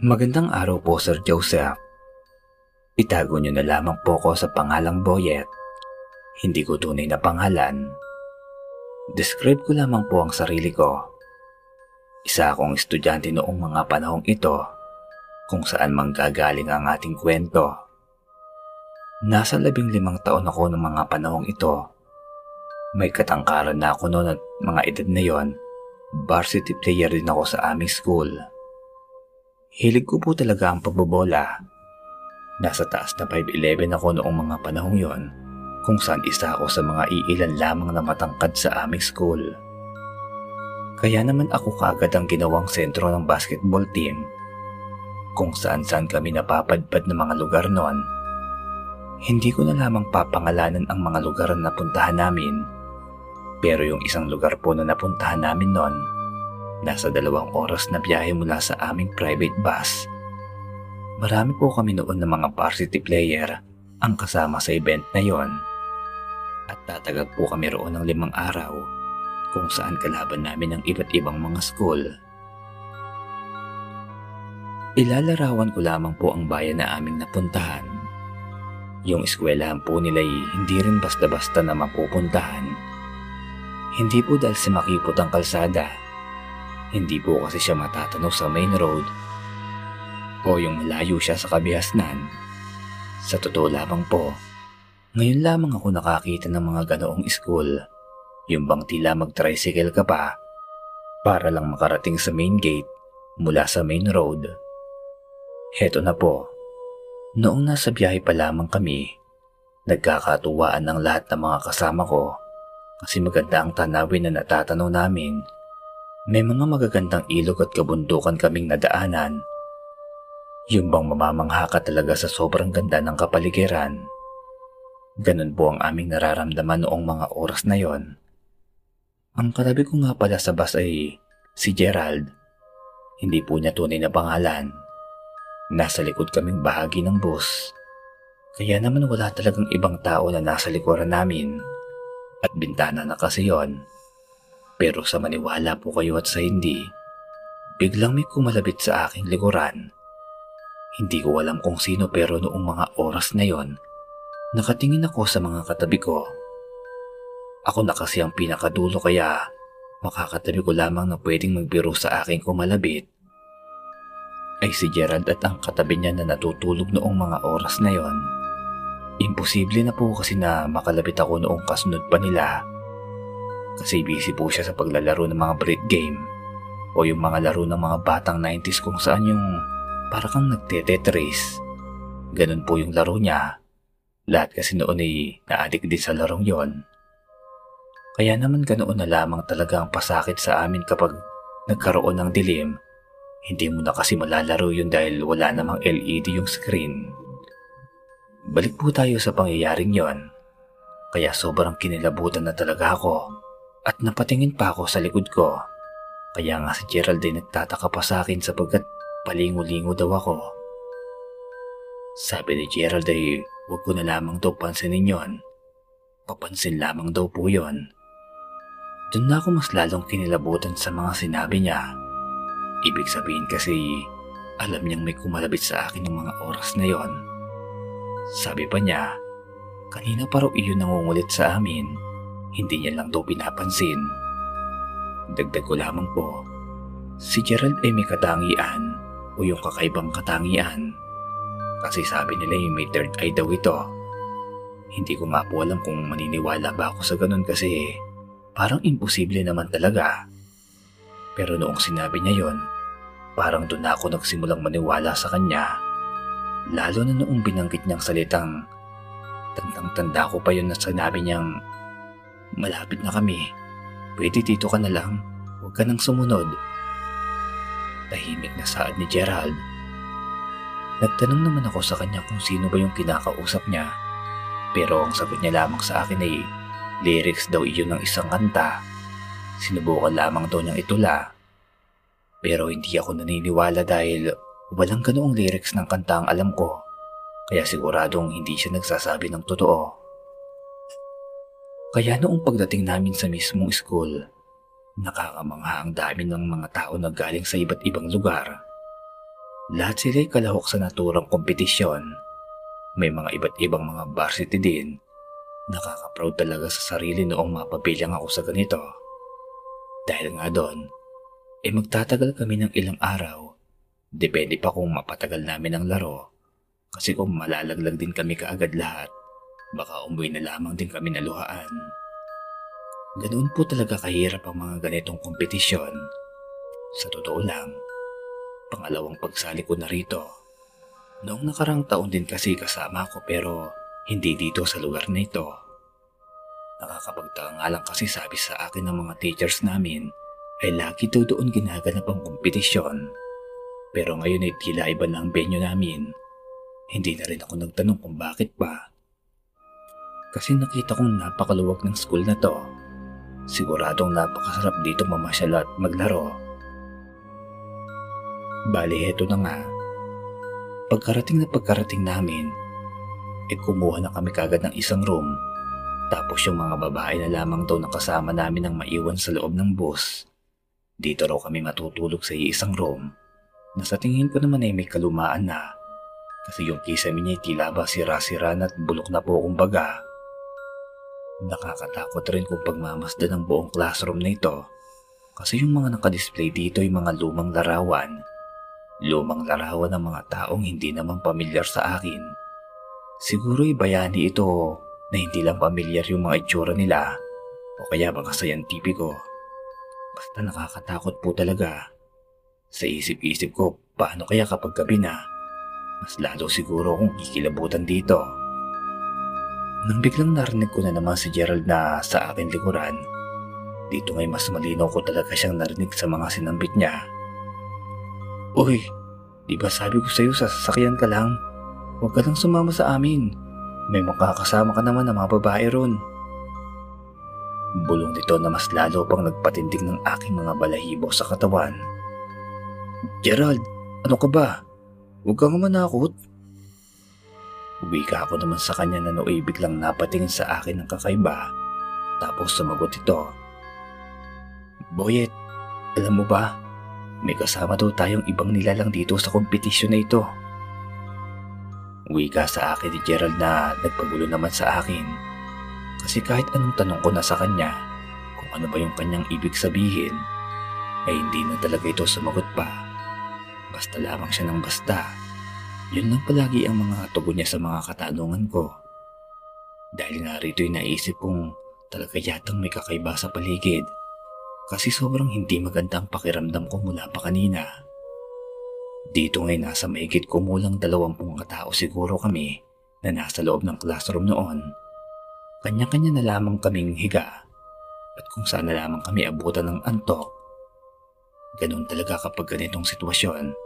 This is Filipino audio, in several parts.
Magandang araw po Sir Joseph. Itago niyo na lamang po ko sa pangalang Boyet. Hindi ko tunay na pangalan. Describe ko lamang po ang sarili ko. Isa akong estudyante noong mga panahong ito kung saan manggagaling ang ating kwento. Nasa labing limang taon ako ng mga panahong ito. May katangkaran na ako noon at mga edad na yon, varsity player din ako sa aming school. Hilig ko po talaga ang pagbobola. Nasa taas na 5'11 ako noong mga panahong yon kung saan isa ako sa mga iilan lamang na matangkad sa aming school. Kaya naman ako kaagad ang ginawang sentro ng basketball team kung saan saan kami napapadpad ng mga lugar noon. Hindi ko na lamang papangalanan ang mga lugar na napuntahan namin pero yung isang lugar po na napuntahan namin noon Nasa dalawang oras na biyahe mula sa aming private bus. Marami po kami noon ng mga varsity player ang kasama sa event na yon. At tatagag po kami roon ng limang araw kung saan kalaban namin ang iba't ibang mga school. Ilalarawan ko lamang po ang bayan na aming napuntahan. Yung eskwelahan po nila'y hindi rin basta-basta na mapupuntahan. Hindi po dahil sa makipot ang kalsada hindi po kasi siya matatanaw sa main road o yung malayo siya sa kabihasnan. Sa totoo lamang po, ngayon lamang ako nakakita ng mga ganoong school. Yung bang tila mag-tricycle ka pa para lang makarating sa main gate mula sa main road. Heto na po, noong nasa biyahe pa lamang kami, nagkakatuwaan ng lahat ng mga kasama ko kasi maganda ang tanawin na natatanaw namin may mga magagandang ilog at kabundukan kaming nadaanan. Yung bang mamamangha ka talaga sa sobrang ganda ng kapaligiran. Ganun po ang aming nararamdaman noong mga oras na yon. Ang katabi ko nga pala sa bus ay si Gerald. Hindi po niya tunay na pangalan. Nasa likod kaming bahagi ng bus. Kaya naman wala talagang ibang tao na nasa likuran namin. At bintana na kasi yon. Pero sa maniwala po kayo at sa hindi, biglang may kumalabit sa aking likuran. Hindi ko alam kung sino pero noong mga oras na yon, nakatingin ako sa mga katabi ko. Ako na kasi ang pinakadulo kaya makakatabi ko lamang na pwedeng magbiro sa aking kumalabit. Ay si Gerald at ang katabi niya na natutulog noong mga oras na yon. Imposible na po kasi na makalabit ako noong kasunod pa nila kasi busy po siya sa paglalaro ng mga break game o yung mga laro ng mga batang 90s kung saan yung para kang nagtetetris. Ganun po yung laro niya. Lahat kasi noon ay naadik din sa larong yon. Kaya naman ganoon na lamang talaga ang pasakit sa amin kapag nagkaroon ng dilim. Hindi mo na kasi malalaro yun dahil wala namang LED yung screen. Balik po tayo sa pangyayaring yon. Kaya sobrang kinilabutan na talaga ako at napatingin pa ako sa likod ko. Kaya nga si Gerald ay nagtataka pa sa akin sapagkat palingo-lingo daw ako. Sabi ni Gerald ay huwag ko na lamang daw pansinin yon. Papansin lamang daw po yon. Doon na ako mas lalong kinilabutan sa mga sinabi niya. Ibig sabihin kasi alam niyang may kumalabit sa akin ng mga oras na yon. Sabi pa niya, kanina pa raw iyon nangungulit sa amin hindi niya lang daw pinapansin. Dagdag ko lamang po, si Gerald ay may katangian o yung kakaibang katangian. Kasi sabi nila yung may third eye daw ito. Hindi ko nga po alam kung maniniwala ba ako sa ganun kasi parang imposible naman talaga. Pero noong sinabi niya yon, parang doon ako nagsimulang maniwala sa kanya. Lalo na noong binanggit niyang salitang tandang-tanda ko pa yun na sinabi niyang Malapit na kami. Pwede dito ka na lang. Huwag ka nang sumunod. Tahimik na saad ni Gerald. Nagtanong naman ako sa kanya kung sino ba yung kinakausap niya. Pero ang sagot niya lamang sa akin ay lyrics daw iyon ng isang kanta. Sinubukan lamang daw niyang itula. Pero hindi ako naniniwala dahil walang ganoong lyrics ng kanta ang alam ko. Kaya siguradong hindi siya nagsasabi ng totoo. Kaya noong pagdating namin sa mismong school, nakakamangha ang dami ng mga tao na galing sa iba't ibang lugar. Lahat sila'y kalahok sa naturang kompetisyon. May mga iba't ibang mga varsity din. Nakaka-proud talaga sa sarili noong mapabilang ako sa ganito. Dahil nga doon, eh magtatagal kami ng ilang araw. Depende pa kung mapatagal namin ang laro. Kasi kung malalaglag din kami kaagad lahat, baka umuwi na lamang din kami naluhaan. Ganoon po talaga kahirap ang mga ganitong kompetisyon. Sa totoo lang, pangalawang pagsali ko na rito. Noong nakarang taon din kasi kasama ko pero hindi dito sa lugar na ito. Nakakapagtaka nga lang kasi sabi sa akin ng mga teachers namin ay lagi daw doon ginaganap ang kompetisyon. Pero ngayon ay tila iba na ang venue namin. Hindi na rin ako nagtanong kung bakit ba. Kasi nakita kong napakaluwag ng school na to. Siguradong napakasarap dito mamasyal at maglaro. Bali, heto na nga Pagkarating na pagkarating namin, e kumuha na kami kagad ng isang room. Tapos yung mga babae na lamang daw nakasama namin ang maiwan sa loob ng bus. Dito raw kami matutulog sa isang room na sa tingin ko naman ay may kalumaan na. Kasi yung kisame niya tila ba sira-sira at bulok na po kumbaga. Nakakatakot rin kung pagmamasdan ng buong classroom na ito kasi yung mga nakadisplay dito ay mga lumang larawan Lumang larawan ng mga taong hindi naman pamilyar sa akin. Siguro'y bayani ito na hindi lang pamilyar yung mga itsura nila o kaya baka sayantipiko. Basta nakakatakot po talaga. Sa isip-isip ko, paano kaya kapag gabi na? Mas lalo siguro kung kikilabutan dito. Nang biglang narinig ko na naman si Gerald na sa akin likuran, dito ngay mas malinaw ko talaga siyang narinig sa mga sinambit niya. Uy, di ba sabi ko sa'yo sa sasakyan ka lang? Huwag ka lang sumama sa amin. May makakasama ka naman ng mga babae ron. Bulong nito na mas lalo pang nagpatindig ng aking mga balahibo sa katawan. Gerald, ano ka ba? Huwag kang manakot. Uwika ako naman sa kanya na nooy biglang napatingin sa akin ng kakaiba. Tapos sumagot ito. Boyet, alam mo ba, may kasama daw tayong ibang nilalang dito sa kompetisyon na ito. Wika sa akin ni Gerald na nagpagulo naman sa akin. Kasi kahit anong tanong ko na sa kanya kung ano ba yung kanyang ibig sabihin, ay hindi na talaga ito sumagot pa. Basta lamang siya ng basta. Yun lang palagi ang mga tugon niya sa mga katanungan ko. Dahil nga rito'y naisip kong talaga yatang may kakaiba sa paligid kasi sobrang hindi maganda ang pakiramdam ko mula pa kanina. Dito ngay nasa mahigit kumulang dalawampung katao siguro kami na nasa loob ng classroom noon. Kanya-kanya na lamang kaming higa at kung saan na lamang kami abutan ng antok. Ganun talaga kapag ganitong sitwasyon.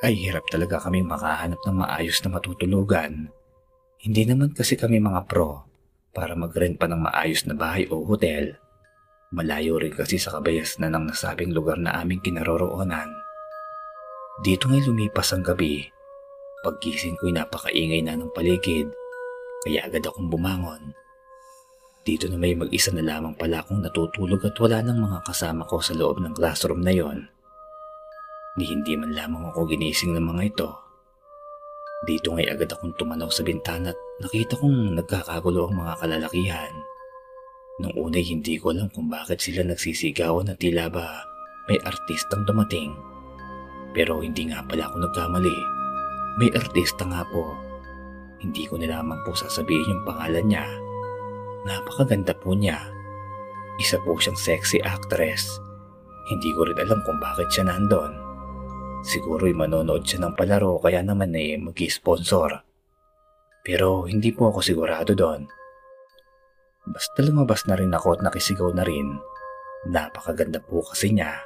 Ay hirap talaga kami makahanap ng maayos na matutulugan. Hindi naman kasi kami mga pro para mag-rent pa ng maayos na bahay o hotel. Malayo rin kasi sa kabayas na ng nasabing lugar na aming kinaroroonan. Dito ngay lumipas ang gabi. Pagkising ko'y napakaingay na ng paligid, kaya agad akong bumangon. Dito na may mag-isa na lamang pala akong natutulog at wala ng mga kasama ko sa loob ng classroom na yon. Ni hindi man lamang ako ginising ng mga ito. Dito ngay agad akong tumanaw sa bintana at nakita kong nagkakagulo ang mga kalalakihan. Nung unay hindi ko alam kung bakit sila nagsisigawan na tila ba may artistang dumating. Pero hindi nga pala ako nagkamali. May artista nga po. Hindi ko na lamang po sasabihin yung pangalan niya. Napakaganda po niya. Isa po siyang sexy actress. Hindi ko rin alam kung bakit siya nandun. Siguro'y manonood siya ng palaro kaya naman eh mag-sponsor. Pero hindi po ako sigurado doon. Basta lumabas na rin ako at nakisigaw na rin. Napakaganda po kasi niya.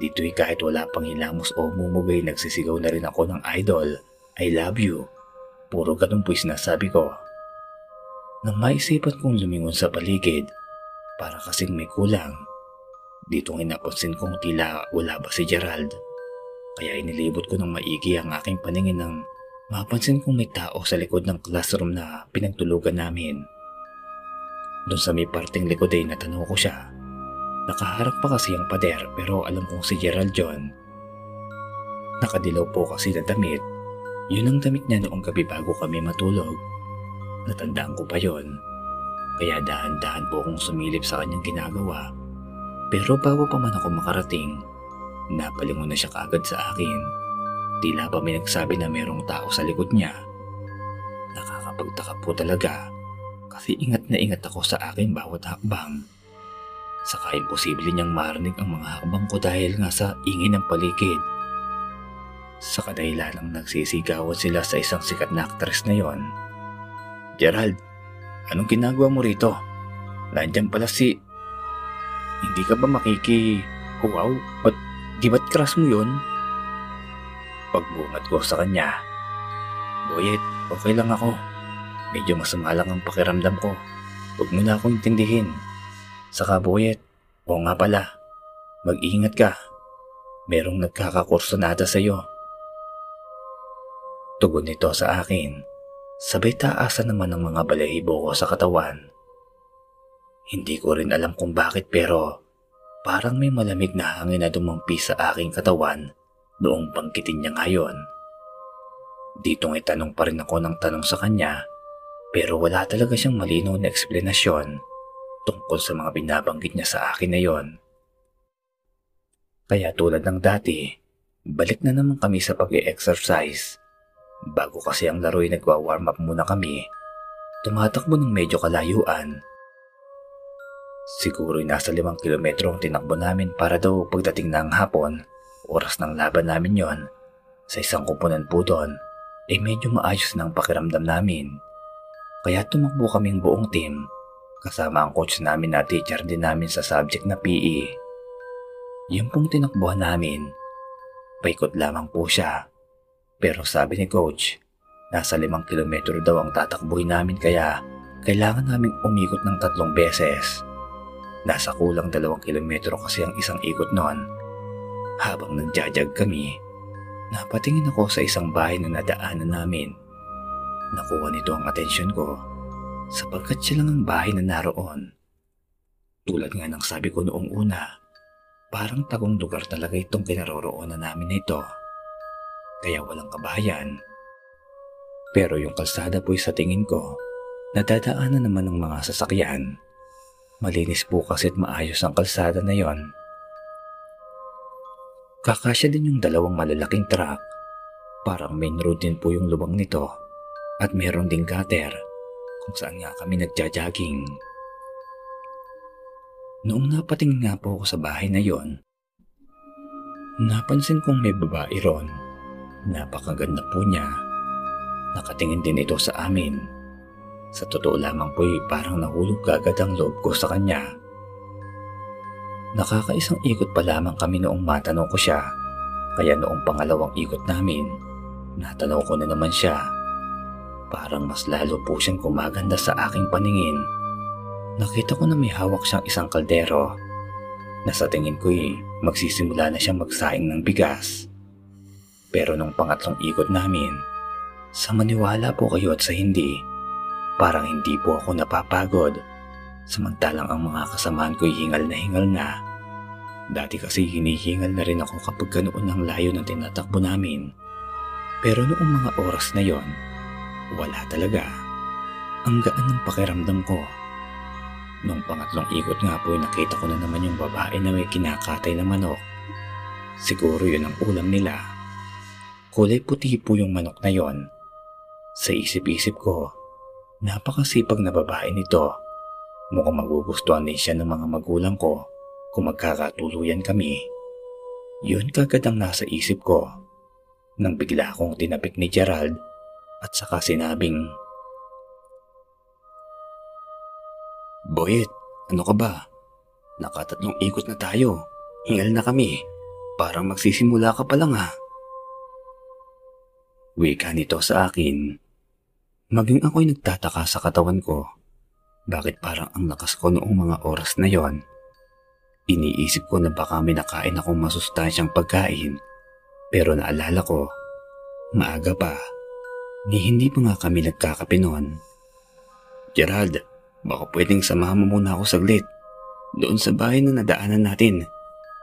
Dito'y kahit wala pang hilamos o mumugay nagsisigaw na rin ako ng idol, I love you. Puro ganun po'y sinasabi ko. Nang maisipan kong lumingon sa paligid, para kasing may kulang. Dito ngay napansin kong tila wala ba si Gerald. Kaya inilibot ko ng maigi ang aking paningin nang mapansin kong may tao sa likod ng classroom na pinagtulugan namin. Doon sa may parting likod ay natanong ko siya. Nakaharap pa kasi ang pader pero alam kong si Gerald John. Nakadilaw po kasi na damit. Yun ang damit niya noong gabi bago kami matulog. Natandaan ko pa yon. Kaya dahan-dahan po akong sumilip sa kanyang ginagawa. Pero bago pa man ako makarating, napalingon na siya kagad sa akin. Tila ba may nagsabi na merong tao sa likod niya. Nakakapagtaka po talaga kasi ingat na ingat ako sa aking bawat hakbang. Saka imposible niyang marinig ang mga hakbang ko dahil nga sa ingin ng paligid. Sa kadahilan ng nagsisigawan sila sa isang sikat na aktres na yon. Gerald, anong ginagawa mo rito? Nandiyan pala si... Hindi ka ba makiki... Wow, ba't di ba't crush mo yun? Pagbungat ko sa kanya. Boyet, okay lang ako. Medyo masama lang ang pakiramdam ko. Huwag mo na akong intindihin. Saka Boyet, o nga pala, mag-iingat ka. Merong nagkakakurso nata sa'yo. Tugon nito sa akin. Sabay taasan naman ng mga balahibo ko sa katawan. Hindi ko rin alam kung bakit pero parang may malamig na hangin na dumampi sa aking katawan noong bangkitin niya ngayon. Dito ay tanong pa rin ako ng tanong sa kanya pero wala talaga siyang malinaw na eksplenasyon tungkol sa mga binabanggit niya sa akin na yon. Kaya tulad ng dati, balik na naman kami sa pag-exercise. Bago kasi ang laro'y nagwa-warm up muna kami, tumatakbo ng medyo kalayuan. Siguro'y nasa limang kilometro ang tinakbo namin para daw pagdating ng hapon, oras ng laban namin yon. Sa isang kupunan po doon, ay medyo maayos ng pakiramdam namin. Kaya tumakbo kaming buong team Kasama ang coach namin na teacher din namin sa subject na PE. Yung pong tinakbuhan namin, paikot lamang po siya. Pero sabi ni coach, nasa limang kilometro daw ang tatakbuhin namin kaya kailangan naming umikot ng tatlong beses. Nasa kulang dalawang kilometro kasi ang isang ikot noon. Habang nagjajag kami, napatingin ako sa isang bahay na nadaanan namin. Nakuha nito ang atensyon ko sapagkat siya lang ang bahay na naroon. Tulad nga ng sabi ko noong una, parang tagong lugar talaga itong kinaroroonan namin na ito. Kaya walang kabayan. Pero yung kalsada po'y sa tingin ko, nadadaanan naman ng mga sasakyan. Malinis po kasi at maayos ang kalsada na yon. Kakasya din yung dalawang malalaking truck. Parang main road din po yung lubang nito at meron ding gutter kung saan nga kami nagja-jogging. Noong napatingin nga po ako sa bahay na yon, napansin kong may babae ron. Napakaganda po niya. Nakatingin din ito sa amin. Sa totoo lamang po'y parang nahulog kagad ang loob ko sa kanya. Nakakaisang ikot pa lamang kami noong matanong ko siya. Kaya noong pangalawang ikot namin, natanaw ko na naman siya Parang mas lalo po siyang kumaganda sa aking paningin. Nakita ko na may hawak siyang isang kaldero. Nasa tingin ko'y magsisimula na siyang magsaing ng bigas. Pero nung pangatlong ikot namin, sa maniwala po kayo at sa hindi, parang hindi po ako napapagod. Samantalang ang mga kasamaan ko'y hingal na hingal na. Dati kasi hinihingal na rin ako kapag ganoon ang layo ng tinatakbo namin. Pero noong mga oras na yon, wala talaga. Ang gaan ng pakiramdam ko. Nung pangatlong ikot nga po nakita ko na naman yung babae na may kinakatay na manok. Siguro yun ang ulam nila. Kulay puti po yung manok na yon. Sa isip-isip ko, napakasipag na babae nito. Mukhang magugustuhan din siya ng mga magulang ko kung magkakatuluyan kami. Yun kagad ang nasa isip ko. Nang bigla akong tinapik ni Gerald at saka sinabing, Boyet, ano ka ba? Nakatatlong ikot na tayo. Hingal na kami. Parang magsisimula ka pa lang ha. Wika nito sa akin. Maging ako'y nagtataka sa katawan ko. Bakit parang ang lakas ko noong mga oras na yon? Iniisip ko na baka may nakain akong masustansyang pagkain. Pero naalala ko, maaga pa ni hindi pa nga kami nagkakape noon. Gerald, baka pwedeng samahan mo muna ako saglit. Doon sa bahay na nadaanan natin.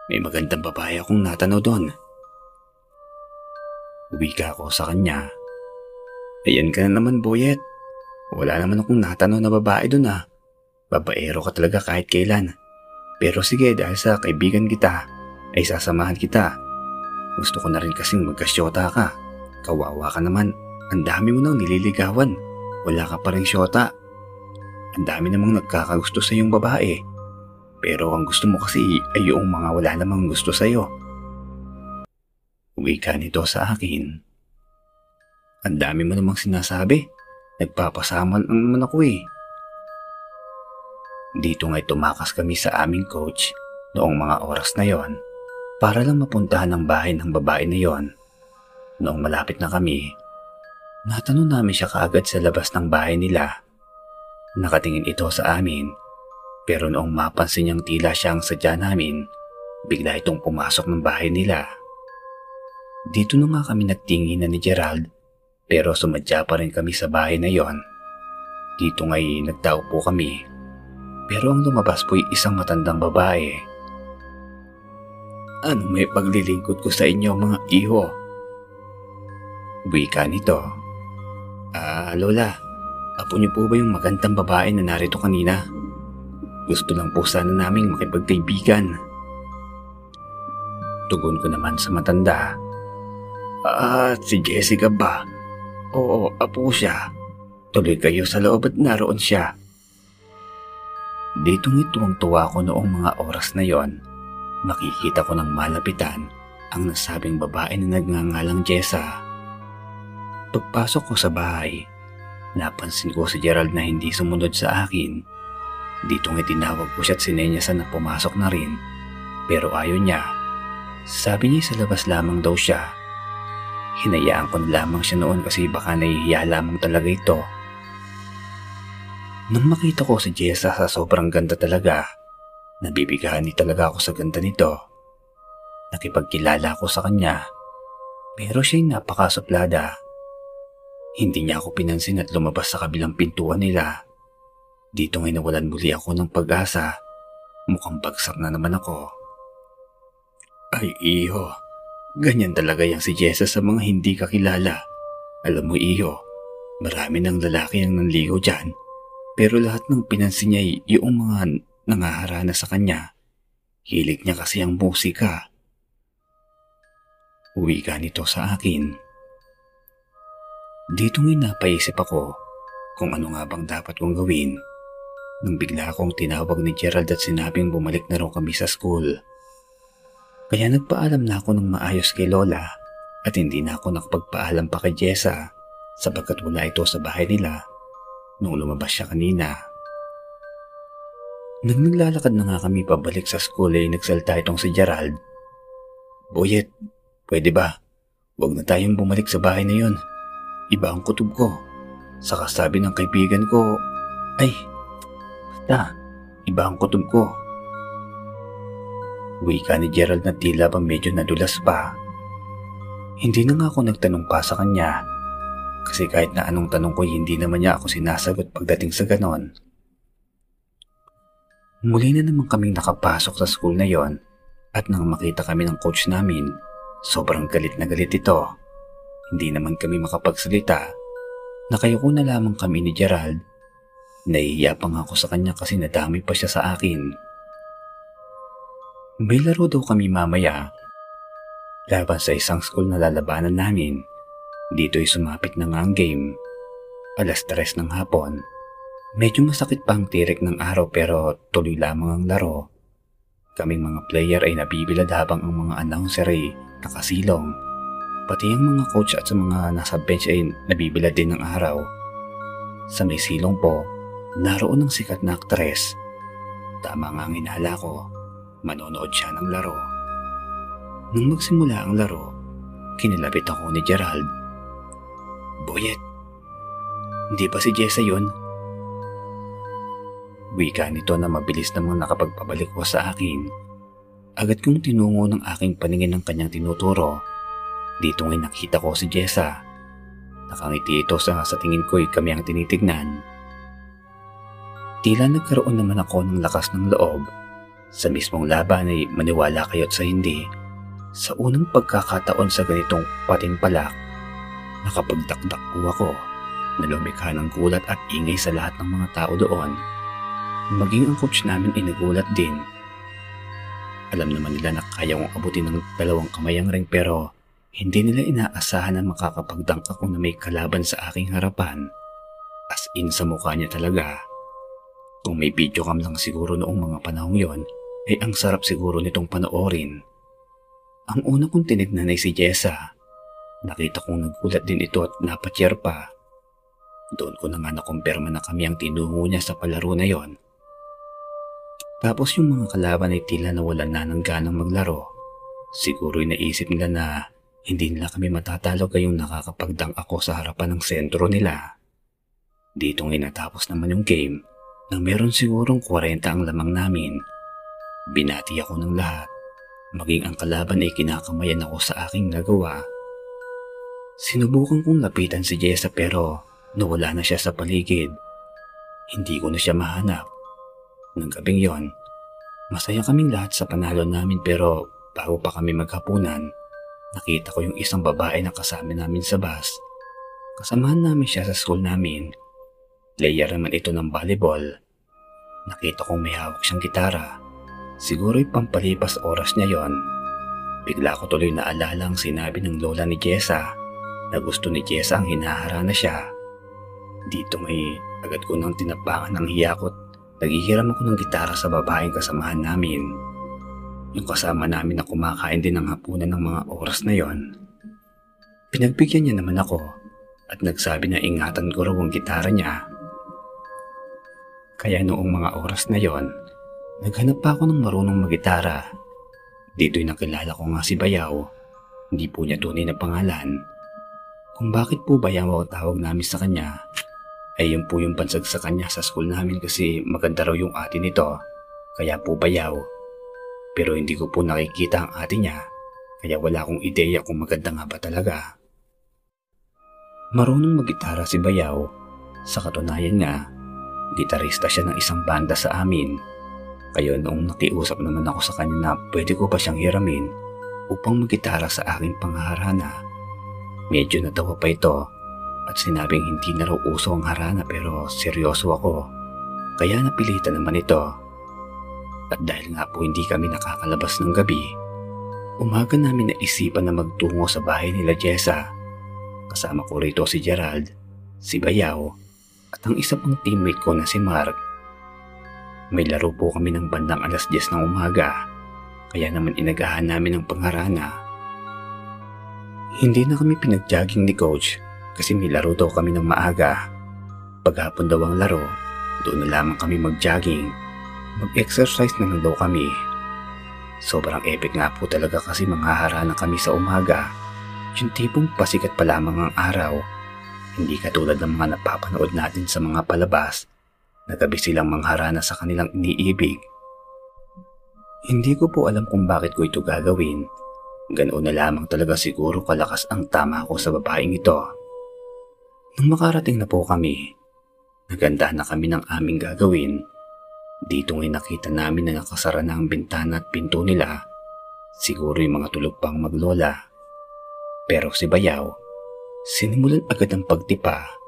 May magandang babae akong natanaw doon. Wika ako sa kanya. Ayan ka na naman, Boyet. Wala naman akong natanong na babae doon ah. Babaero ka talaga kahit kailan. Pero sige, dahil sa kaibigan kita, ay sasamahan kita. Gusto ko na rin kasing magkasyota ka. Kawawa ka naman. Ang dami mo nang nililigawan. Wala ka pa rin syota. Ang dami namang nagkakagusto sa iyong babae. Pero ang gusto mo kasi ay yung mga wala namang gusto sa iyo. Uwi ka nito sa akin. Ang dami mo namang sinasabi. Nagpapasama lang naman ako eh. Dito nga'y tumakas kami sa aming coach noong mga oras na yon para lang mapuntahan ang bahay ng babae na yon. Noong malapit na kami, natanong namin siya kaagad sa labas ng bahay nila. Nakatingin ito sa amin, pero noong mapansin niyang tila siyang sadya namin, bigla itong pumasok ng bahay nila. Dito na nga kami nagtingin na ni Gerald, pero sumadya pa rin kami sa bahay na yon. Dito nga'y nagtao po kami pero ang lumabas po'y isang matandang babae. Ano may paglilingkod ko sa inyo mga iho? Wika nito. Ah, Lola, apo niyo po ba yung magandang babae na narito kanina? Gusto lang po sana naming makipagkaibigan. Tugon ko naman sa matanda. Ah, si Jessica ba? Oo, apo siya. Tuloy kayo sa loob at naroon siya. Ditong ituwang-tuwa ko noong mga oras na yon, makikita ko ng malapitan ang nasabing babae na nagngangalang Jessa. Pagpasok ko sa bahay, napansin ko si Gerald na hindi sumunod sa akin. Ditong itinawag ko siya at sinenyasan na pumasok na rin, pero ayaw niya. Sabi niya sa labas lamang daw siya. Hinayaan ko na lamang siya noon kasi baka nahihiya lamang talaga ito nang makita ko si Jessa sa sobrang ganda talaga, nabibigahan ni talaga ako sa ganda nito. Nakipagkilala ako sa kanya, pero siya'y napakasuplada. Hindi niya ako pinansin at lumabas sa kabilang pintuan nila. Dito ngay nawalan muli ako ng pag-asa. Mukhang bagsak na naman ako. Ay iho, ganyan talaga yung si Jessa sa mga hindi kakilala. Alam mo iho, marami ng lalaki ang nanligo dyan pero lahat ng pinansin niya ay yung mga nangaharana sa kanya. Hilig niya kasi ang musika. Uwi ka nito sa akin. Dito ngayon napaisip ako kung ano nga bang dapat kong gawin nang bigla akong tinawag ni Gerald at sinabing bumalik na raw kami sa school. Kaya nagpaalam na ako ng maayos kay Lola at hindi na ako nakapagpaalam pa kay Jessa sapagkat wala ito sa bahay nila nung lumabas siya kanina. Nang naglalakad na nga kami pabalik sa school ay nagsalta itong si Gerald. Boyet, pwede ba? Huwag na tayong bumalik sa bahay na yon. Iba ang kutob ko. Saka sabi ng kaibigan ko, ay, basta, iba ang kutob ko. Wika ni Gerald na tila ba medyo nadulas pa. Hindi na nga ako nagtanong pa sa kanya kasi kahit na anong tanong ko hindi naman niya ako sinasagot pagdating sa ganon. Muli na naman kaming nakapasok sa school na yon at nang makita kami ng coach namin, sobrang galit na galit ito. Hindi naman kami makapagsalita. Nakayuko na lamang kami ni Gerald. Nahihiya pa nga ako sa kanya kasi nadami pa siya sa akin. May laro daw kami mamaya. Laban sa isang school na lalabanan namin. Dito'y sumapit na nga ang game. Alas tres ng hapon. Medyo masakit pa ang tirik ng araw pero tuloy lamang ang laro. Kaming mga player ay nabibilad habang ang mga announcer ay nakasilong. Pati ang mga coach at sa mga nasa bench ay nabibilad din ng araw. Sa may silong po, naroon ng sikat na aktres. Tama nga ang inala ko, manonood siya ng laro. Nung magsimula ang laro, kinilabit ako ni Gerald Boyet, hindi ba si Jessa yun? Wika nito na mabilis namang nakapagpabalik ko sa akin. Agad kong tinungo ng aking paningin ng kanyang tinuturo. Dito ngay nakita ko si Jessa. Nakangiti ito sa sa tingin ko'y kami ang tinitignan. Tila nagkaroon naman ako ng lakas ng loob. Sa mismong laban ay maniwala kayo't sa hindi. Sa unang pagkakataon sa ganitong patimpalak, nakapagdakdak po ako na lumikha ng gulat at ingay sa lahat ng mga tao doon. Maging ang coach namin inagulat din. Alam naman nila na kaya kong abutin ng dalawang kamay ang ring pero hindi nila inaasahan na makakapagdunk ako na may kalaban sa aking harapan. As in sa mukha niya talaga. Kung may video cam lang siguro noong mga panahong yon, ay ang sarap siguro nitong panoorin. Ang una kong tinignan ay si Jessa. Nakita kong nagulat din ito at napatyer pa. Doon ko na nga nakumpirma na kami ang tinungo niya sa palaro na yon. Tapos yung mga kalaban ay tila nawalan na ng ganang maglaro. Siguro naisip nila na hindi nila kami matatalo kayong nakakapagdang ako sa harapan ng sentro nila. Dito ngay natapos naman yung game nang meron sigurong 40 ang lamang namin. Binati ako ng lahat. Maging ang kalaban ay kinakamayan ako sa aking nagawa. Sinubukan kong lapitan si Jessa pero nawala na siya sa paligid. Hindi ko na siya mahanap. Nang gabing yon, masaya kaming lahat sa panalo namin pero bago pa kami maghapunan, nakita ko yung isang babae na kasama namin sa bus. Kasamahan namin siya sa school namin. Player naman ito ng volleyball. Nakita kong may hawak siyang gitara. Siguro'y pampalipas oras niya yon. Bigla ko tuloy naalala ang sinabi ng lola ni Jessa na gusto ni Jessa ang hinaharana siya. Dito may agad ko nang tinapangan ng hiyakot. Naghihiram ako ng gitara sa babaeng kasamahan namin. Yung kasama namin na kumakain din ng hapunan ng mga oras na yon. Pinagbigyan niya naman ako at nagsabi na ingatan ko raw ang gitara niya. Kaya noong mga oras na yon, naghanap pa ako ng marunong magitara. Dito'y nakilala ko nga si Bayaw. Hindi po niya tunay na pangalan. Kung bakit po Bayaw ang tawag namin sa kanya, ay yun po yung pansag sa kanya sa school namin kasi maganda raw yung ate nito. Kaya po Bayaw. Pero hindi ko po nakikita ang ate niya, kaya wala akong ideya kung maganda nga ba talaga. Marunong magitara si Bayaw. Sa katunayan nga, gitarista siya ng isang banda sa amin. Kaya noong nakiusap naman ako sa kanya na pwede ko ba siyang hiramin upang magitara sa aking pangaharana. Medyo natawa pa ito at sinabing hindi na raw uso ang harana pero seryoso ako. Kaya napilitan naman ito. At dahil nga po hindi kami nakakalabas ng gabi, umaga namin naisipan na magtungo sa bahay nila Jessa. Kasama ko rito si Gerald, si Bayaw, at ang isa pang teammate ko na si Mark. May laro po kami ng bandang alas 10 ng umaga, kaya naman inagahan namin ang pangharana. Hindi na kami pinag-jogging ni coach kasi may laro daw kami ng maaga. Paghapon daw ang laro, doon na lamang kami mag-jogging. Mag-exercise na lang daw kami. Sobrang epic nga po talaga kasi manghaharana kami sa umaga. Yung tipong pasikat pa lamang ang araw hindi katulad ng mga napapanood natin sa mga palabas na gabi silang mangharana sa kanilang iniibig. Hindi ko po alam kung bakit ko ito gagawin. Ganoon na lamang talaga siguro kalakas ang tama ko sa babaeng ito. Nung makarating na po kami, naganda na kami ng aming gagawin. Dito ngay nakita namin na nakasara na ang bintana at pinto nila. Siguro yung mga tulog pang maglola. Pero si Bayaw, Sinimulan agad ang pagtipa.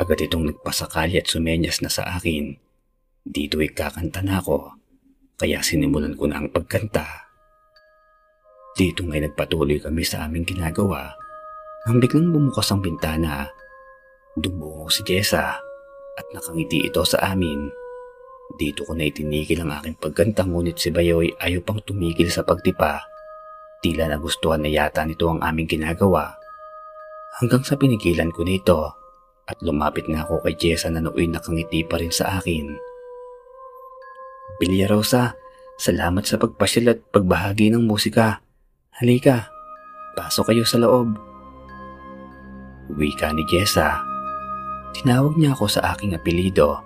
Agad itong nagpasakali at sumenyas na sa akin. Dito ay kakanta na ako, kaya sinimulan ko na ang pagkanta. Dito ngay nagpatuloy kami sa aming ginagawa. Nang biglang bumukas ang bintana, dumungo si Jessa at nakangiti ito sa amin. Dito ko na itinigil ang aking pagkanta ngunit si Bayoy ayaw pang tumigil sa pagtipa. Tila nagustuhan na yata nito ang aming ginagawa hanggang sa pinigilan ko nito at lumapit na ako kay Jessa na nooy nakangiti pa rin sa akin. Bilya Rosa, salamat sa pagpasyal at pagbahagi ng musika. Halika, pasok kayo sa loob. Wika ni Jessa. Tinawag niya ako sa aking apelido,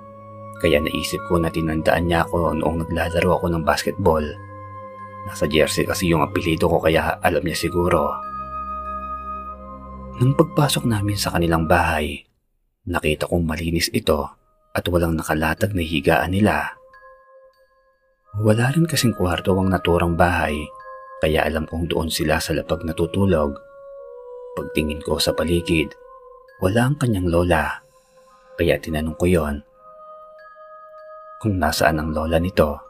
kaya naisip ko na tinandaan niya ako noong naglalaro ako ng basketball. Nasa jersey kasi yung apelido ko kaya alam niya siguro. Nang pagpasok namin sa kanilang bahay, nakita kong malinis ito at walang nakalatag na higaan nila. Wala rin kasing kwarto ang naturang bahay Kaya alam kong doon sila sa lapag natutulog. Pagtingin ko sa paligid, wala ang kanyang lola. Kaya tinanong ko yon kung nasaan ang lola nito.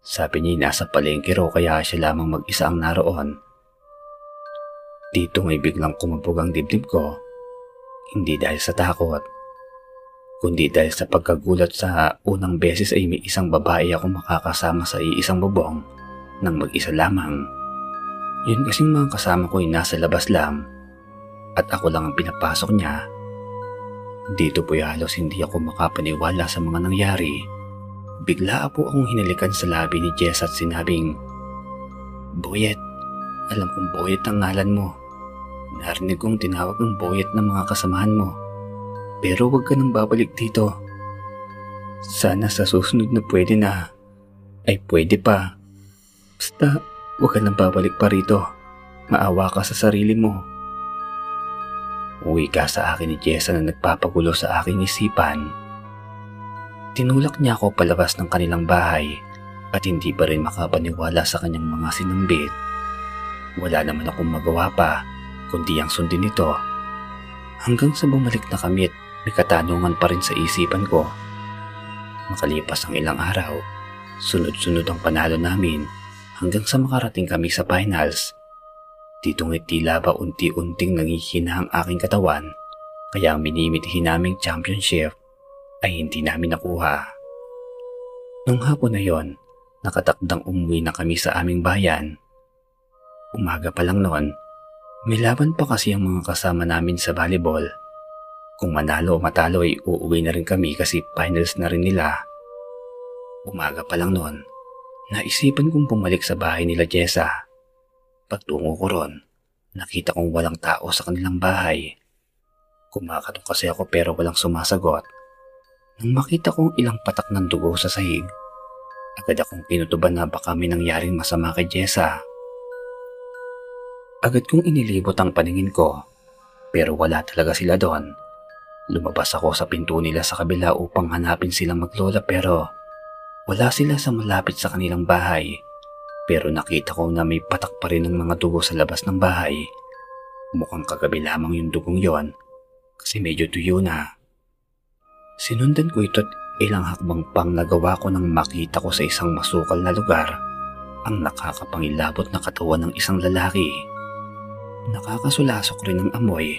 Sabi niya nasa palengke raw kaya siya lamang mag-isa ang naroon. Dito ngay biglang kumabog ang dibdib ko. Hindi dahil sa takot, kundi dahil sa pagkagulat sa unang beses ay may isang babae ako makakasama sa iisang bubong nang mag-isa lamang. Yun kasing mga kasama ko ay nasa labas lang at ako lang ang pinapasok niya. Dito po halos hindi ako makapaniwala sa mga nangyari. Bigla po akong hinalikan sa labi ni Jess at sinabing, Boyet, alam kong Boyet ang ngalan mo. Narinig kong tinawag ng Boyet ng mga kasamahan mo. Pero huwag ka nang babalik dito. Sana sa susunod na pwede na, ay pwede pa. Basta Huwag ka nang babalik pa rito. Maawa ka sa sarili mo. Uwi ka sa akin ni Jessa na nagpapagulo sa aking isipan. Tinulak niya ako palabas ng kanilang bahay at hindi pa rin makapaniwala sa kanyang mga sinambit. Wala naman akong magawa pa kundi ang sundin ito. Hanggang sa bumalik na kami at may katanungan pa rin sa isipan ko. Makalipas ang ilang araw, sunod-sunod ang panalo namin hanggang sa makarating kami sa finals. Dito nga'y tila ba unti-unting nangihina ang aking katawan kaya ang minimitihin naming championship ay hindi namin nakuha. Nung hapon na yon, nakatakdang umuwi na kami sa aming bayan. Umaga pa lang noon, may laban pa kasi ang mga kasama namin sa volleyball. Kung manalo o matalo ay uuwi na rin kami kasi finals na rin nila. Umaga pa lang noon, Naisipan kong bumalik sa bahay nila Jessa. Pagtungo ko ron, nakita kong walang tao sa kanilang bahay. Kumakatong kasi ako pero walang sumasagot. Nang makita kong ilang patak ng dugo sa sahig, agad akong kinutuban na baka may nangyaring masama kay Jessa. Agad kong inilibot ang paningin ko, pero wala talaga sila doon. Lumabas ako sa pinto nila sa kabila upang hanapin silang maglola pero wala sila sa malapit sa kanilang bahay pero nakita ko na may patak pa rin ng mga dugo sa labas ng bahay. Mukhang kagabi lamang yung dugong yon kasi medyo tuyo na. Sinundan ko ito at ilang hakbang pang nagawa ko nang makita ko sa isang masukal na lugar ang nakakapangilabot na katawan ng isang lalaki. Nakakasulasok rin ng amoy.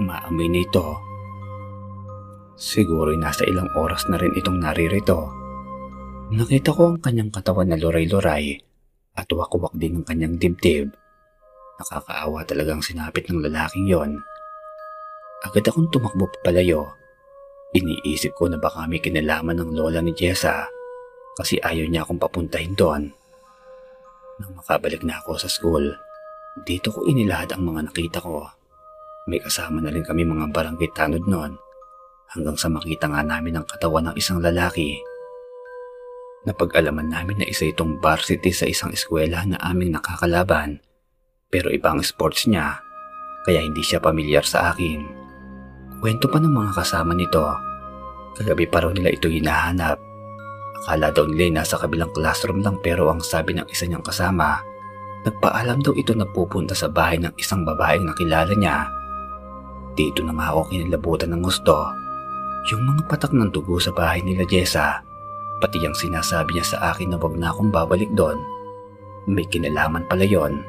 Umaamoy na ito. Siguro nasa ilang oras na rin itong naririto Nakita ko ang kanyang katawan na luray-luray at wakwak din ang kanyang dibdib. Nakakaawa talagang sinapit ng lalaking yon. Agad akong tumakbo palayo. Iniisip ko na baka may kinalaman ng lola ni Jessa kasi ayaw niya akong papuntahin doon. Nang makabalik na ako sa school, dito ko inilahad ang mga nakita ko. May kasama na rin kami mga barangay tanod noon hanggang sa makita nga namin ang katawan ng isang lalaki Napag-alaman namin na isa itong varsity sa isang eskwela na aming nakakalaban pero ibang sports niya kaya hindi siya pamilyar sa akin. Kwento pa ng mga kasama nito. Kagabi pa raw nila ito hinahanap. Akala daw nila nasa kabilang classroom lang pero ang sabi ng isa niyang kasama, nagpaalam daw ito na pupunta sa bahay ng isang babaeng nakilala niya. Dito na nga ako kinilabutan ng gusto. Yung mga patak ng dugo sa bahay nila Jessa Pati ang sinasabi niya sa akin na wag na akong babalik doon. May kinalaman pala yon.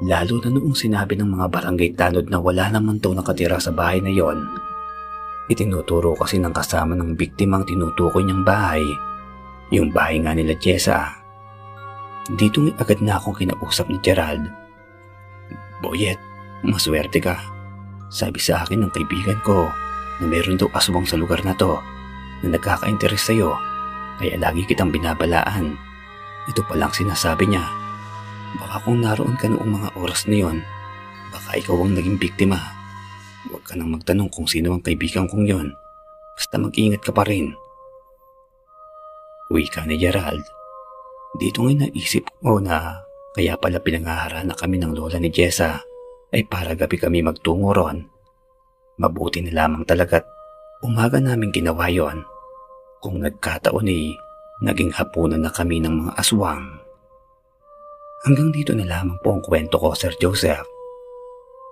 Lalo na noong sinabi ng mga barangay tanod na wala naman daw nakatira sa bahay na yon. Itinuturo kasi ng kasama ng biktimang tinutukoy niyang bahay. Yung bahay nga nila Jessa. Dito agad na akong kinausap ni Gerald. Boyet, maswerte ka. Sabi sa akin ng kaibigan ko na meron daw aswang sa lugar na to na nagkaka-interes sa'yo kaya lagi kitang binabalaan. Ito palang sinasabi niya. Baka kung naroon ka noong mga oras na yon, baka ikaw ang naging biktima. Huwag ka nang magtanong kung sino ang kaibigan kong yon. Basta mag-ingat ka pa rin. Uwi ka ni Gerald. Dito ngayon naisip ko na kaya pala pinangahara na kami ng lola ni Jessa ay para gabi kami magtungo ron. Mabuti na lamang talaga't umaga namin ginawa yon. Kung nagkataon eh, naging hapunan na kami ng mga aswang. Hanggang dito na lamang po ang kwento ko, Sir Joseph.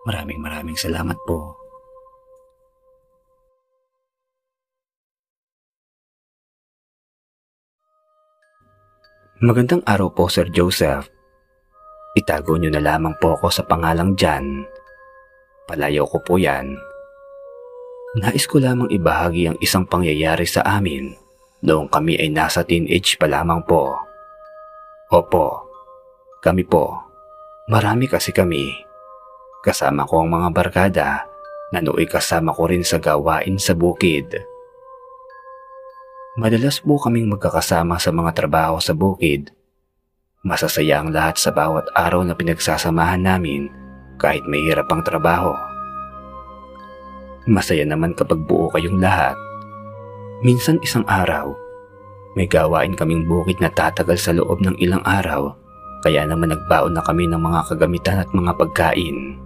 Maraming maraming salamat po. Magandang araw po, Sir Joseph. Itago niyo na lamang po ako sa pangalang Jan. Palayo ko po yan. Nais ko lamang ibahagi ang isang pangyayari sa amin noong kami ay nasa teenage pa lamang po. Opo, kami po. Marami kasi kami. Kasama ko ang mga barkada na nooy kasama ko rin sa gawain sa bukid. Madalas po kaming magkakasama sa mga trabaho sa bukid. Masasaya ang lahat sa bawat araw na pinagsasamahan namin kahit may hirap ang trabaho. Masaya naman kapag buo kayong lahat. Minsan isang araw, may gawain kaming bukid na tatagal sa loob ng ilang araw kaya naman nagbaon na kami ng mga kagamitan at mga pagkain.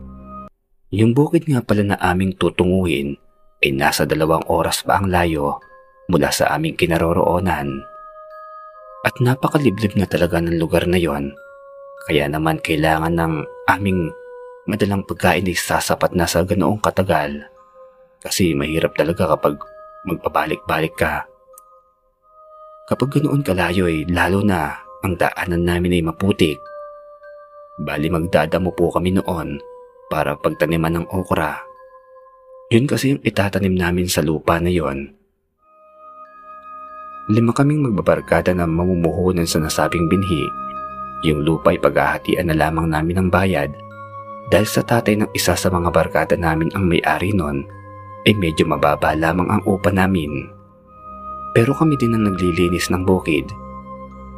Yung bukid nga pala na aming tutunguhin ay nasa dalawang oras pa ang layo mula sa aming kinaroroonan. At napakaliblib na talaga ng lugar na yon. Kaya naman kailangan ng aming madalang pagkain ay sasapat na sa ganoong katagal. Kasi mahirap talaga kapag magpabalik-balik ka. Kapag ganoon kalayo ay lalo na ang daanan namin ay maputik. Bali magdadamo po kami noon para pagtaniman ng okra. Yun kasi yung itatanim namin sa lupa na yon Lima kaming magbabarkada na mamumuhunan sa nasabing binhi. Yung lupa ay paghahatian na lamang namin ng bayad dahil sa tatay ng isa sa mga barkada namin ang may-ari nun ay medyo mababa lamang ang upa namin. Pero kami din ang naglilinis ng bukid.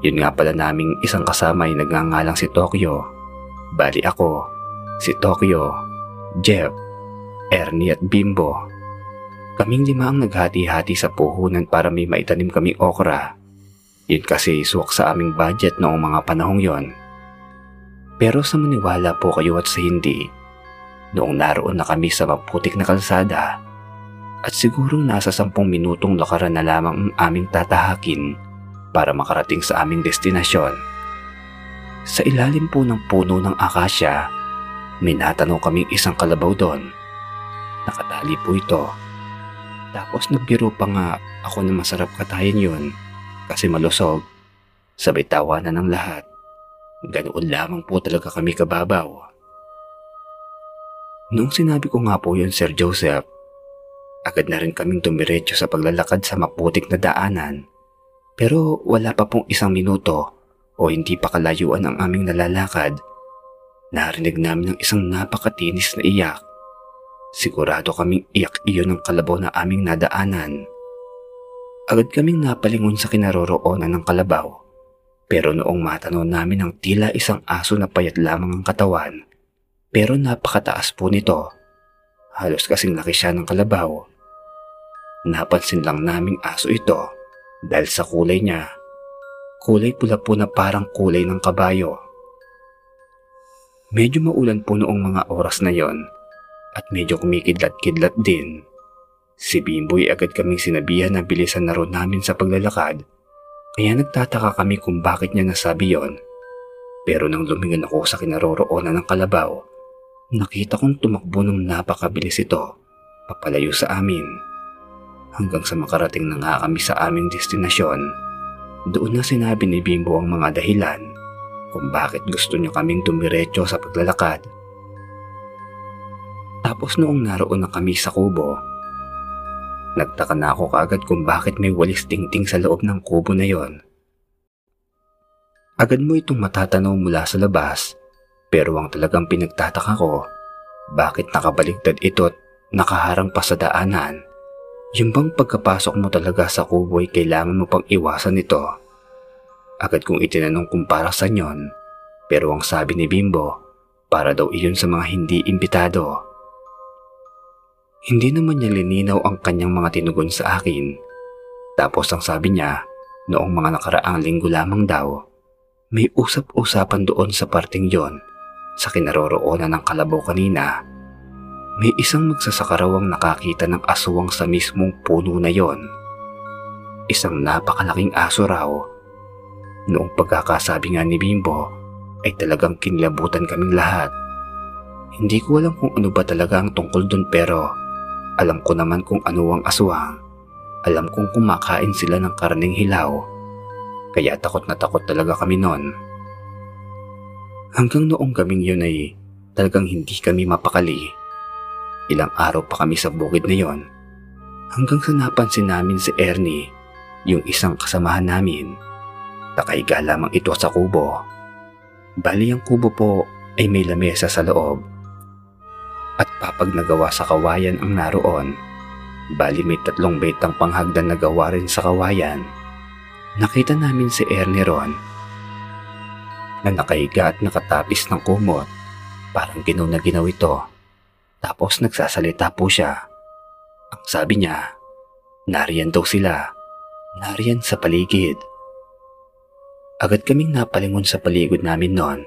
Yun nga pala naming isang kasama ay nagngangalang si Tokyo. Bali ako, si Tokyo, Jeff, Ernie at Bimbo Kaming lima ang naghati-hati sa puhunan para may maitanim kaming okra. Yun kasi suwak sa aming budget noong mga panahong yon. Pero sa maniwala po kayo at sa hindi, noong naroon na kami sa maputik na kalsada, at sigurong nasa sampung minutong lakaran na lamang ang aming tatahakin para makarating sa aming destinasyon. Sa ilalim po ng puno ng akasya, may natanaw kaming isang kalabaw doon. Nakatali po ito tapos nagbiro pa nga ako na masarap katayin yun kasi malusog. Sabay tawanan ng lahat. Ganoon lamang po talaga kami kababaw. Noong sinabi ko nga po yun Sir Joseph, agad na rin kaming tumiretso sa paglalakad sa maputik na daanan. Pero wala pa pong isang minuto o hindi pa kalayuan ang aming nalalakad. Narinig namin ng isang napakatinis na iyak Sigurado kaming iyak iyon ng kalabaw na aming nadaanan. Agad kaming napalingon sa kinaroroonan ng kalabaw. Pero noong matanaw namin ang tila isang aso na payat lamang ang katawan, pero napakataas po nito. Halos kasing laki siya ng kalabaw. Napansin lang naming aso ito dahil sa kulay niya. Kulay pula po na parang kulay ng kabayo. Medyo maulan po noong mga oras na yon at medyo kumikidlat-kidlat din. Si Bimboy agad kaming sinabihan na bilisan na ron namin sa paglalakad kaya nagtataka kami kung bakit niya nasabi yon. Pero nang lumingon ako sa kinaroroonan ng kalabaw, nakita kong tumakbo ng napakabilis ito papalayo sa amin. Hanggang sa makarating na nga kami sa aming destinasyon, doon na sinabi ni Bimbo ang mga dahilan kung bakit gusto niya kaming dumiretso sa paglalakad tapos noong naroon na kami sa kubo, nagtaka na ako kaagad kung bakit may walis tingting sa loob ng kubo na yon. Agad mo itong matatanaw mula sa labas, pero ang talagang pinagtataka ko, bakit nakabaligtad ito at nakaharang pa sa daanan? Yung bang pagkapasok mo talaga sa kubo ay kailangan mo pang iwasan ito? Agad kong itinanong kung para sa yon, pero ang sabi ni Bimbo, para daw iyon sa mga hindi imbitado. Hindi naman niya lininaw ang kanyang mga tinugon sa akin. Tapos ang sabi niya, noong mga nakaraang linggo lamang daw, may usap-usapan doon sa parting yon sa kinaroroonan ng kalabaw kanina. May isang magsasakarawang nakakita ng aswang sa mismong puno na yon. Isang napakalaking aso raw. Noong pagkakasabi nga ni Bimbo, ay talagang kinilabutan kaming lahat. Hindi ko alam kung ano ba talaga ang tungkol dun pero alam ko naman kung ano ang aswang. Alam kong kumakain sila ng karning hilaw. Kaya takot na takot talaga kami noon. Hanggang noong kaming yun ay talagang hindi kami mapakali. Ilang araw pa kami sa bukid na yon. Hanggang sa napansin namin si Ernie, yung isang kasamahan namin. Nakaiga lamang ito sa kubo. Bali ang kubo po ay may lamesa sa loob. At papag nagawa sa kawayan ang naroon. Bali may tatlong betang panghagdan na gawa rin sa kawayan. Nakita namin si Ernie ron na nakahiga at nakatapis ng kumot. Parang ginaw na ginaw ito. Tapos nagsasalita po siya. Ang sabi niya, nariyan daw sila. Nariyan sa paligid. Agad kaming napalingon sa paligid namin noon.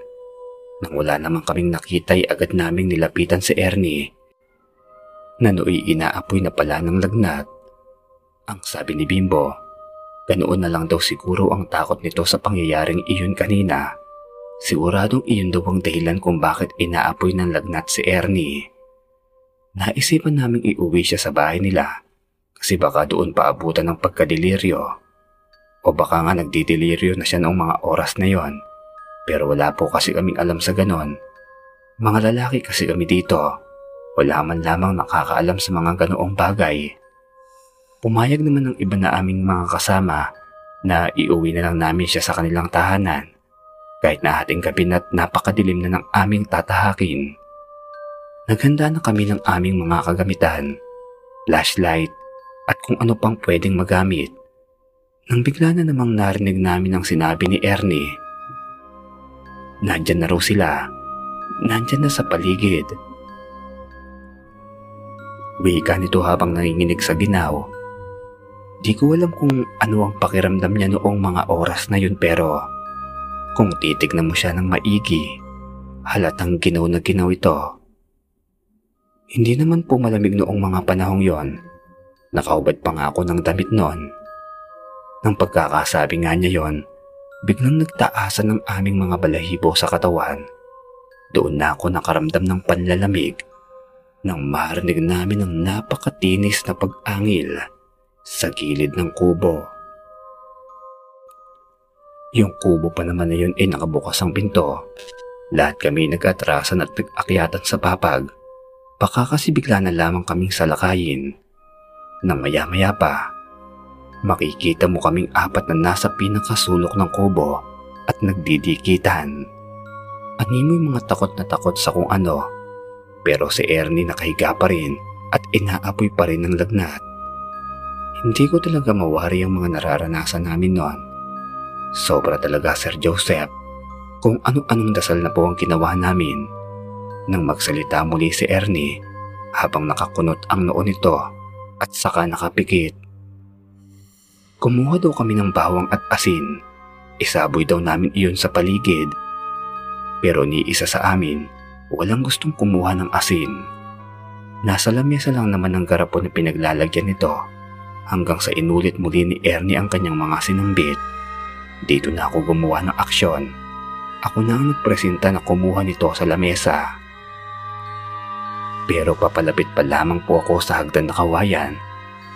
Nang wala naman kaming nakita ay agad naming nilapitan si Ernie. Nanoy inaapoy na pala ng lagnat. Ang sabi ni Bimbo, ganoon na lang daw siguro ang takot nito sa pangyayaring iyon kanina. Siguradong iyon daw ang dahilan kung bakit inaapoy ng lagnat si Ernie. Naisipan naming iuwi siya sa bahay nila kasi baka doon paabutan ng pagkadeliryo. O baka nga nagdideliryo na siya noong mga oras na yon. Pero wala po kasi kaming alam sa ganon. Mga lalaki kasi kami dito. Wala man lamang nakakaalam sa mga ganoong bagay. Pumayag naman ng iba na aming mga kasama na iuwi na lang namin siya sa kanilang tahanan. Kahit na ating gabi na't napakadilim na ng aming tatahakin. Naghanda na kami ng aming mga kagamitan, flashlight at kung ano pang pwedeng magamit. Nang bigla na namang narinig namin ang sinabi ni Ernie Nandyan na raw sila. Nandyan na sa paligid. Wika nito habang nanginginig sa ginaw. Di ko alam kung ano ang pakiramdam niya noong mga oras na yun pero kung titignan mo siya ng maigi, halatang ginaw na ginaw ito. Hindi naman po malamig noong mga panahong yon. Nakaubad pa nga ako ng damit noon. Nang pagkakasabi nga niya yon, biglang nagtaasan ng aming mga balahibo sa katawan. Doon na ako nakaramdam ng panlalamig nang marinig namin ang napakatinis na pag-angil sa gilid ng kubo. Yung kubo pa naman na yun ay nakabukas ang pinto. Lahat kami nag-atrasan at nag-akyatan sa papag. Baka kasi bigla na lamang kaming salakayin. Nang maya-maya pa, makikita mo kaming apat na nasa pinakasulok ng kubo at nagdidikitan. Animoy mga takot na takot sa kung ano, pero si Ernie nakahiga pa rin at inaapoy pa rin ng lagnat. Hindi ko talaga mawari ang mga nararanasan namin noon. Sobra talaga Sir Joseph kung ano-anong dasal na po ang ginawa namin. Nang magsalita muli si Ernie habang nakakunot ang noo nito at saka nakapikit Kumuha daw kami ng bawang at asin. Isaboy daw namin iyon sa paligid. Pero ni isa sa amin, walang gustong kumuha ng asin. Nasa lamesa lang naman ang garapon na pinaglalagyan nito hanggang sa inulit muli ni Ernie ang kanyang mga sinambit. Dito na ako gumawa ng aksyon. Ako na ang nagpresenta na kumuha nito sa lamesa. Pero papalapit pa lamang po ako sa hagdan na kawayan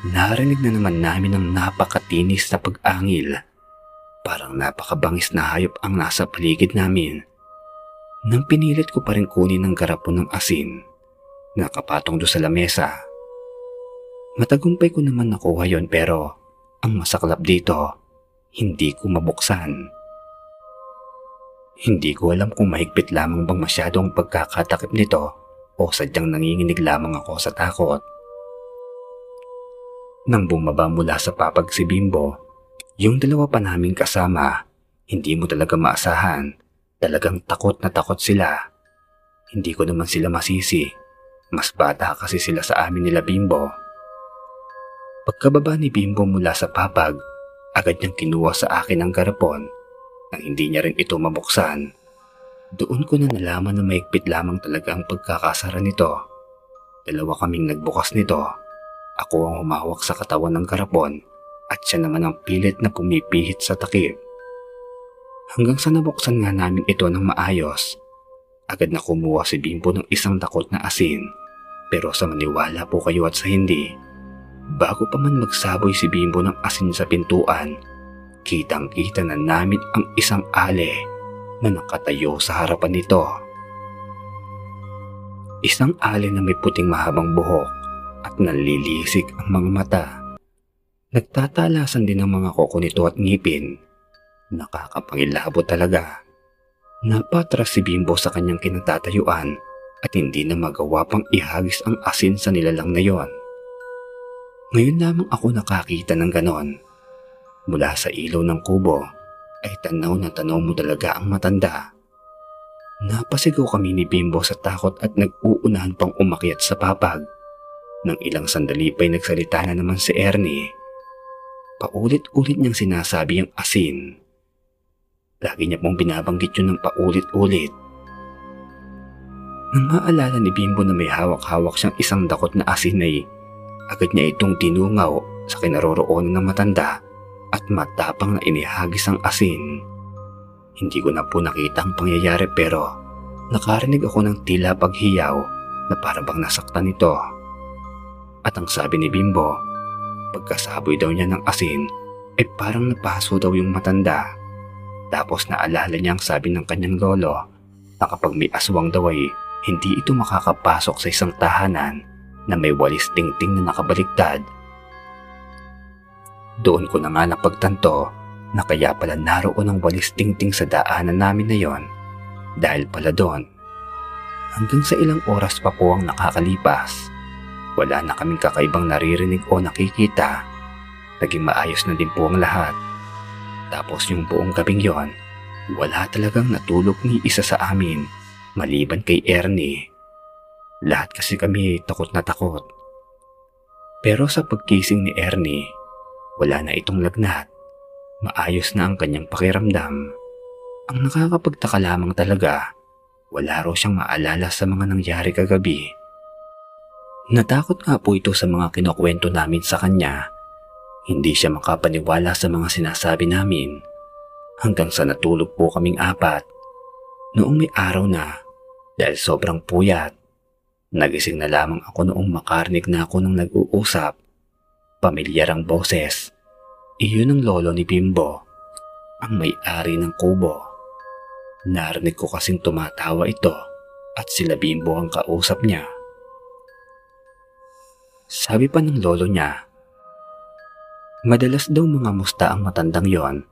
Narinig na naman namin ang napakatinis na pag-angil. Parang napakabangis na hayop ang nasa paligid namin. Nang pinilit ko pa rin kunin ang garapon ng asin, nakapatong do sa lamesa. Matagumpay ko naman nakuha yon pero ang masaklap dito, hindi ko mabuksan. Hindi ko alam kung mahigpit lamang bang masyado ang pagkakatakip nito o sadyang nanginginig lamang ako sa takot. Nang bumaba mula sa papag si Bimbo, yung dalawa pa naming kasama, hindi mo talaga maasahan. Talagang takot na takot sila. Hindi ko naman sila masisi. Mas bata kasi sila sa amin nila Bimbo. Pagkababa ni Bimbo mula sa papag, agad niyang kinuha sa akin ang garapon nang hindi niya rin ito mabuksan. Doon ko na nalaman na maigpit lamang talaga ang pagkakasara nito. Dalawa kaming nagbukas nito ako ang humawak sa katawan ng garapon at siya naman ang pilit na pumipihit sa takip. Hanggang sa nabuksan nga namin ito ng maayos, agad na kumuha si Bimbo ng isang takot na asin. Pero sa maniwala po kayo at sa hindi, bago pa man magsaboy si Bimbo ng asin sa pintuan, kitang kita na namin ang isang ale na nakatayo sa harapan nito. Isang ale na may puting mahabang buhok at nanlilisik ang mga mata. Nagtatalasan din ang mga koko nito at ngipin. Nakakapangilabo talaga. Napatras si Bimbo sa kanyang kinatatayuan at hindi na magawa pang ihagis ang asin sa nilalang na yon. Ngayon lamang ako nakakita ng ganon. Mula sa ilaw ng kubo ay tanaw na tanaw mo talaga ang matanda. Napasigaw kami ni Bimbo sa takot at nag-uunahan pang umakyat sa papag. Nang ilang sandali pa'y nagsalita na naman si Ernie. Paulit-ulit niyang sinasabi ang asin Lagi niya pong binabanggit yun ng paulit-ulit. Nang maalala ni Bimbo na may hawak-hawak siyang isang dakot na asin ay agad niya itong tinungaw sa kinaroroonan ng matanda at matapang na inihagis ang asin. Hindi ko na po nakita ang pangyayari pero nakarinig ako ng tila paghiyaw na parabang nasaktan nito. At ang sabi ni Bimbo, pagkasaboy daw niya ng asin ay parang napaso daw yung matanda tapos naalala niya ang sabi ng kanyang lolo na kapag may aswang daw ay hindi ito makakapasok sa isang tahanan na may walis tingting na nakabaliktad. Doon ko na nga napagtanto na kaya pala naroon ang walis tingting sa daanan namin na yon dahil pala doon. Hanggang sa ilang oras pa po ang nakakalipas, wala na kaming kakaibang naririnig o nakikita. Naging maayos na din po ang lahat. Tapos yung buong gabing yon, wala talagang natulog ni isa sa amin maliban kay Ernie. Lahat kasi kami takot na takot. Pero sa pagkising ni Ernie, wala na itong lagnat. Maayos na ang kanyang pakiramdam. Ang nakakapagtaka lamang talaga, wala raw siyang maalala sa mga nangyari kagabi. Natakot nga po ito sa mga kinukwento namin sa kanya hindi siya makapaniwala sa mga sinasabi namin hanggang sa natulog po kaming apat. Noong may araw na, dahil sobrang puyat, nagising na lamang ako noong makarinig na ako ng nag-uusap. Pamilyar ang boses. Iyon ang lolo ni Bimbo, ang may-ari ng kubo. Narinig ko kasing tumatawa ito at sila Bimbo ang kausap niya. Sabi pa ng lolo niya, Madalas daw mga musta ang matandang yon.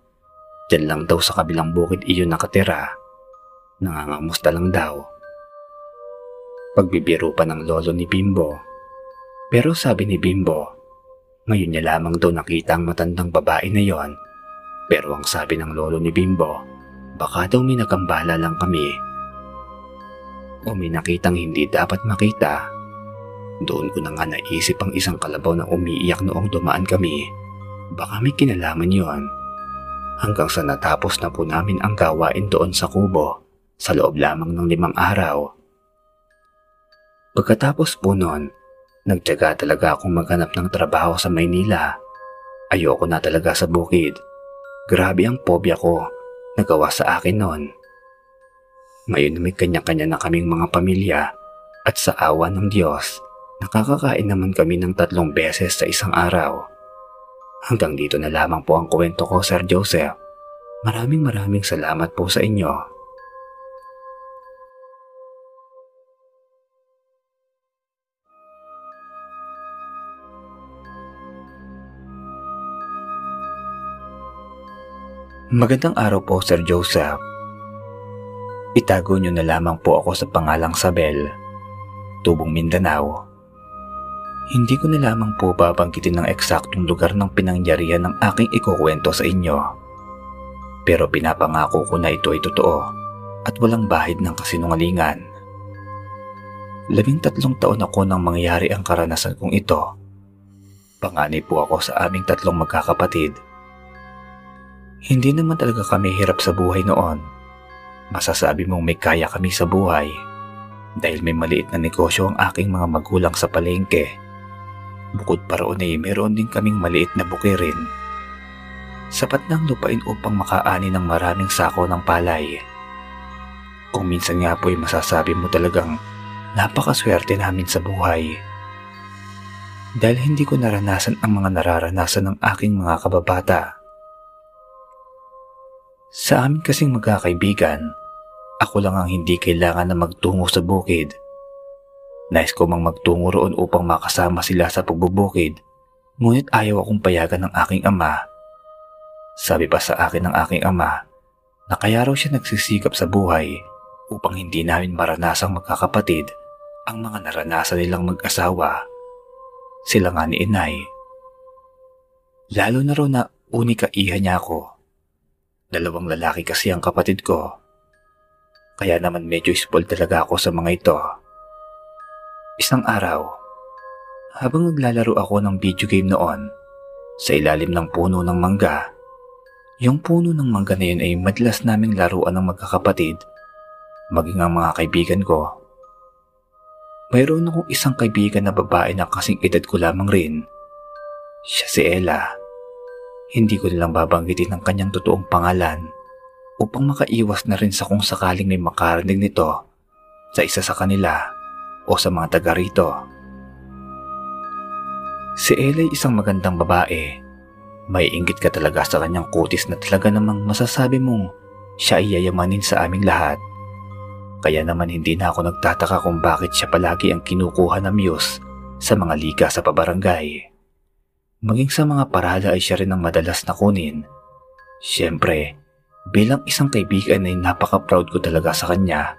Diyan lang daw sa kabilang bukid iyon nakatira. Nangangamusta lang daw. Pagbibiro pa ng lolo ni Bimbo. Pero sabi ni Bimbo, ngayon niya lamang daw nakita ang matandang babae na yon. Pero ang sabi ng lolo ni Bimbo, baka daw may nakambala lang kami. O may nakitang hindi dapat makita. Doon ko na nga naisip ang isang kalabaw na umiiyak noong dumaan kami Baka may kinalaman yon. Hanggang sa natapos na po namin ang gawain doon sa kubo sa loob lamang ng limang araw. Pagkatapos po noon, nagtyaga talaga akong maghanap ng trabaho sa Maynila. Ayoko na talaga sa bukid. Grabe ang pobya ko nagawa sa akin noon. Ngayon may kanya-kanya na kaming mga pamilya at sa awa ng Diyos, nakakakain naman kami ng tatlong beses sa isang araw. Hanggang dito na lamang po ang kwento ko, Sir Joseph. Maraming maraming salamat po sa inyo. Magandang araw po, Sir Joseph. Itago niyo na lamang po ako sa pangalang Sabel, Tubong Mindanao. Hindi ko na lamang po babanggitin ng eksaktong lugar ng pinangyarihan ng aking ikukwento sa inyo. Pero pinapangako ko na ito ay totoo at walang bahid ng kasinungalingan. Labing tatlong taon ako nang mangyari ang karanasan kong ito. Panganay po ako sa aming tatlong magkakapatid. Hindi naman talaga kami hirap sa buhay noon. Masasabi mong may kaya kami sa buhay dahil may maliit na negosyo ang aking mga magulang sa palengke Bukod pa roon ay meron din kaming maliit na bukirin. Sapat ng lupain upang makaani ng maraming sako ng palay. Kung minsan nga po ay masasabi mo talagang napakaswerte namin sa buhay. Dahil hindi ko naranasan ang mga nararanasan ng aking mga kababata. Sa amin kasing magkakaibigan, ako lang ang hindi kailangan na magtungo sa bukid. Nais ko mang magtungo roon upang makasama sila sa pagbubukid, ngunit ayaw akong payagan ng aking ama. Sabi pa sa akin ng aking ama na kaya raw siya nagsisikap sa buhay upang hindi namin maranasang magkakapatid ang mga naranasan nilang mag-asawa. Sila nga ni inay. Lalo na raw na unika iha niya ako. Dalawang lalaki kasi ang kapatid ko. Kaya naman medyo spoiled talaga ako sa mga ito. Isang araw, habang naglalaro ako ng video game noon, sa ilalim ng puno ng mangga, yung puno ng mangga na yun ay madalas naming laruan ng magkakapatid maging ang mga kaibigan ko. Mayroon akong isang kaibigan na babae na kasing edad ko lamang rin. Siya si Ella. Hindi ko nilang babanggitin ang kanyang totoong pangalan upang makaiwas na rin sa kung sakaling may makarinig nito sa isa sa kanila o sa mga taga rito. Si Ella ay isang magandang babae. May inggit ka talaga sa kanyang kutis na talaga namang masasabi mong siya ay yayamanin sa aming lahat. Kaya naman hindi na ako nagtataka kung bakit siya palagi ang kinukuha ng muse sa mga liga sa pabarangay. Maging sa mga parada ay siya rin ang madalas na kunin. Siyempre, bilang isang kaibigan ay napaka-proud ko talaga sa kanya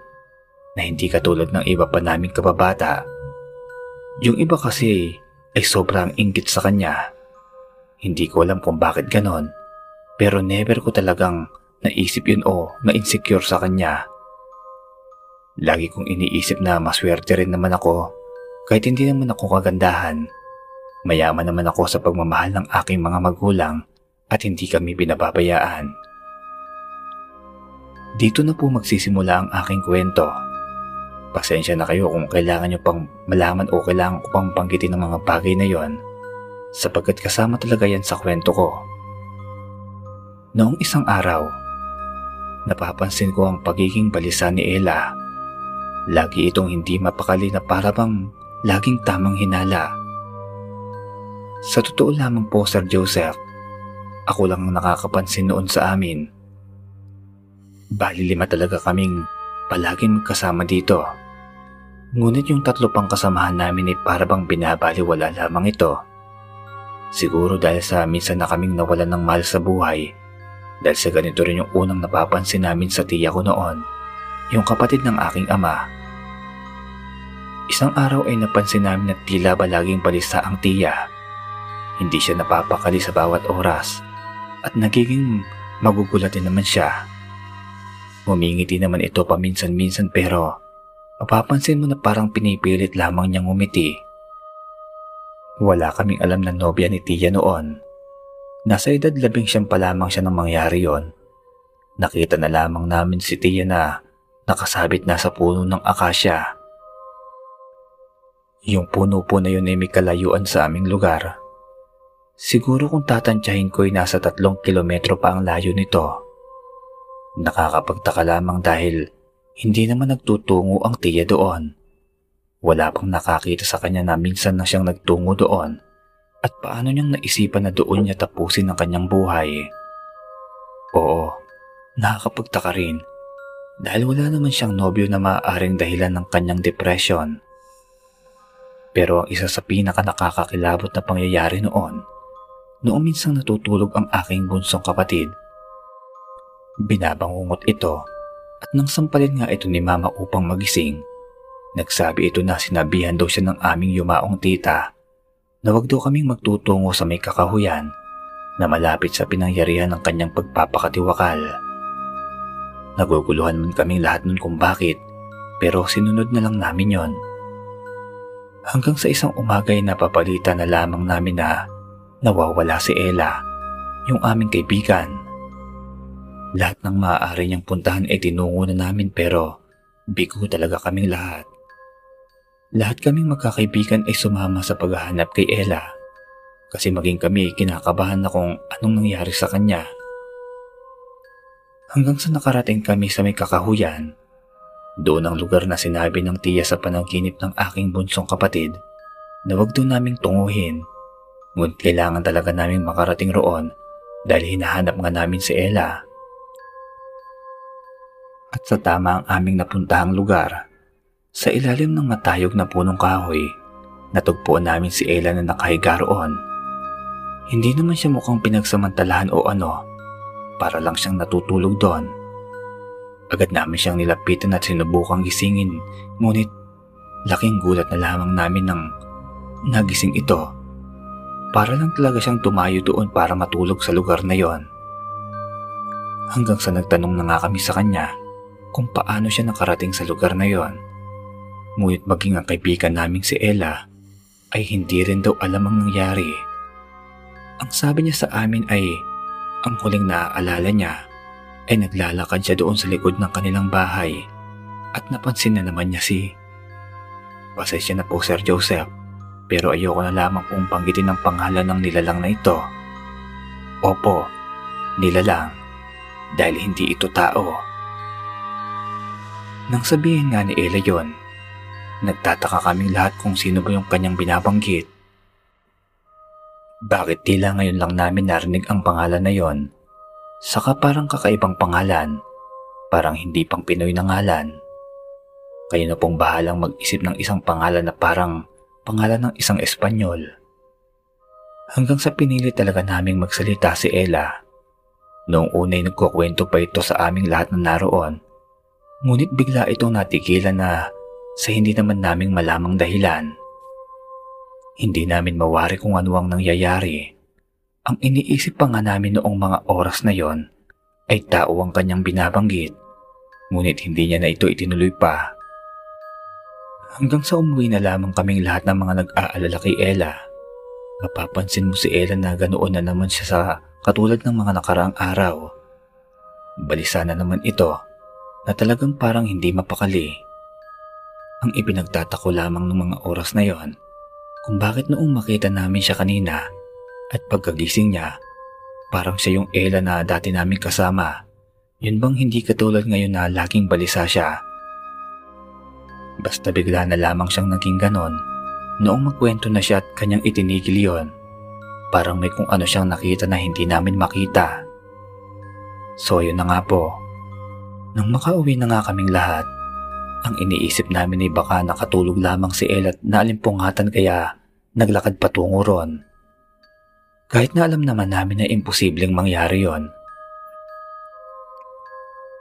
na hindi katulad ng iba pa naming kababata. Yung iba kasi ay sobrang inggit sa kanya. Hindi ko alam kung bakit ganon, pero never ko talagang naisip yun o na-insecure sa kanya Lagi kong iniisip na maswerte rin naman ako kahit hindi naman ako kagandahan. Mayaman naman ako sa pagmamahal ng aking mga magulang at hindi kami binababayaan. Dito na po magsisimula ang aking kwento. Pasensya na kayo kung kailangan nyo pang malaman o kailangan ko pang banggitin ng mga bagay na yon sapagkat kasama talaga yan sa kwento ko. Noong isang araw, napapansin ko ang pagiging balisa ni Ella Lagi itong hindi mapakali na para bang laging tamang hinala. Sa totoo lamang po Sir Joseph, ako lang ang nakakapansin noon sa amin. Bali lima talaga kaming palaging magkasama dito. Ngunit yung tatlo pang kasamahan namin ay para bang binabaliwala lamang ito. Siguro dahil sa minsan na kaming nawalan ng mahal sa buhay dahil sa ganito rin yung unang napapansin namin sa tiya ko noon yung kapatid ng aking ama. Isang araw ay napansin namin na tila ba laging balisa ang tiya. Hindi siya napapakali sa bawat oras at nagiging magugulat din naman siya. Humingiti naman ito paminsan-minsan pero mapapansin mo na parang pinipilit lamang niyang umiti. Wala kaming alam na nobya ni tiya noon. Nasa edad labing siyam pa lamang siya nang mangyari yon. Nakita na lamang namin si tiya na nakasabit na sa puno ng akasya. Yung puno po na yun ay may kalayuan sa aming lugar. Siguro kung tatantyahin ko ay nasa tatlong kilometro pa ang layo nito. Nakakapagtaka lamang dahil hindi naman nagtutungo ang tiya doon. Wala pang nakakita sa kanya na minsan na siyang nagtungo doon at paano niyang naisipan na doon niya tapusin ang kanyang buhay. Oo, nakakapagtaka rin dahil wala naman siyang nobyo na maaaring dahilan ng kanyang depression. Pero ang isa sa pinaka nakakakilabot na pangyayari noon, noong minsang natutulog ang aking bunsong kapatid. Binabangungot ito at nang sampalin nga ito ni mama upang magising, nagsabi ito na sinabihan daw siya ng aming yumaong tita na wag daw kaming magtutungo sa may kakahuyan na malapit sa pinangyarihan ng kanyang pagpapakatiwakal. Naguguluhan man kaming lahat nun kung bakit, pero sinunod na lang namin yon. Hanggang sa isang umaga ay napapalitan na lamang namin na nawawala si Ella, yung aming kaibigan. Lahat ng maaari niyang puntahan ay tinungo na namin pero bigo talaga kaming lahat. Lahat kaming magkakaibigan ay sumama sa paghahanap kay Ella Kasi maging kami kinakabahan na kung anong nangyari sa kanya. Hanggang sa nakarating kami sa may kakahuyan, doon ang lugar na sinabi ng tiya sa panaginip ng aking bunsong kapatid na wag doon naming tunguhin. Ngunit kailangan talaga naming makarating roon dahil hinahanap nga namin si Ella. At sa tama ang aming napuntahang lugar, sa ilalim ng matayog na punong kahoy, natugpuan namin si Ella na nakahiga roon. Hindi naman siya mukhang pinagsamantalahan o ano, para lang siyang natutulog doon. Agad namin siyang nilapitan at sinubukang gisingin, ngunit laking gulat na lamang namin nang nagising ito. Para lang talaga siyang tumayo doon para matulog sa lugar na yon. Hanggang sa nagtanong na nga kami sa kanya kung paano siya nakarating sa lugar na yon. Ngunit maging ang kaibigan naming si Ella ay hindi rin daw alam ang nangyari. Ang sabi niya sa amin ay ang huling naaalala niya ay naglalakad siya doon sa likod ng kanilang bahay at napansin na naman niya si... Pasensya na po Sir Joseph pero ayoko na lamang pong panggitin ang pangalan ng nilalang na ito. Opo, nilalang dahil hindi ito tao. Nang sabihin nga ni Ella yon, nagtataka kaming lahat kung sino ba yung kanyang binabanggit. Bakit tila ngayon lang namin narinig ang pangalan na yon? Saka parang kakaibang pangalan, parang hindi pang Pinoy na ngalan. Kayo na pong bahalang mag-isip ng isang pangalan na parang pangalan ng isang Espanyol. Hanggang sa pinili talaga naming magsalita si Ella. Noong unay nagkukwento pa ito sa aming lahat na naroon, ngunit bigla itong natigilan na sa hindi naman naming malamang dahilan. Hindi namin mawari kung ano ang nangyayari. Ang iniisip pa nga namin noong mga oras na yon ay tao ang kanyang binabanggit, ngunit hindi niya na ito itinuloy pa. Hanggang sa umuwi na lamang kaming lahat ng mga nag-aalala kay Ella. Mapapansin mo si Ella na ganoon na naman siya sa katulad ng mga nakaraang araw. Balisa na naman ito na talagang parang hindi mapakali. Ang ipinagtatako lamang ng mga oras na yon kung bakit noong makita namin siya kanina at pagkagising niya, parang siya yung Ella na dati namin kasama. Yun bang hindi katulad ngayon na laging balisa siya? Basta bigla na lamang siyang naging ganon noong magkwento na siya at kanyang itinigil yon. Parang may kung ano siyang nakita na hindi namin makita. So yun na nga po. Nang makauwi na nga kaming lahat, ang iniisip namin ay baka nakatulog lamang si El at naalimpungatan kaya naglakad patungo ron. Kahit na alam naman namin na imposibleng mangyari yon.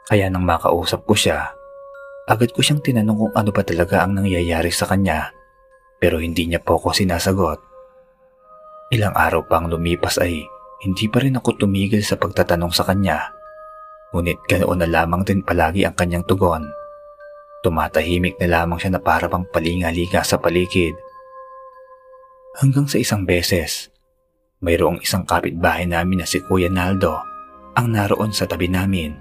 Kaya nang makausap ko siya, agad ko siyang tinanong kung ano ba talaga ang nangyayari sa kanya pero hindi niya po ako sinasagot. Ilang araw pang lumipas ay hindi pa rin ako tumigil sa pagtatanong sa kanya. Ngunit ganoon na lamang din palagi ang kanyang tugon. Tumatahimik na lamang siya na para bang palinga-liga sa paligid. Hanggang sa isang beses, mayroong isang kapitbahay namin na si Kuya Naldo ang naroon sa tabi namin.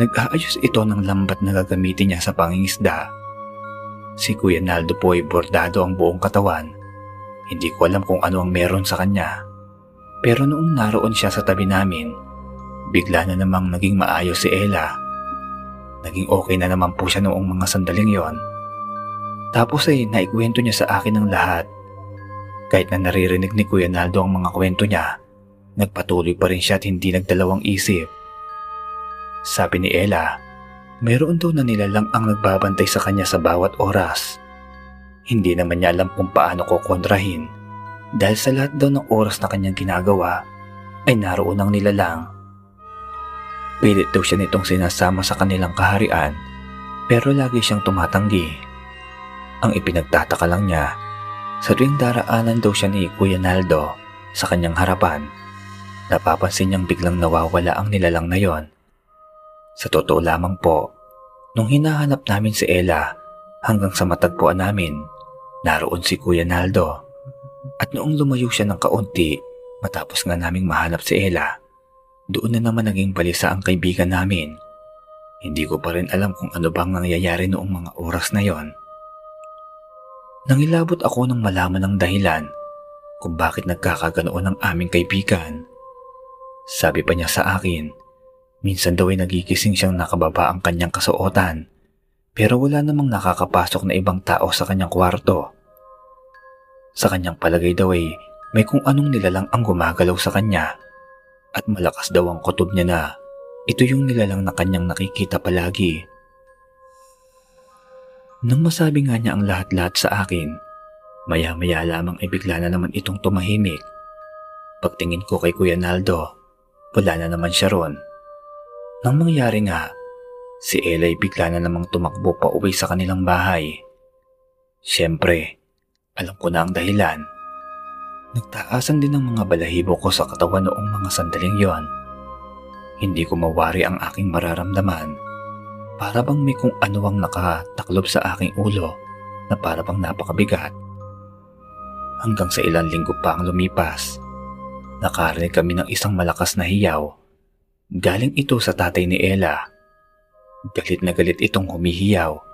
Nag-aayos ito ng lambat na gagamitin niya sa pangingisda Si Kuya Naldo po ay bordado ang buong katawan. Hindi ko alam kung ano ang meron sa kanya. Pero noong naroon siya sa tabi namin, bigla na namang naging maayos si Ella. Naging okay na naman po siya noong mga sandaling yon. Tapos ay naikwento niya sa akin ang lahat. Kahit na naririnig ni Kuya Naldo ang mga kwento niya, nagpatuloy pa rin siya at hindi nagdalawang isip. Sabi ni Ella, Mayroon daw na nilalang ang nagbabantay sa kanya sa bawat oras. Hindi naman niya alam kung paano ko kontrahin dahil sa lahat daw ng oras na kanyang ginagawa ay naroon ang nilalang. Pilit daw siya nitong sinasama sa kanilang kaharian pero lagi siyang tumatanggi. Ang ipinagtataka lang niya, sa tuwing daraanan daw siya ni Kuya Naldo sa kanyang harapan, napapansin niyang biglang nawawala ang nilalang na yon sa totoo lamang po, nung hinahanap namin si Ella hanggang sa matagpuan namin, naroon si Kuya Naldo. At noong lumayo siya ng kaunti matapos nga naming mahanap si Ella, doon na naman naging balisa ang kaibigan namin. Hindi ko pa rin alam kung ano bang nangyayari noong mga oras na yon. Nangilabot ako ng malaman ng dahilan kung bakit nagkakaganoon ang aming kaibigan. Sabi pa niya sa akin, minsan daw ay nagigising siyang nakababa ang kanyang kasuotan pero wala namang nakakapasok na ibang tao sa kanyang kwarto. Sa kanyang palagay daw ay may kung anong nilalang ang gumagalaw sa kanya at malakas daw ang kutob niya na ito yung nilalang na kanyang nakikita palagi. Nang masabi nga niya ang lahat-lahat sa akin, maya-maya lamang ay bigla na naman itong tumahimik. Pagtingin ko kay Kuya Naldo, wala na naman siya ron. Nang mangyari nga, si Ella ay bigla na namang tumakbo pa uwi sa kanilang bahay. Siyempre, alam ko na ang dahilan. Nagtaasan din ang mga balahibo ko sa katawan noong mga sandaling yon. Hindi ko mawari ang aking mararamdaman. Para bang may kung ano ang nakataklob sa aking ulo na para bang napakabigat. Hanggang sa ilang linggo pa ang lumipas, nakarinig kami ng isang malakas na hiyaw. Galing ito sa tatay ni Ella. Galit na galit itong humihiyaw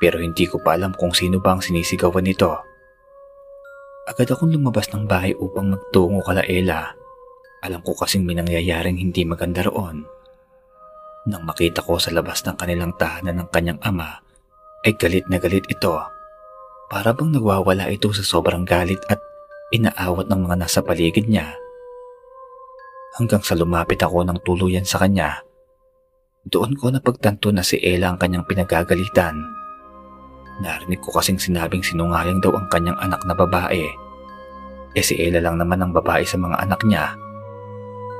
pero hindi ko pa alam kung sino ba ang sinisigawan nito. Agad akong lumabas ng bahay upang magtungo kala Ella. Alam ko kasing may nangyayaring hindi maganda roon. Nang makita ko sa labas ng kanilang tahanan ng kanyang ama, ay galit na galit ito. Para bang nagwawala ito sa sobrang galit at inaawat ng mga nasa paligid niya hanggang sa lumapit ako ng tuluyan sa kanya. Doon ko napagtanto na si Ella ang kanyang pinagagalitan. Narinig ko kasing sinabing sinungaling daw ang kanyang anak na babae. E si Ella lang naman ang babae sa mga anak niya.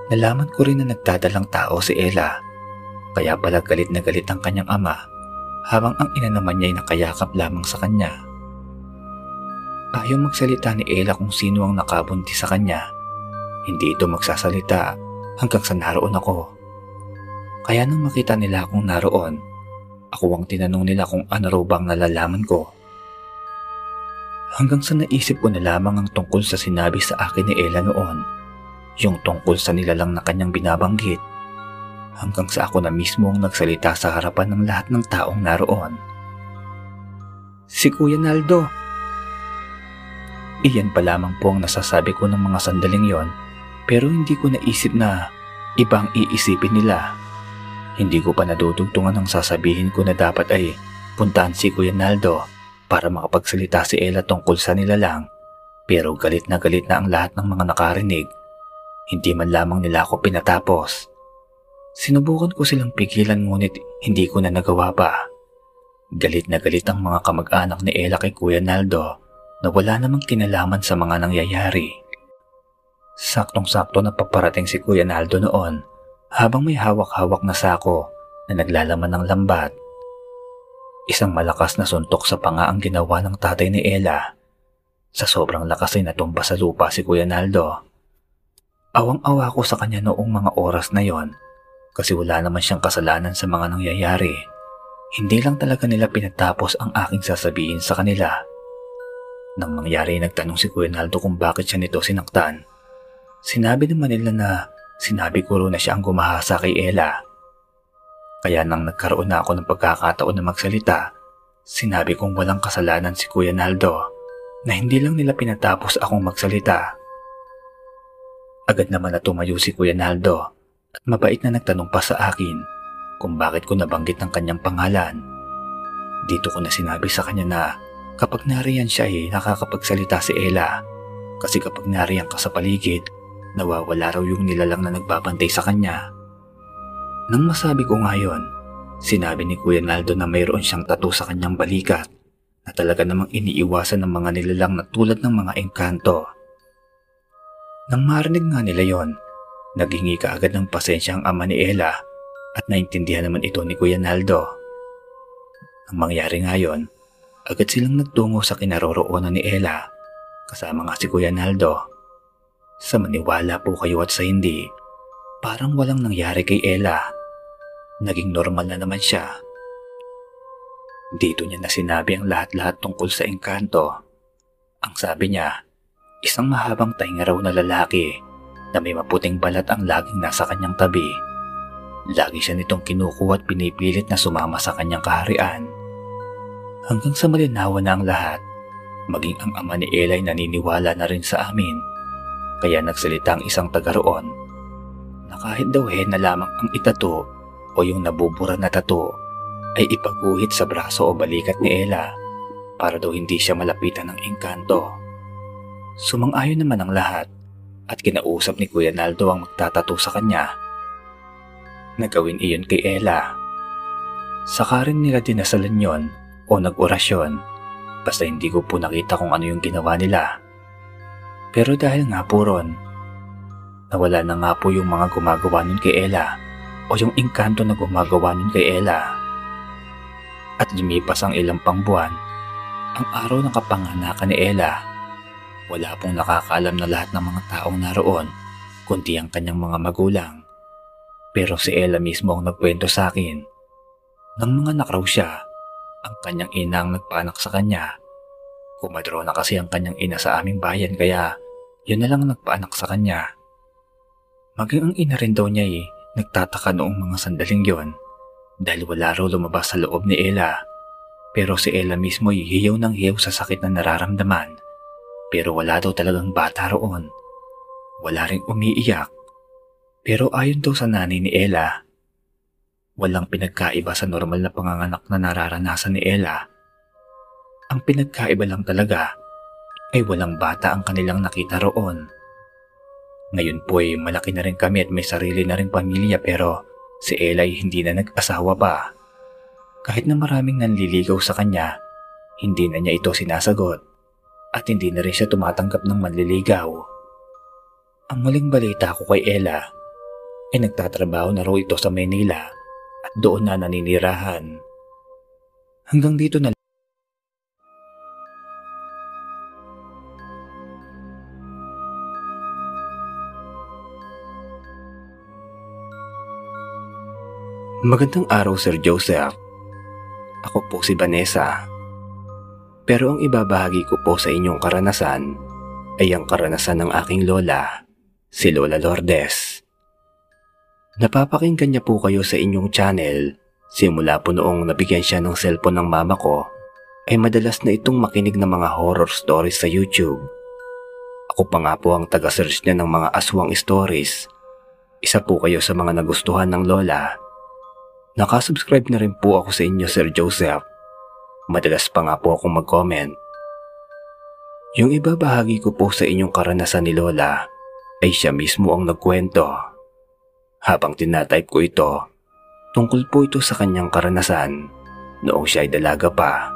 Nalaman ko rin na nagdadalang tao si Ella. Kaya pala galit na galit ang kanyang ama habang ang ina naman niya ay nakayakap lamang sa kanya. Ayaw magsalita ni Ella kung sino ang nakabunti sa kanya hindi ito magsasalita hanggang sa naroon ako. Kaya nang makita nila akong naroon, ako ang tinanong nila kung ano raw bang nalalaman ko. Hanggang sa naisip ko na lamang ang tungkol sa sinabi sa akin ni Ella noon, yung tungkol sa nilalang na kanyang binabanggit, hanggang sa ako na mismo ang nagsalita sa harapan ng lahat ng taong naroon. Si Kuya Naldo. Iyan pa lamang po ang nasasabi ko ng mga sandaling yon pero hindi ko naisip na ibang iisipin nila. Hindi ko pa nadudugtungan ang sasabihin ko na dapat ay puntahan si Kuya Naldo para makapagsalita si Ella tungkol sa nila lang. Pero galit na galit na ang lahat ng mga nakarinig. Hindi man lamang nila ako pinatapos. Sinubukan ko silang pigilan ngunit hindi ko na nagawa pa. Galit na galit ang mga kamag-anak ni Ella kay Kuya Naldo na wala namang kinalaman sa mga nangyayari. Saktong-sakto na paparating si Kuya Naldo noon habang may hawak-hawak na sako na naglalaman ng lambat. Isang malakas na suntok sa panga ang ginawa ng tatay ni Ella. Sa sobrang lakas ay natumba sa lupa si Kuya Naldo. Awang-awa ko sa kanya noong mga oras na yon kasi wala naman siyang kasalanan sa mga nangyayari. Hindi lang talaga nila pinatapos ang aking sasabihin sa kanila. Nang mangyari nagtanong si Kuya Naldo kung bakit siya nito sinaktan, Sinabi naman nila na sinabi ko na siya ang gumahasa kay Ella. Kaya nang nagkaroon na ako ng pagkakataon na magsalita, sinabi kong walang kasalanan si Kuya Naldo na hindi lang nila pinatapos akong magsalita. Agad naman na tumayo si Kuya Naldo at mabait na nagtanong pa sa akin kung bakit ko nabanggit ang kanyang pangalan. Dito ko na sinabi sa kanya na kapag nariyan siya ay nakakapagsalita si Ella kasi kapag nariyan ka sa paligid Nawawala raw yung nilalang na nagbabantay sa kanya. Nang masabi ko ngayon, sinabi ni Kuya Naldo na mayroon siyang tattoo sa kanyang balikat na talaga namang iniiwasan ng mga nilalang na tulad ng mga engkanto. Nang marinig nga nila yon, naghingi ka agad ng pasensya ang ama ni Ella at naintindihan naman ito ni Kuya Naldo. Ang mangyari ngayon, agad silang nagtungo sa kinaroroonan ni Ella kasama nga si Kuya Naldo sa maniwala po kayo at sa hindi, parang walang nangyari kay Ella. Naging normal na naman siya. Dito niya na sinabi ang lahat-lahat tungkol sa engkanto. Ang sabi niya, isang mahabang tainga raw na lalaki na may maputing balat ang laging nasa kanyang tabi. Lagi siya nitong kinukuha at pinipilit na sumama sa kanyang kaharian. Hanggang sa malinawan na ang lahat, Maging ang ama ni ay naniniwala na rin sa amin. Kaya nagsalita ang isang taga roon na kahit daw na lamang ang itato o yung nabubura na tato ay ipaguhit sa braso o balikat ni Ella para daw hindi siya malapitan ng engkanto. Sumang-ayon naman ang lahat at kinausap ni Kuya Naldo ang magtatato sa kanya. Nagawin iyon kay Ella. Saka rin nila dinasalan yon o nag-orasyon basta hindi ko po nakita kung ano yung ginawa nila. Pero dahil nga po ron, nawala na nga po yung mga gumagawa nun kay Ella o yung engkanto na gumagawa nun kay Ella. At lumipas ang ilang pang buwan, ang araw ng kapanganakan ni Ella wala pong nakakaalam na lahat ng mga taong naroon, kundi ang kanyang mga magulang. Pero si Ella mismo ang nagkwento sa akin. Nang mga nakraw siya, ang kanyang ina ang sa kanya. Kumadro na kasi ang kanyang ina sa aming bayan kaya yun na lang nagpaanak sa kanya. Maging ang ina rin daw niya eh, nagtataka noong mga sandaling yon dahil wala raw lumabas sa loob ni Ella. Pero si Ella mismo ay hiyaw ng hiyaw sa sakit na nararamdaman pero wala daw talagang bata roon. Wala ring umiiyak. Pero ayon daw sa nanay ni Ella, walang pinagkaiba sa normal na panganganak na nararanasan ni Ella. Ang pinagkaiba lang talaga ay walang bata ang kanilang nakita roon. Ngayon po ay malaki na rin kami at may sarili na rin pamilya pero si Ella ay hindi na nag-asawa pa. Kahit na maraming nanliligaw sa kanya, hindi na niya ito sinasagot at hindi na rin siya tumatanggap ng manliligaw. Ang maling balita ko kay Ella ay nagtatrabaho na raw ito sa Manila at doon na naninirahan. Hanggang dito na Magandang araw Sir Joseph. Ako po si Vanessa. Pero ang ibabahagi ko po sa inyong karanasan ay ang karanasan ng aking lola, si Lola Lourdes. Napapakinggan niya po kayo sa inyong channel simula po noong nabigyan siya ng cellphone ng mama ko ay madalas na itong makinig ng mga horror stories sa YouTube. Ako pa nga po ang taga-search niya ng mga aswang stories. Isa po kayo sa mga nagustuhan ng lola. Nakasubscribe na rin po ako sa inyo Sir Joseph Madalas pa nga po akong mag-comment. Yung iba bahagi ko po sa inyong karanasan ni Lola ay siya mismo ang nagkwento. Habang tinatype ko ito, tungkol po ito sa kanyang karanasan noong siya ay dalaga pa.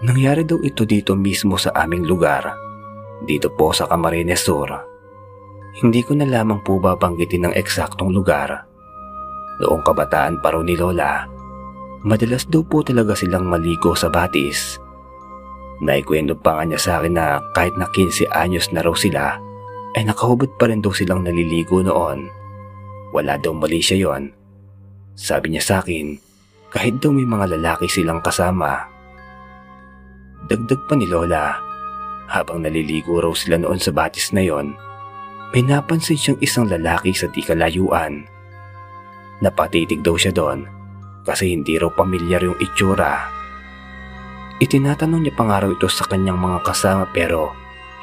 Nangyari daw ito dito mismo sa aming lugar, dito po sa Camarines Sur. Hindi ko na lamang po babanggitin ng eksaktong lugar. Noong kabataan pa ni Lola, Madalas daw po talaga silang maligo sa batis. Naikwento pa nga niya sa akin na kahit na 15 anyos na raw sila, ay nakahubad pa rin daw silang naliligo noon. Wala daw mali siya yon. Sabi niya sa akin, kahit daw may mga lalaki silang kasama. Dagdag pa ni Lola, habang naliligo raw sila noon sa batis na yon, may napansin siyang isang lalaki sa di kalayuan. Napatitig daw siya doon kasi hindi raw pamilyar yung itsura. Itinatanong niya pangaraw ito sa kanyang mga kasama pero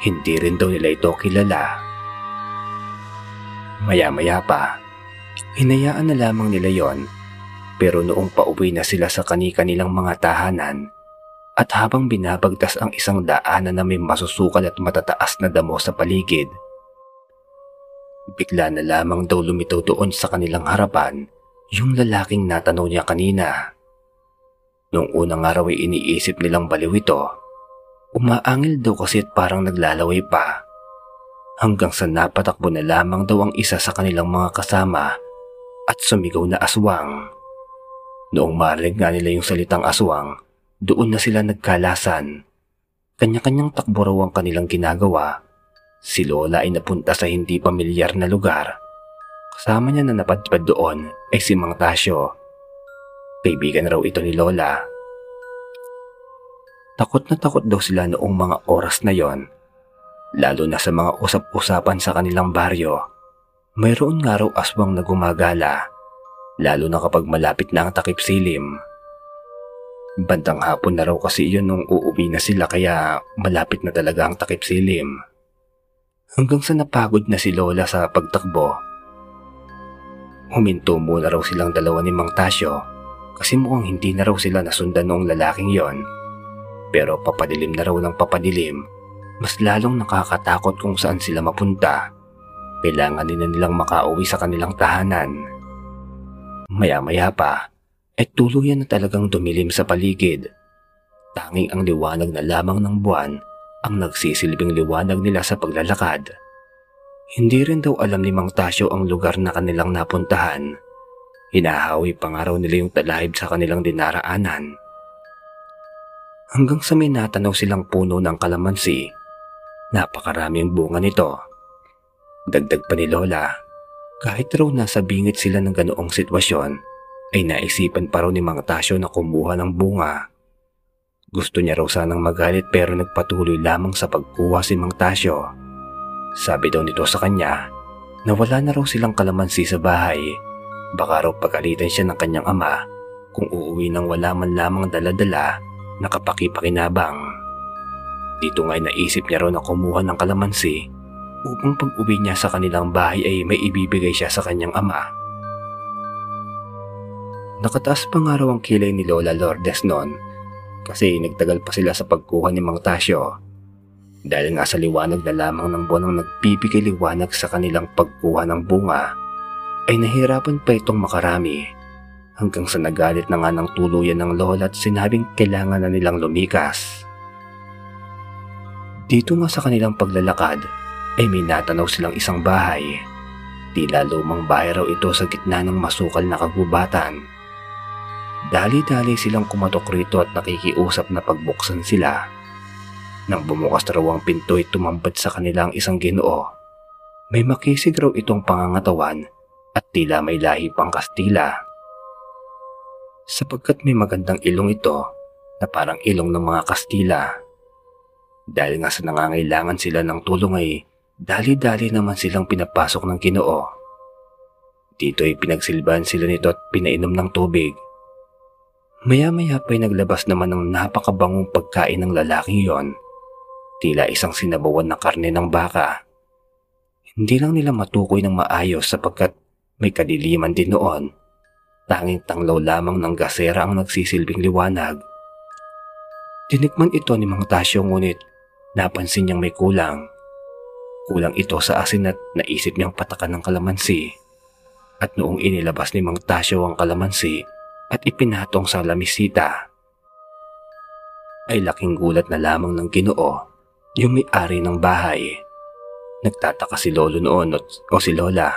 hindi rin daw nila ito kilala. Maya-maya pa, hinayaan na lamang nila yon pero noong pauwi na sila sa kani-kanilang mga tahanan at habang binabagtas ang isang daanan na may masusukal at matataas na damo sa paligid, bigla na lamang daw lumitaw doon sa kanilang harapan yung lalaking natanong niya kanina. Noong unang araw ay iniisip nilang baliw ito, umaangil daw kasi at parang naglalaway pa. Hanggang sa napatakbo na lamang daw ang isa sa kanilang mga kasama at sumigaw na aswang. Noong marinig nga nila yung salitang aswang, doon na sila nagkalasan. Kanya-kanyang takbo raw ang kanilang ginagawa. Si Lola ay napunta sa hindi pamilyar na lugar Kasama niya na napadpad doon ay si Mang Tasyo. Kaibigan raw ito ni Lola. Takot na takot daw sila noong mga oras na yon. Lalo na sa mga usap-usapan sa kanilang baryo. Mayroon nga raw aswang na gumagala, lalo na kapag malapit na ang takip silim. Bandang hapon na raw kasi yun nung uuwi na sila kaya malapit na talaga ang takip silim. Hanggang sa napagod na si Lola sa pagtakbo. Huminto muna raw silang dalawa ni Mang Tasyo kasi mukhang hindi na raw sila nasundan noong lalaking yon. Pero papadilim na raw ng papadilim, mas lalong nakakatakot kung saan sila mapunta. Kailangan nila nilang makauwi sa kanilang tahanan. Maya-maya pa, ay tuluyan na talagang dumilim sa paligid. Tanging ang liwanag na lamang ng buwan ang nagsisilbing liwanag nila sa paglalakad. Hindi rin daw alam ni Mang Tasyo ang lugar na kanilang napuntahan. Hinahawi pa nga raw nila yung talahib sa kanilang dinaraanan. Hanggang sa may natanaw silang puno ng kalamansi, napakaraming bunga nito. Dagdag pa ni Lola, kahit raw nasa bingit sila ng ganoong sitwasyon, ay naisipan pa raw ni Mang Tasyo na kumuha ng bunga. Gusto niya raw sanang magalit pero nagpatuloy lamang sa pagkuha si Mang Tasyo. Sabi daw nito sa kanya na wala na raw silang kalamansi sa bahay. Baka raw pagalitan siya ng kanyang ama kung uuwi nang wala man lamang daladala na kapakipakinabang. Dito nga'y naisip niya raw na kumuha ng kalamansi upang pag-uwi niya sa kanilang bahay ay may ibibigay siya sa kanyang ama. Nakataas pa nga raw ang kilay ni Lola Lourdes noon kasi nagtagal pa sila sa pagkuha ni Mang Tasyo. Dahil nga sa liwanag na lamang ng buwan ang nagbibigay liwanag sa kanilang pagkuha ng bunga, ay nahirapan pa itong makarami hanggang sa nagalit na nga ng tuluyan ng lola at sinabing kailangan na nilang lumikas. Dito nga sa kanilang paglalakad ay may natanaw silang isang bahay. Tila lumang bahay raw ito sa gitna ng masukal na kagubatan. Dali-dali silang kumatok rito at nakikiusap na pagbuksan sila. Nang bumukas raw ang pinto ay tumambad sa kanilang isang ginoo. May makisig raw itong pangangatawan at tila may lahi pang Kastila. Sapagkat may magandang ilong ito na parang ilong ng mga Kastila. Dahil nga sa nangangailangan sila ng tulong ay Dali-dali naman silang pinapasok ng ginoo. Dito ay pinagsilbahan sila nito at pinainom ng tubig. Maya-maya pa'y naglabas naman ng napakabangong pagkain ng lalaking yon. Tila isang sinabawan na karne ng baka. Hindi lang nila matukoy ng maayos sapagkat may kadiliman din noon. Tanging tanglaw lamang ng gasera ang nagsisilbing liwanag. Tinikman ito ni Mang Tasyo ngunit napansin niyang may kulang. Kulang ito sa asin at naisip niyang patakan ng kalamansi. At noong inilabas ni Mang Tasyo ang kalamansi at ipinatong sa lamisita, ay laking gulat na lamang ng ginoo yung may-ari ng bahay. Nagtataka si Lolo noon o si Lola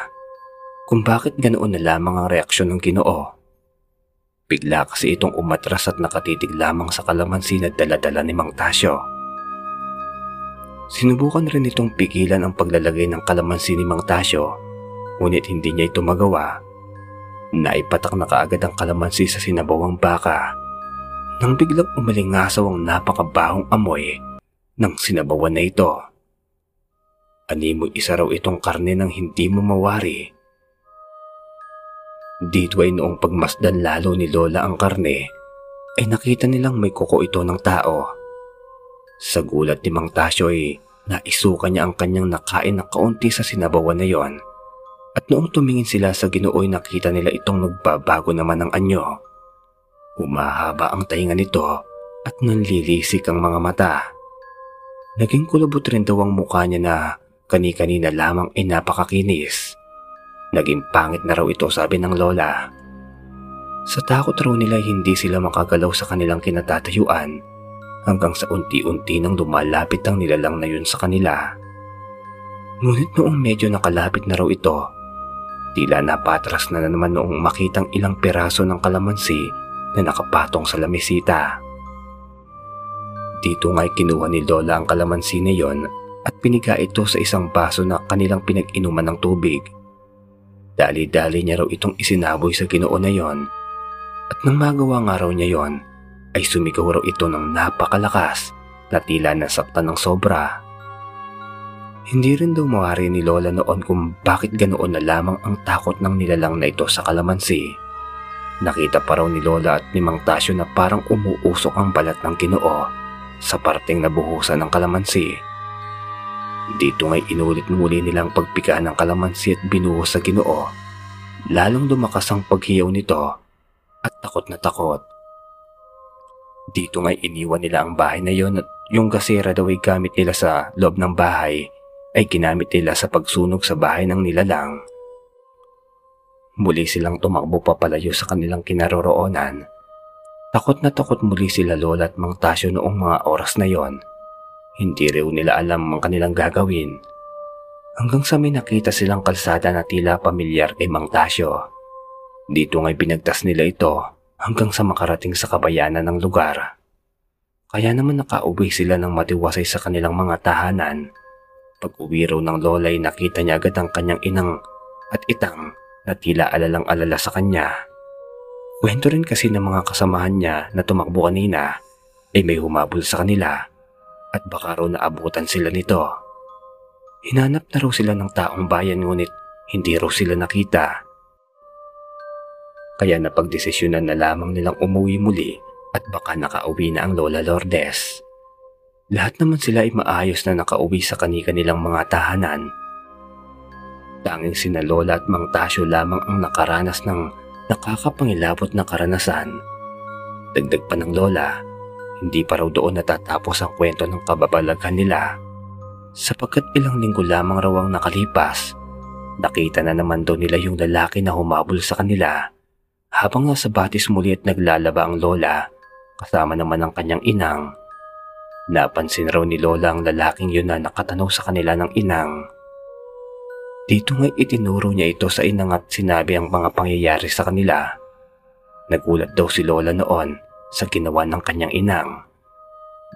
kung bakit ganoon na lamang ang reaksyon ng ginoo. Bigla kasi itong umatras at nakatitig lamang sa kalamansi na daladala ni Mang Tasyo. Sinubukan rin itong pigilan ang paglalagay ng kalamansi ni Mang Tasyo, ngunit hindi niya ito magawa. Naipatak na kaagad ang kalamansi sa sinabawang baka nang biglang umalingasaw ang napakabahong amoy ng sinabawan na ito. Animoy isa raw itong karne ng hindi mo mawari. Dito ay noong pagmasdan lalo ni Lola ang karne, ay nakita nilang may kuko ito ng tao. Sa gulat ni Mang Tasyo ay naisuka niya ang kanyang nakain na kaunti sa sinabawan na yon. At noong tumingin sila sa ginooy nakita nila itong nagbabago naman ng anyo. Humahaba ang tainga nito at nanlilisik ang mga mata. Naging kulubot rin daw ang mukha niya na kani-kanina lamang ay napakakinis. Naging pangit na raw ito sabi ng lola. Sa takot raw nila hindi sila makagalaw sa kanilang kinatatayuan hanggang sa unti-unti nang lumalapit ang nilalang na yun sa kanila. Ngunit noong medyo nakalapit na raw ito, tila napatras na, na naman noong makitang ilang peraso ng kalamansi na nakapatong sa lamisita. Dito nga'y kinuha ni Lola ang kalamansi na yon at piniga ito sa isang baso na kanilang pinag-inuman ng tubig. Dali-dali niya raw itong isinaboy sa ginoo na yon at nang magawa nga raw niya yon, ay sumigaw raw ito ng napakalakas na tila nasaktan ng sobra. Hindi rin daw mawari ni Lola noon kung bakit ganoon na lamang ang takot ng nilalang na ito sa kalamansi. Nakita pa raw ni Lola at ni Mang Tasyo na parang umuusok ang balat ng ginoo sa parteng nabuhusan ng kalamansi. Dito ngay inulit muli nilang pagpikaan ng kalamansi at binuhos sa ginoo. Lalong lumakas ang paghiyaw nito at takot na takot. Dito ngay iniwan nila ang bahay na yon at yung gasera daw ay gamit nila sa loob ng bahay ay ginamit nila sa pagsunog sa bahay ng nilalang. Muli silang tumakbo papalayo sa kanilang kinaroroonan. Takot na takot muli sila Lola at Mang Tasyo noong mga oras na yon. Hindi raw nila alam ang kanilang gagawin. Hanggang sa may nakita silang kalsada na tila pamilyar kay Mang Tasyo. Dito nga'y binagtas nila ito hanggang sa makarating sa kabayanan ng lugar. Kaya naman nakauwi sila ng matiwasay sa kanilang mga tahanan. Pag uwi raw ng lola ay nakita niya agad ang kanyang inang at itang na tila alalang-alala sa kanya. Kwento rin kasi ng mga kasamahan niya na tumakbo kanina ay may humabol sa kanila at baka raw naabutan sila nito. Hinanap na raw sila ng taong bayan ngunit hindi raw sila nakita. Kaya napagdesisyonan na lamang nilang umuwi muli at baka nakauwi na ang Lola Lourdes. Lahat naman sila ay maayos na nakauwi sa kani-kanilang mga tahanan Tanging sina Lola at Mang Tasyo lamang ang nakaranas ng nakakapangilabot na karanasan. Dagdag pa ng Lola, hindi pa raw doon natatapos ang kwento ng kababalaghan nila. Sapagkat ilang linggo lamang raw ang nakalipas, nakita na naman daw nila yung lalaki na humabol sa kanila. Habang nasa batis muli at naglalaba ang Lola, kasama naman ang kanyang inang. Napansin raw ni Lola ang lalaking yun na nakatanaw sa kanila ng inang. Dito nga itinuro niya ito sa inang at sinabi ang mga pangyayari sa kanila. Nagulat daw si Lola noon sa ginawa ng kanyang inang.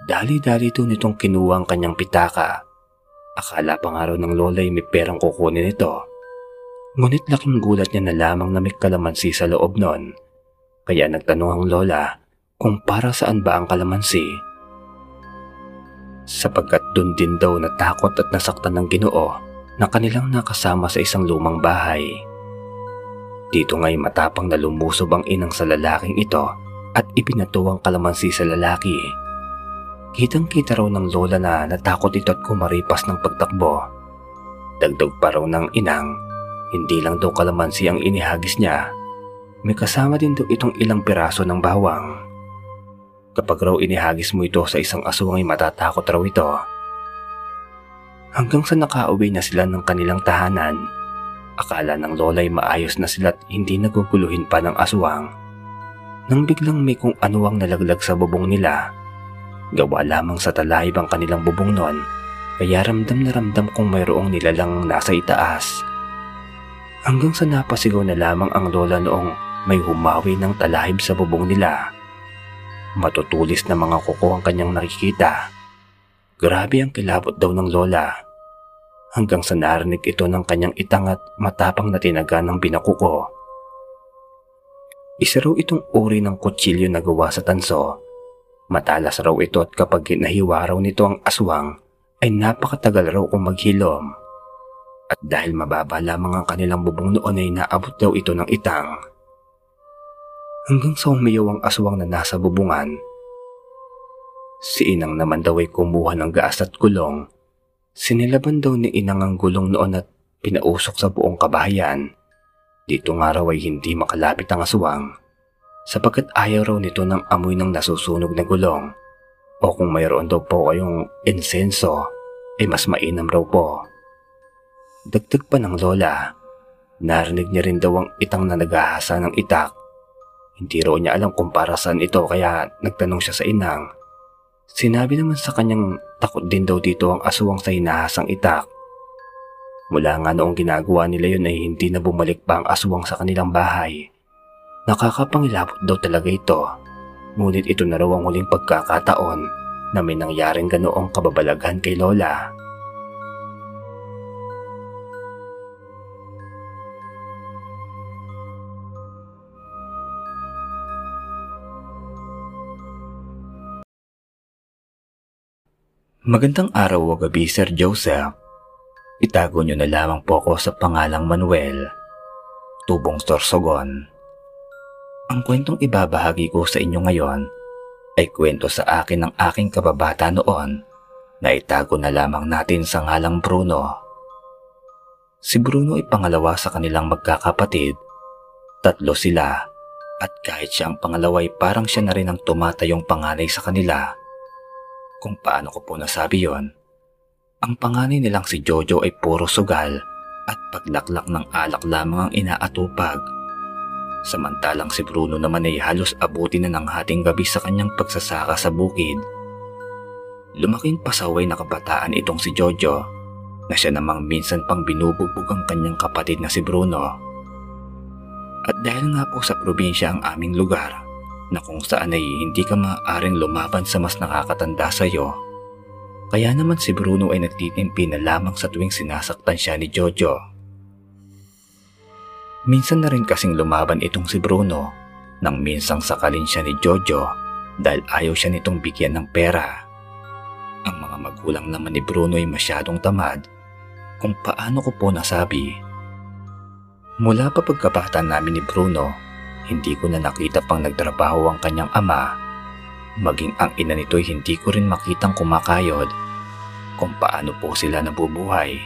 Dali-dali ito nitong kinuha ang kanyang pitaka. Akala pa nga raw ng Lola ay may perang kukunin ito. Ngunit laking gulat niya na lamang na may kalamansi sa loob noon. Kaya nagtanong ang Lola kung para saan ba ang kalamansi. Sapagkat dun din daw natakot at nasaktan ng ginoo na kanilang nakasama sa isang lumang bahay. Dito nga'y matapang na lumusob ang inang sa lalaking ito at ibinato ang kalamansi sa lalaki. Kitang kita raw ng lola na natakot ito at kumaripas ng pagtakbo. Dagdag pa raw ng inang, hindi lang daw kalamansi ang inihagis niya. May kasama din daw itong ilang piraso ng bawang. Kapag raw inihagis mo ito sa isang aswang ay matatakot raw ito hanggang sa nakauwi na sila ng kanilang tahanan. Akala ng lola ay maayos na sila at hindi naguguluhin pa ng aswang. Nang biglang may kung ano ang nalaglag sa bubong nila. Gawa lamang sa talahib ang kanilang bubong noon, kaya ramdam na ramdam kung mayroong nilalang nasa itaas. Hanggang sa napasigaw na lamang ang lola noong may humawi ng talahib sa bubong nila. Matutulis na mga kuko ang kanyang nakikita. Grabe ang kilabot daw ng lola hanggang sa narinig ito ng kanyang itang at matapang na tinaga ng binakuko. Isa raw itong uri ng kutsilyo na gawa sa tanso. Matalas raw ito at kapag nahiwa raw nito ang aswang ay napakatagal raw kung maghilom. At dahil mababa lamang ang kanilang bubong noon ay naabot daw ito ng itang. Hanggang sa umiyaw ang aswang na nasa bubungan. Si Inang naman daw ay kumuha ng gaas at kulong Sinilaban daw ni Inang ang gulong noon at pinausok sa buong kabahayan. Dito nga raw ay hindi makalapit ang aswang sapagkat ayaw raw nito ng amoy ng nasusunog na gulong o kung mayroon daw po kayong insenso ay mas mainam raw po. Dagdag pa ng lola, narinig niya rin daw ang itang na naghahasa ng itak. Hindi raw niya alam kung para saan ito kaya nagtanong siya sa inang. Sinabi naman sa kanyang takot din daw dito ang aswang sa hinahasang itak. Mula nga noong ginagawa nila yun ay hindi na bumalik pa ang aswang sa kanilang bahay. Nakakapangilabot daw talaga ito. Ngunit ito na raw ang huling pagkakataon na may nangyaring ganoong kababalaghan kay Lola. Magandang araw o gabi, Sir Joseph. Itago niyo na lamang po ako sa pangalang Manuel, tubong Sorsogon. Ang kwentong ibabahagi ko sa inyo ngayon ay kwento sa akin ng aking kababata noon na itago na lamang natin sa ngalang Bruno. Si Bruno ay pangalawa sa kanilang magkakapatid. Tatlo sila at kahit siya ang pangalawa ay parang siya na rin ang tumatayong panganay sa kanila. Kung paano ko po nasabi yon, ang panganay nilang si Jojo ay puro sugal at paglaklak ng alak lamang ang inaatupag. Samantalang si Bruno naman ay halos abuti na ng hating gabi sa kanyang pagsasaka sa bukid. Lumaking pasaway na kabataan itong si Jojo na siya namang minsan pang binubugbog ang kanyang kapatid na si Bruno. At dahil nga po sa probinsya ang aming lugar na kung saan ay hindi ka maaaring lumaban sa mas nakakatanda sa iyo, kaya naman si Bruno ay nagtitimpi na lamang sa tuwing sinasaktan siya ni Jojo. Minsan na rin kasing lumaban itong si Bruno nang minsang sakalin siya ni Jojo dahil ayaw siya nitong bigyan ng pera. Ang mga magulang naman ni Bruno ay masyadong tamad kung paano ko po nasabi. Mula pa pagkabata namin ni Bruno, hindi ko na nakita pang nagtrabaho ang kanyang ama. Maging ang ina nito'y hindi ko rin makitang kumakayod kung paano po sila nabubuhay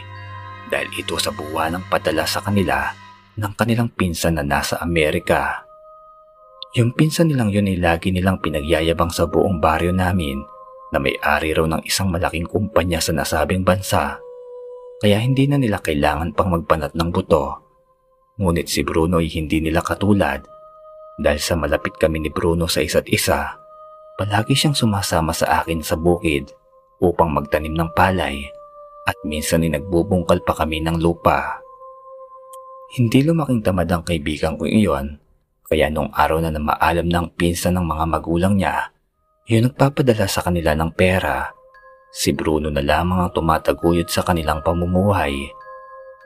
dahil ito sa buwan ng padala sa kanila ng kanilang pinsan na nasa Amerika. Yung pinsan nilang yun ay lagi nilang pinagyayabang sa buong baryo namin na may-ari raw ng isang malaking kumpanya sa nasabing bansa. Kaya hindi na nila kailangan pang magpanat ng buto. Ngunit si Bruno ay hindi nila katulad dahil sa malapit kami ni Bruno sa isa't isa. Palagi siyang sumasama sa akin sa bukid upang magtanim ng palay at minsan ay nagbubungkal pa kami ng lupa. Hindi lumaking tamad ang kaibigan ko iyon, kaya nung araw na na maalam ng pinsan ng mga magulang niya, yun nagpapadala sa kanila ng pera. Si Bruno na lamang ang tumataguyod sa kanilang pamumuhay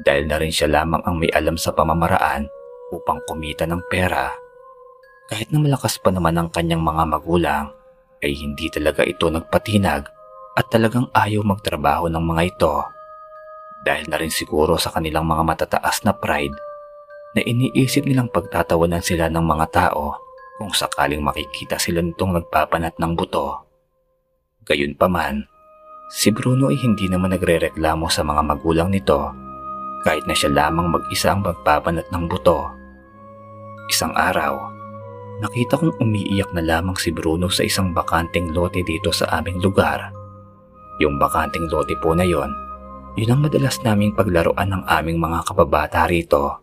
dahil na rin siya lamang ang may alam sa pamamaraan upang kumita ng pera. Kahit na malakas pa naman ang kanyang mga magulang, ay hindi talaga ito nagpatinag at talagang ayaw magtrabaho ng mga ito dahil na rin siguro sa kanilang mga matataas na pride na iniisip nilang pagtatawanan sila ng mga tao kung sakaling makikita sila nitong nagpapanat ng buto. Gayunpaman, si Bruno ay hindi naman nagrereklamo sa mga magulang nito kahit na siya lamang mag-isa ang magpapanat ng buto. Isang araw, nakita kong umiiyak na lamang si Bruno sa isang bakanting lote dito sa aming lugar. Yung bakanting lote po na yon yun ang madalas naming paglaruan ng aming mga kababata rito.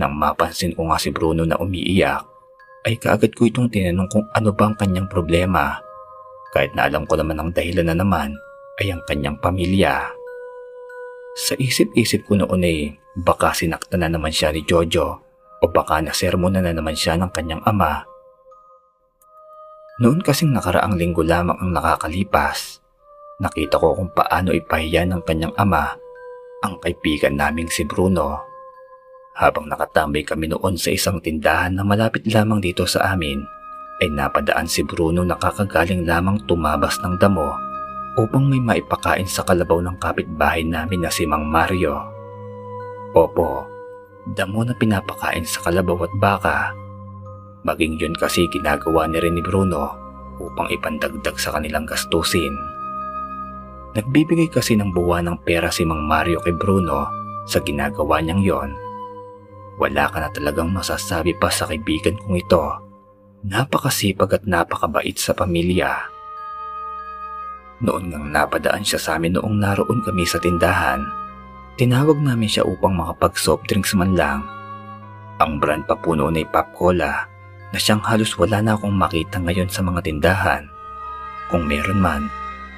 Nang mapansin ko nga si Bruno na umiiyak, ay kaagad ko itong tinanong kung ano ba ang kanyang problema. Kahit na alam ko naman ang dahilan na naman ay ang kanyang pamilya. Sa isip-isip ko noon ay baka sinakta na naman siya ni Jojo o baka nasermona na naman siya ng kanyang ama. Noon kasing nakaraang linggo lamang ang nakakalipas Nakita ko kung paano ipahiya ng kanyang ama ang kaibigan naming si Bruno. Habang nakatambay kami noon sa isang tindahan na malapit lamang dito sa amin, ay napadaan si Bruno na kakagaling lamang tumabas ng damo upang may maipakain sa kalabaw ng kapitbahay namin na si Mang Mario. Opo, damo na pinapakain sa kalabaw at baka. Maging yun kasi ginagawa ni rin ni Bruno upang ipandagdag sa kanilang gastusin. Nagbibigay kasi ng buwan ng pera si Mang Mario kay Bruno sa ginagawa niyang yon. Wala ka na talagang masasabi pa sa kaibigan kong ito. Napakasipag at napakabait sa pamilya. Noon ngang napadaan siya sa amin noong naroon kami sa tindahan. Tinawag namin siya upang makapag soft drinks man lang. Ang brand pa po noon ay Pop Cola na siyang halos wala na akong makita ngayon sa mga tindahan. Kung meron man,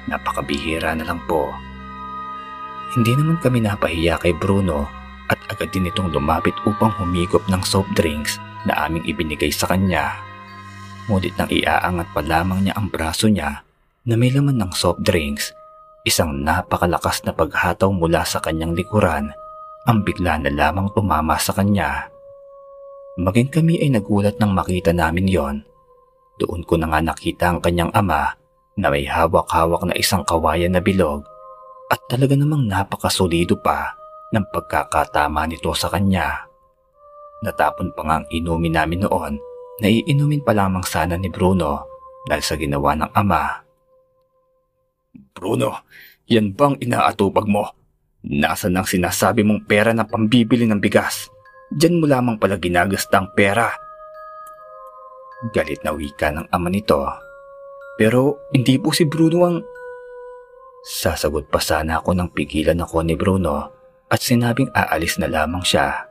Napakabihira na lang po. Hindi naman kami napahiya kay Bruno at agad din itong lumapit upang humigop ng soft drinks na aming ibinigay sa kanya. Ngunit nang iaangat pa lamang niya ang braso niya na may laman ng soft drinks, isang napakalakas na paghataw mula sa kanyang likuran ang bigla na lamang tumama sa kanya. Maging kami ay nagulat nang makita namin yon. Doon ko na nga nakita ang kanyang ama na may hawak-hawak na isang kawayan na bilog at talaga namang napakasolido pa ng pagkakatama nito sa kanya. Natapon pa nga ang inumin namin noon Naiinumin pa lamang sana ni Bruno dahil sa ginawa ng ama. Bruno, yan bang inaatupag mo? Nasaan ang sinasabi mong pera na pambibili ng bigas? Diyan mo lamang pala ginagasta ang pera. Galit na wika ng ama nito. Pero hindi po si Bruno ang... Sasagot pa sana ako nang pigilan ako ni Bruno at sinabing aalis na lamang siya.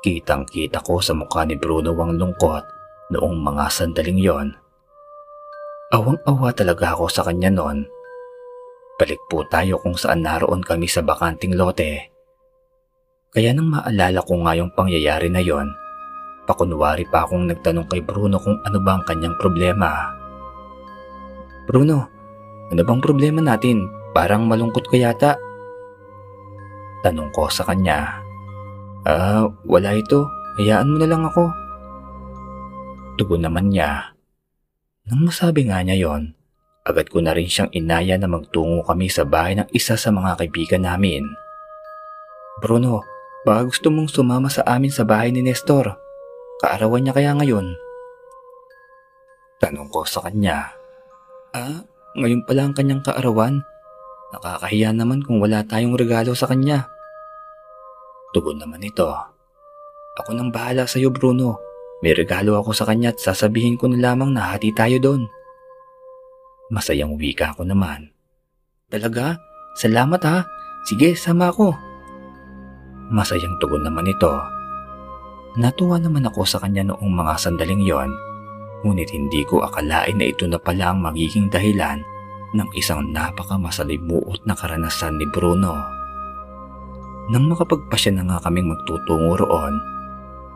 Kitang kita ko sa mukha ni Bruno ang lungkot noong mga sandaling yon. Awang-awa talaga ako sa kanya noon. Balik po tayo kung saan naroon kami sa bakanting lote. Kaya nang maalala ko nga yung pangyayari na yon, pakunwari pa akong nagtanong kay Bruno kung ano ba ang kanyang problema. Bruno, ano bang problema natin? Parang malungkot ka yata. Tanong ko sa kanya. Ah, wala ito. Hayaan mo na lang ako. Tugon naman niya. Nang masabi nga niya yon, agad ko na rin siyang inaya na magtungo kami sa bahay ng isa sa mga kaibigan namin. Bruno, Baka gusto mong sumama sa amin sa bahay ni Nestor. Kaarawan niya kaya ngayon? Tanong ko sa kanya. Ah, ngayon pala ang kanyang kaarawan. Nakakahiya naman kung wala tayong regalo sa kanya. Tugon naman ito. Ako nang bahala sa iyo Bruno. May regalo ako sa kanya at sasabihin ko na lamang na hati tayo doon. Masayang wika ko naman. Talaga? Salamat ha. Sige, sama ako. Masayang tugon naman ito. Natuwa naman ako sa kanya noong mga sandaling yon, ngunit hindi ko akalain na ito na pala ang magiging dahilan ng isang napakamasalimuot na karanasan ni Bruno. Nang makapagpasya na nga kaming magtutungo roon,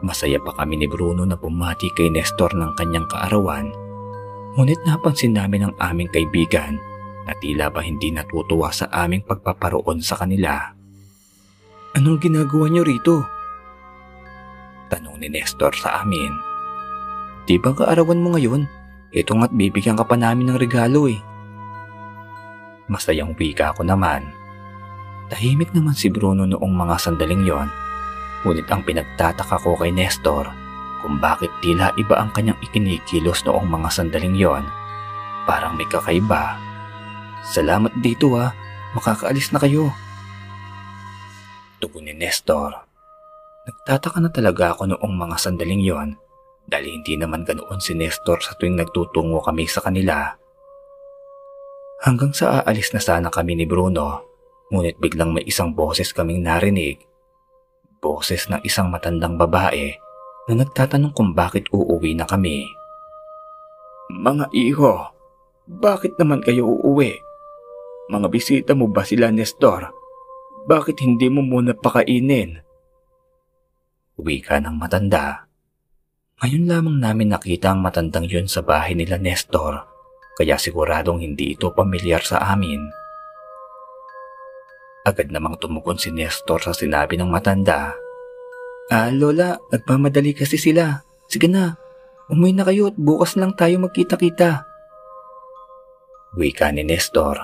masaya pa kami ni Bruno na pumati kay Nestor ng kanyang kaarawan, ngunit napansin namin ang aming kaibigan na tila ba hindi natutuwa sa aming pagpaparoon sa kanila. Anong ginagawa niyo rito? Tanong ni Nestor sa amin. Di ba kaarawan mo ngayon? Ito nga't bibigyan ka pa namin ng regalo eh. Masayang wika ako naman. Tahimik naman si Bruno noong mga sandaling yon. Ngunit ang pinagtataka ko kay Nestor kung bakit tila iba ang kanyang ikinikilos noong mga sandaling yon. Parang may kakaiba. Salamat dito ha, makakaalis na kayo. Tugon ni Nestor. Nagtataka na talaga ako noong mga sandaling yon dahil hindi naman ganoon si Nestor sa tuwing nagtutungo kami sa kanila. Hanggang sa aalis na sana kami ni Bruno, ngunit biglang may isang boses kaming narinig. Boses ng isang matandang babae na nagtatanong kung bakit uuwi na kami. Mga iho, bakit naman kayo uuwi? Mga bisita mo ba sila, Nestor? Bakit hindi mo muna pakainin? Uwi ka ng matanda. Ngayon lamang namin nakita ang matandang yun sa bahay nila Nestor, kaya siguradong hindi ito pamilyar sa amin. Agad namang tumugon si Nestor sa sinabi ng matanda. Ah, Lola, nagmamadali kasi sila. Sige na, umuwi na kayo at bukas lang tayo magkita-kita. Wika ni Nestor.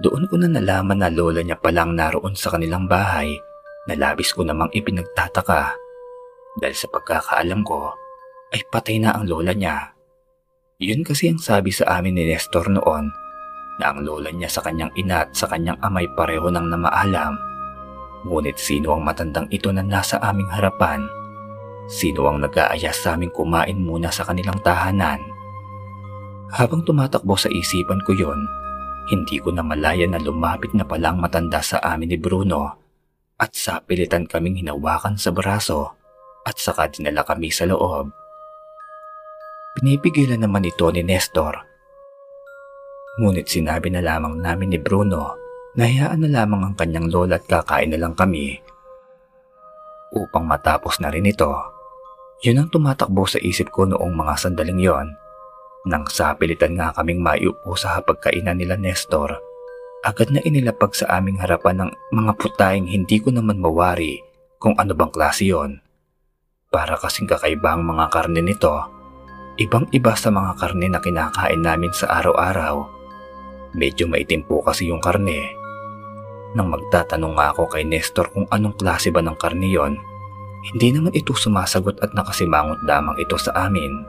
Doon ko na nalaman na lola niya palang naroon sa kanilang bahay na labis ko namang ipinagtataka dahil sa pagkakaalam ko ay patay na ang lola niya. Yun kasi ang sabi sa amin ni Nestor noon na ang lola niya sa kanyang ina at sa kanyang amay pareho ng namaalam. Ngunit sino ang matandang ito na nasa aming harapan? Sino ang nag-aaya sa aming kumain muna sa kanilang tahanan? Habang tumatakbo sa isipan ko yon, hindi ko na malaya na lumapit na palang matanda sa amin ni Bruno at sa pilitan kaming hinawakan sa braso at saka dinala kami sa loob. Pinipigilan naman ito ni Nestor. Ngunit sinabi na lamang namin ni Bruno na hayaan na lamang ang kanyang lola at kakain na lang kami. Upang matapos na rin ito, yun ang tumatakbo sa isip ko noong mga sandaling yon nang sapilitan nga kaming maiupo sa hapagkainan nila Nestor, agad na inilapag sa aming harapan ng mga putaing hindi ko naman mawari kung ano bang klase yon. Para kasing kakaiba ang mga karne nito, ibang iba sa mga karne na kinakain namin sa araw-araw. Medyo maitim po kasi yung karne. Nang magtatanong nga ako kay Nestor kung anong klase ba ng karne yon, Hindi naman ito sumasagot at nakasimangot lamang ito sa amin.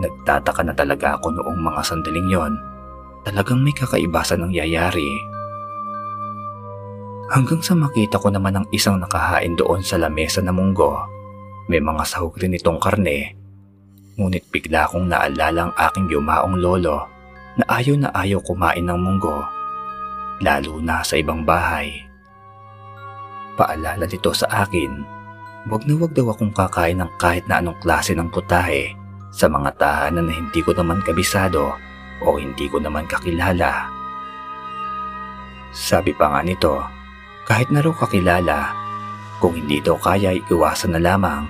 Nagtataka na talaga ako noong mga sandaling yon. Talagang may kakaiba sa nangyayari. Hanggang sa makita ko naman ang isang nakahain doon sa lamesa na munggo. May mga sahog rin itong karne. Ngunit bigla kong naalala ang aking yumaong lolo na ayaw na ayaw kumain ng munggo. Lalo na sa ibang bahay. Paalala nito sa akin Huwag na wag daw akong kakain ng kahit na anong klase ng putahe sa mga tahanan na hindi ko naman kabisado o hindi ko naman kakilala. Sabi pa nga nito, kahit na raw kakilala, kung hindi daw kaya iwasan na lamang.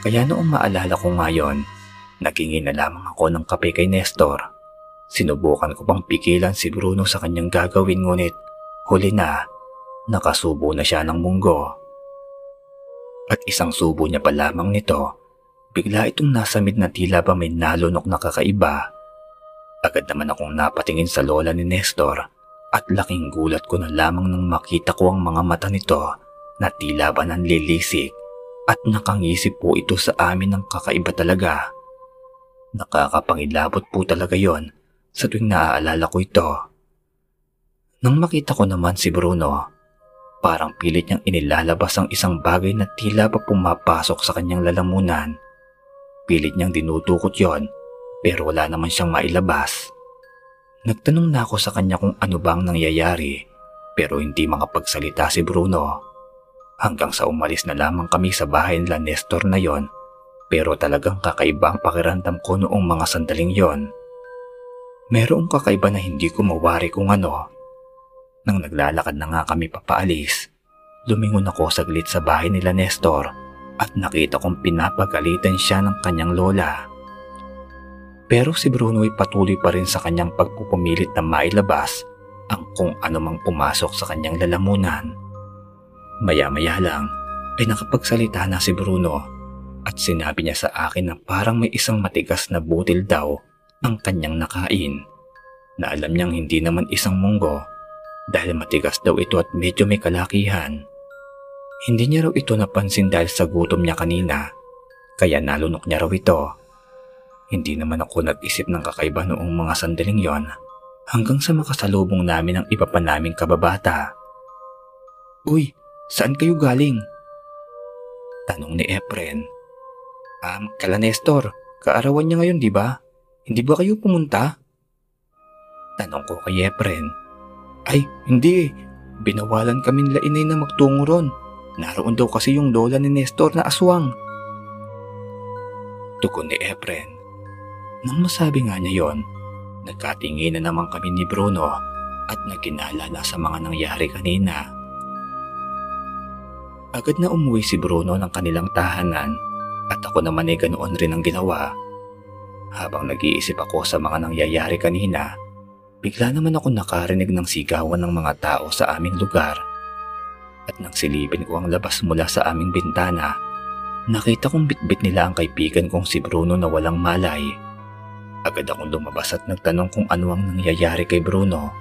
Kaya noong maalala ko ngayon, nagingin na lamang ako ng kape kay Nestor. Sinubukan ko pang pigilan si Bruno sa kanyang gagawin ngunit huli na, nakasubo na siya ng munggo. At isang subo niya pa lamang nito, bigla itong nasa mid na tila ba may nalunok na kakaiba. Agad naman akong napatingin sa lola ni Nestor at laking gulat ko na lamang nang makita ko ang mga mata nito na tila ba nanlilisik at nakangisip po ito sa amin ng kakaiba talaga. Nakakapangilabot po talaga yon sa tuwing naaalala ko ito. Nang makita ko naman si Bruno, Parang pilit niyang inilalabas ang isang bagay na tila pa pumapasok sa kanyang lalamunan. Pilit niyang dinudukot yon pero wala naman siyang mailabas. Nagtanong na ako sa kanya kung ano bang nangyayari pero hindi makapagsalita si Bruno. Hanggang sa umalis na lamang kami sa bahay nila Nestor na yon pero talagang kakaiba ang pakiramdam ko noong mga sandaling yon. Merong kakaiba na hindi ko mawari kung ano nang naglalakad na nga kami papaalis, lumingon ako saglit sa bahay nila Nestor at nakita kong pinapagalitan siya ng kanyang lola. Pero si Bruno ay patuloy pa rin sa kanyang pagpupumilit na mailabas ang kung anumang pumasok sa kanyang lalamunan. Maya-maya lang ay nakapagsalita na si Bruno at sinabi niya sa akin na parang may isang matigas na butil daw ang kanyang nakain na alam niyang hindi naman isang munggo dahil matigas daw ito at medyo may kalakihan. Hindi niya raw ito napansin dahil sa gutom niya kanina, kaya nalunok niya raw ito. Hindi naman ako nag-isip ng kakaiba noong mga sandaling yon hanggang sa makasalubong namin ang iba pa naming kababata. Uy, saan kayo galing? Tanong ni Efren. Um, kala Nestor, kaarawan niya ngayon di ba? Hindi ba kayo pumunta? Tanong ko kay Efren ay, hindi. Binawalan kami nila inay na magtungo ron. Naroon daw kasi yung lola ni Nestor na aswang. Tugon ni Efren. Nang masabi nga niya yon, nagkatingin na naman kami ni Bruno at nagkinala na sa mga nangyari kanina. Agad na umuwi si Bruno ng kanilang tahanan at ako naman ay ganoon rin ang ginawa. Habang nag-iisip ako sa mga nangyayari kanina, Bigla naman ako nakarinig ng sigawan ng mga tao sa aming lugar. At nang silipin ko ang labas mula sa aming bintana, nakita kong bitbit nila ang kaibigan kong si Bruno na walang malay. Agad akong lumabas at nagtanong kung ano ang nangyayari kay Bruno.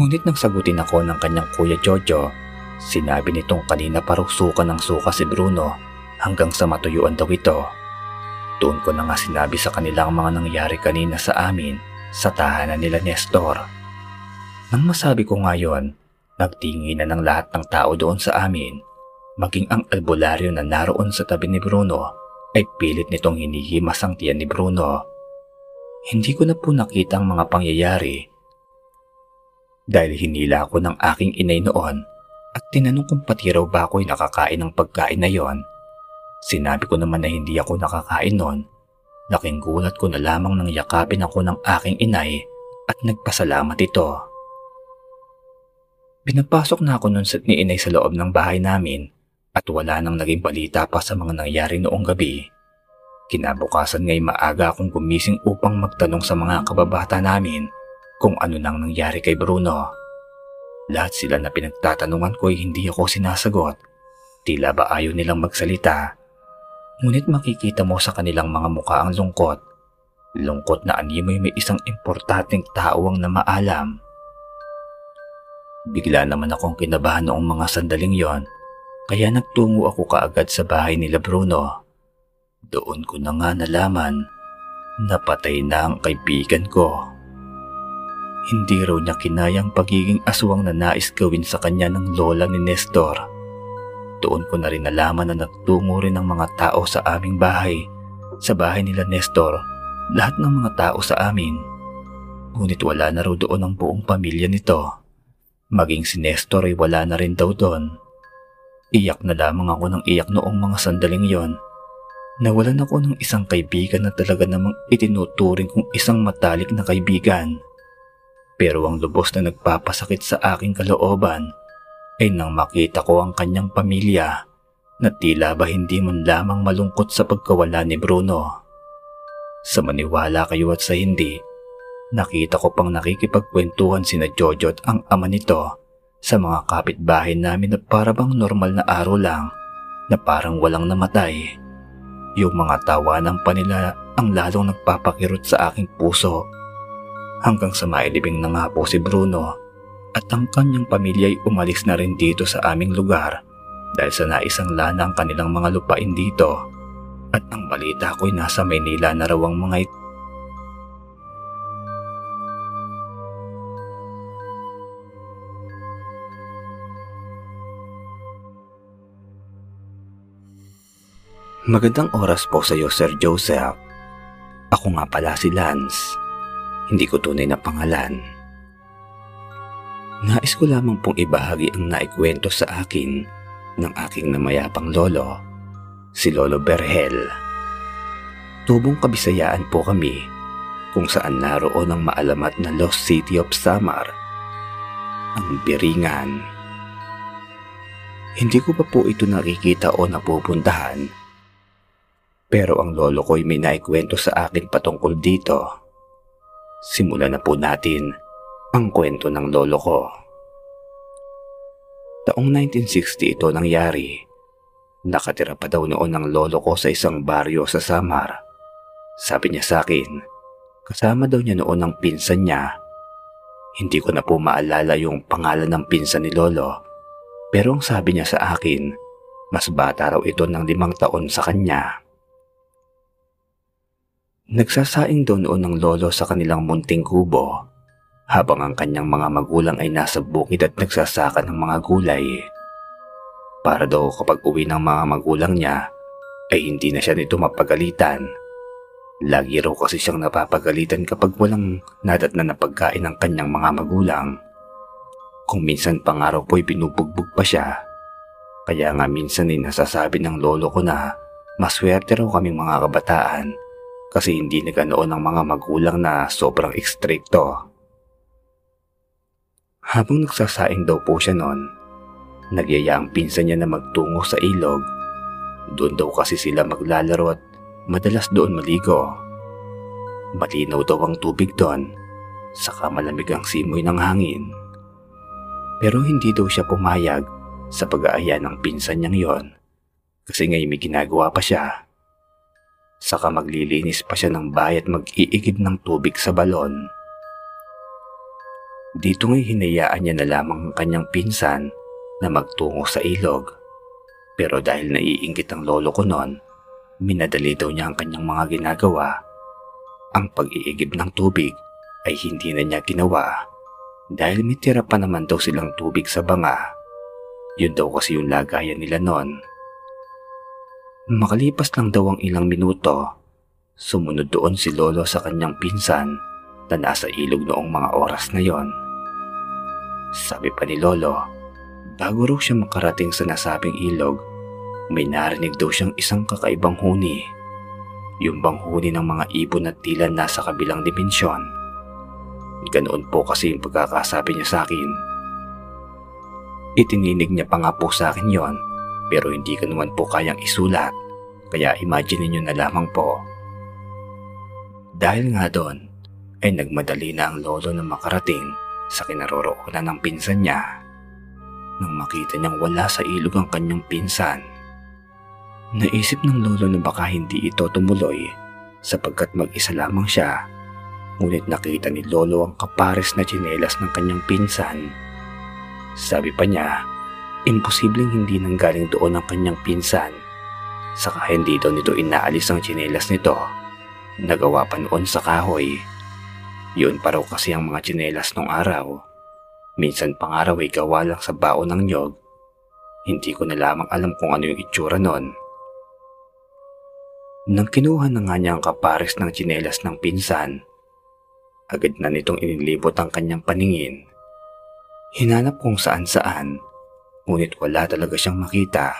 Ngunit nang sagutin ako ng kanyang kuya Jojo, sinabi nitong kanina parang suka ng suka si Bruno hanggang sa matuyuan daw ito. Doon ko na nga sinabi sa kanilang mga nangyari kanina sa amin sa tahanan nila Nestor. Nang masabi ko ngayon, nagtingin na ng lahat ng tao doon sa amin, maging ang albularyo na naroon sa tabi ni Bruno ay pilit nitong hinihimas ang tiyan ni Bruno. Hindi ko na po nakita ang mga pangyayari dahil hinila ako ng aking inay noon at tinanong kung pati raw ba ako'y nakakain ng pagkain na yon. Sinabi ko naman na hindi ako nakakain noon Laking gulat ko na lamang nang yakapin ako ng aking inay at nagpasalamat ito. Pinapasok na ako nun sa ni inay sa loob ng bahay namin at wala nang naging balita pa sa mga nangyari noong gabi. Kinabukasan nga'y maaga akong gumising upang magtanong sa mga kababata namin kung ano nang nangyari kay Bruno. Lahat sila na pinagtatanungan ko ay hindi ako sinasagot. Tila ba ayaw nilang magsalita Ngunit makikita mo sa kanilang mga mukha ang lungkot. Lungkot na animoy may isang importanteng tao ang na maalam. Bigla naman akong kinabahan noong mga sandaling yon Kaya nagtungo ako kaagad sa bahay nila Bruno. Doon ko na nga nalaman na patay na ang kaibigan ko. Hindi raw niya kinayang pagiging aswang na nais gawin sa kanya ng lola ni Nestor. Doon ko na rin nalaman na nagtungo rin ng mga tao sa aming bahay. Sa bahay nila Nestor, lahat ng mga tao sa amin. Ngunit wala na raw doon ang buong pamilya nito. Maging si Nestor ay wala na rin daw doon. Iyak na lamang ako ng iyak noong mga sandaling yon. Nawalan ako ng isang kaibigan na talaga namang itinuturing kong isang matalik na kaibigan. Pero ang lubos na nagpapasakit sa aking kalooban ay nang makita ko ang kanyang pamilya na tila ba hindi man lamang malungkot sa pagkawala ni Bruno. Sa maniwala kayo at sa hindi, nakita ko pang nakikipagkwentuhan sina Jojo at ang ama nito sa mga kapitbahay namin na parabang normal na araw lang na parang walang namatay. Yung mga tawanan pa nila ang lalong nagpapakirot sa aking puso. Hanggang sa mailibing na nga po si Bruno at ang kanyang pamilya ay umalis na rin dito sa aming lugar dahil sa naisang lana ang kanilang mga lupain dito. At ang balita ko'y nasa Maynila na raw ang mga ito. Magandang oras po sa iyo, Sir Joseph. Ako nga pala si Lance. Hindi ko tunay na pangalan. Nais ko lamang pong ibahagi ang naikwento sa akin ng aking namayapang lolo, si Lolo Berhel. Tubong kabisayaan po kami kung saan naroon ang maalamat na Lost City of Samar, ang Biringan. Hindi ko pa po ito nakikita o napupuntahan pero ang lolo ko'y may naikwento sa akin patungkol dito. Simulan na po natin ang kwento ng lolo ko. Taong 1960 ito nangyari. Nakatira pa daw noon ang lolo ko sa isang baryo sa Samar. Sabi niya sa akin, kasama daw niya noon ang pinsan niya. Hindi ko na po maalala yung pangalan ng pinsan ni lolo. Pero ang sabi niya sa akin, mas bata raw ito ng limang taon sa kanya. Nagsasaing doon noon ng lolo sa kanilang munting kubo habang ang kanyang mga magulang ay nasa bukid at nagsasaka ng mga gulay. Para daw kapag uwi ng mga magulang niya ay hindi na siya nito mapagalitan. Lagi raw kasi siyang napapagalitan kapag walang nadat na napagkain ng kanyang mga magulang. Kung minsan pang araw po'y binubugbog pa siya. Kaya nga minsan ay nasasabi ng lolo ko na maswerte raw kaming mga kabataan kasi hindi naganoon ang mga magulang na sobrang ekstrikto. Habang nagsasaing daw po siya noon, nagyaya ang pinsan niya na magtungo sa ilog. Doon daw kasi sila maglalaro at madalas doon maligo. Malinaw daw ang tubig doon, saka malamig ang simoy ng hangin. Pero hindi daw siya pumayag sa pag-aaya ng pinsan niyang yon kasi ngayon may ginagawa pa siya Saka maglilinis pa siya ng bahay at mag-iigib ng tubig sa balon. Dito ngay hinayaan niya na lamang ang kanyang pinsan na magtungo sa ilog. Pero dahil naiingit ang lolo ko noon, minadali daw niya ang kanyang mga ginagawa. Ang pag-iigib ng tubig ay hindi na niya ginawa dahil may tira pa naman daw silang tubig sa banga. Yun daw kasi yung lagayan nila noon. Makalipas lang daw ang ilang minuto, sumunod doon si Lolo sa kanyang pinsan na nasa ilog noong mga oras na yon. Sabi pa ni Lolo, bago raw siya makarating sa nasabing ilog, may narinig daw siyang isang kakaibang huni. Yung bang huni ng mga ibon at tila nasa kabilang dimensyon. Ganoon po kasi yung pagkakasabi niya sa akin. Itininig niya pa nga po sa akin yon pero hindi ko naman po kayang isulat kaya imagine niyo na lamang po. Dahil nga doon ay nagmadali na ang lolo na makarating sa kinaroroonan ng pinsan niya. Nang makita niyang wala sa ilog ang kanyang pinsan, naisip ng lolo na baka hindi ito tumuloy sapagkat mag-isa lamang siya. Ngunit nakita ni lolo ang kapares na tsinelas ng kanyang pinsan. Sabi pa niya, Imposibleng hindi nanggaling doon ang kanyang pinsan. Saka hindi daw nito inaalis ang tsinelas nito. Nagawa pa noon sa kahoy. Yun pa raw kasi ang mga tsinelas nung araw. Minsan pang araw ay gawa lang sa baon ng nyog. Hindi ko na lamang alam kung ano yung itsura noon. Nang kinuha na nga niya ang kapares ng tsinelas ng pinsan, agad na nitong inilibot ang kanyang paningin. Hinanap kung saan saan Ngunit wala talaga siyang makita.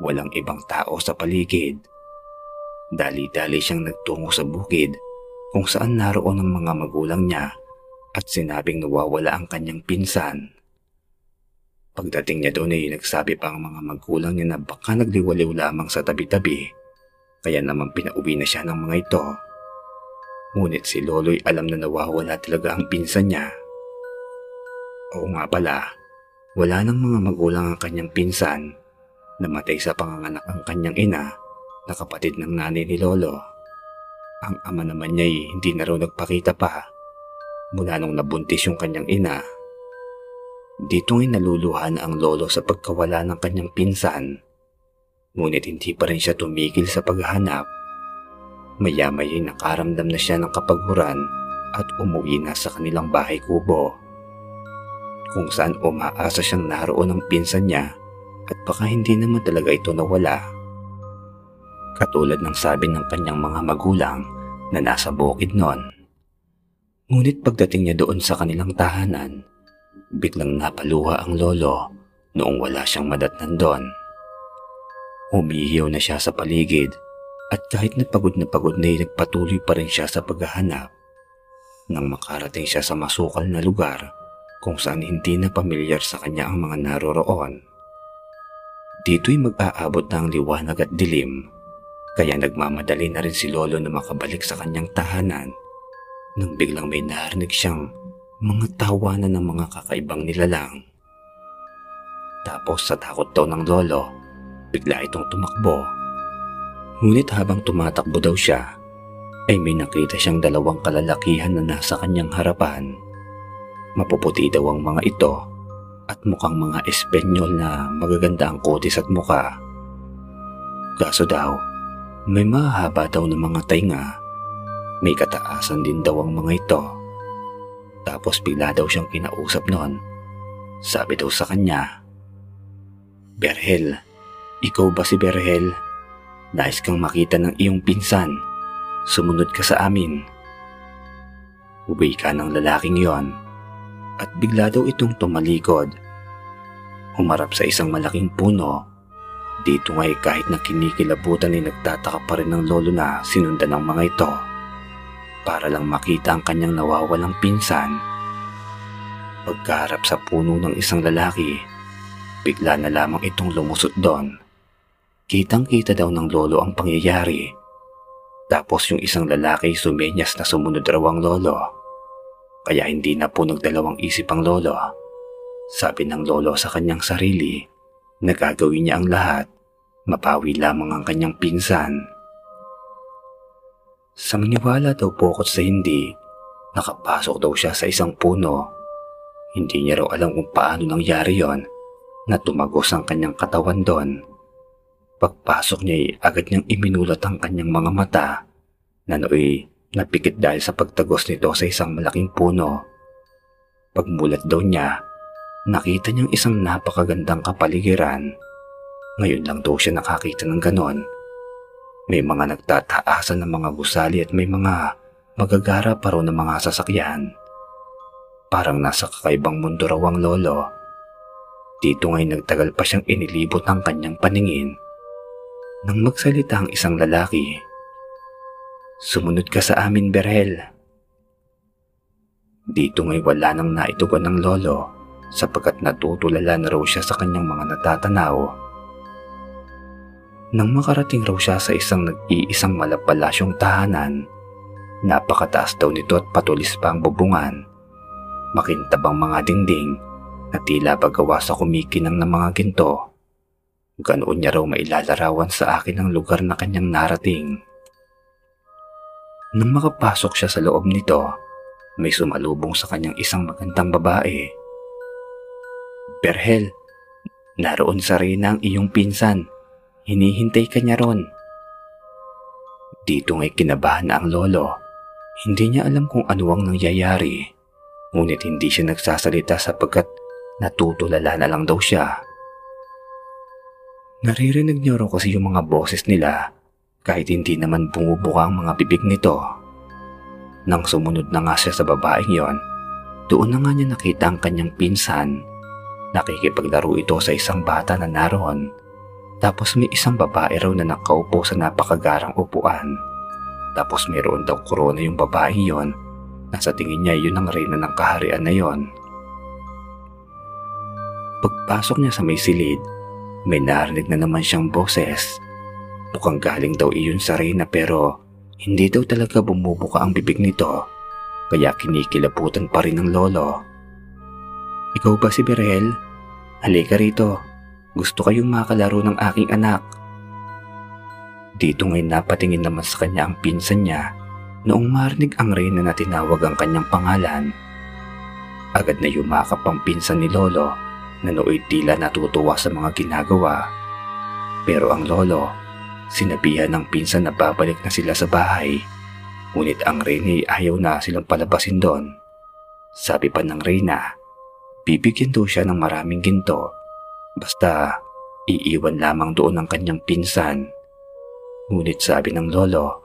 Walang ibang tao sa paligid. Dali-dali siyang nagtungo sa bukid kung saan naroon ang mga magulang niya at sinabing nawawala ang kanyang pinsan. Pagdating niya doon ay nagsabi pa ang mga magulang niya na baka nagliwaliw lamang sa tabi-tabi kaya naman pinauwi na siya ng mga ito. Ngunit si Lolo'y alam na nawawala talaga ang pinsan niya. Oo nga pala, wala nang mga magulang ang kanyang pinsan. Namatay sa panganganak ang kanyang ina na kapatid ng nanay ni Lolo. Ang ama naman niya ay hindi na raw nagpakita pa mula nung nabuntis yung kanyang ina. Dito ay naluluha na ang lolo sa pagkawala ng kanyang pinsan. Ngunit hindi pa rin siya tumigil sa paghahanap. Maya-maya nakaramdam na siya ng kapaghuran at umuwi na sa kanilang bahay kubo kung saan umaasa siyang naroon ang pinsan niya at baka hindi naman talaga ito nawala. Katulad ng sabi ng kanyang mga magulang na nasa bukid noon. Ngunit pagdating niya doon sa kanilang tahanan, biglang napaluha ang lolo noong wala siyang madatnan doon. Umihiyaw na siya sa paligid at kahit na pagod na pagod na nagpatuloy pa rin siya sa paghahanap. Nang makarating siya sa masukal na lugar, kung saan hindi na pamilyar sa kanya ang mga naroroon. Dito'y mag-aabot ang liwanag at dilim, kaya nagmamadali na rin si Lolo na makabalik sa kanyang tahanan nang biglang may narinig siyang mga tawanan ng mga kakaibang nilalang. Tapos sa takot daw ng lolo, bigla itong tumakbo. Ngunit habang tumatakbo daw siya, ay may nakita siyang dalawang kalalakihan na nasa kanyang harapan. Mapuputi daw ang mga ito at mukhang mga Espanyol na magaganda ang kutis at muka. Kaso daw, may mahaba daw ng mga tainga. May kataasan din daw ang mga ito. Tapos bigla daw siyang kinausap noon. Sabi daw sa kanya, Berhel, ikaw ba si Berhel? Nais kang makita ng iyong pinsan. Sumunod ka sa amin. Uwi ka ng lalaking yon at bigla daw itong tumalikod. Humarap sa isang malaking puno. Dito nga'y kahit na kinikilabutan ay nagtataka pa rin ng lolo na sinundan ng mga ito para lang makita ang kanyang nawawalang pinsan. Pagkaharap sa puno ng isang lalaki, bigla na lamang itong lumusot doon. Kitang-kita daw ng lolo ang pangyayari. Tapos yung isang lalaki sumenyas na sumunod raw ang lolo. Kaya hindi na po nagdalawang isip ang lolo. Sabi ng lolo sa kanyang sarili na gagawin niya ang lahat, mapawi lamang ang kanyang pinsan. Sa maniwala daw pokot sa hindi, nakapasok daw siya sa isang puno. Hindi niya raw alam kung paano nangyari yon na tumagos ang kanyang katawan doon. Pagpasok niya agad niyang iminulat ang kanyang mga mata na nooy Napikit dahil sa pagtagos nito sa isang malaking puno. Pagmulat daw niya, nakita niyang isang napakagandang kapaligiran. Ngayon lang daw siya nakakita ng ganon. May mga nagtataasan ng mga gusali at may mga magagara pa raw ng mga sasakyan. Parang nasa kakaibang mundo raw ang lolo. Dito ngay nagtagal pa siyang inilibot ang kanyang paningin. Nang magsalita ang isang lalaki, Sumunod ka sa amin, Berhel. Dito ngay wala nang naitugon ng lolo sapagkat natutulala na raw siya sa kanyang mga natatanaw. Nang makarating raw siya sa isang nag-iisang malapalasyong tahanan, napakataas daw nito at patulis pa ang bubungan. Makintabang mga dingding na tila pagawa sa kumikinang ng mga ginto. Ganoon niya raw mailalarawan sa akin ang lugar na kanyang narating. Nang makapasok siya sa loob nito, may sumalubong sa kanyang isang magandang babae. Berhel, Naroon sa Reyna ang iyong pinsan. Hinihintay ka niya ron. Dito nga'y kinabahan na ang lolo. Hindi niya alam kung ano ang nangyayari. Ngunit hindi siya nagsasalita sapagkat natutulala na lang daw siya. Naririnig niyo raw kasi yung mga boses nila kahit hindi naman bumubuka ang mga bibig nito. Nang sumunod na nga siya sa babaeng yon, doon na nga niya nakita ang kanyang pinsan. Nakikipaglaro ito sa isang bata na naroon. Tapos may isang babae raw na nakaupo sa napakagarang upuan. Tapos mayroon daw korona yung babaeng yon na sa tingin niya yun ang reyna ng kaharian na yon. Pagpasok niya sa may silid, may narinig na naman siyang boses. Mukhang galing daw iyon sa reyna pero hindi daw talaga bumubuka ang bibig nito kaya kinikilabutan pa rin ng lolo. Ikaw ba si Berel? Halika rito. Gusto kayong makalaro ng aking anak. Dito ngayon napatingin naman sa kanya ang pinsan niya noong marinig ang reyna na tinawag ang kanyang pangalan. Agad na yumakap ang pinsan ni Lolo na nooy tila natutuwa sa mga ginagawa. Pero ang lolo, sinabihan ng pinsan na babalik na sila sa bahay. Ngunit ang Reyna ayaw na silang palabasin doon. Sabi pa ng Reyna, bibigyan daw siya ng maraming ginto. Basta iiwan lamang doon ang kanyang pinsan. Ngunit sabi ng lolo,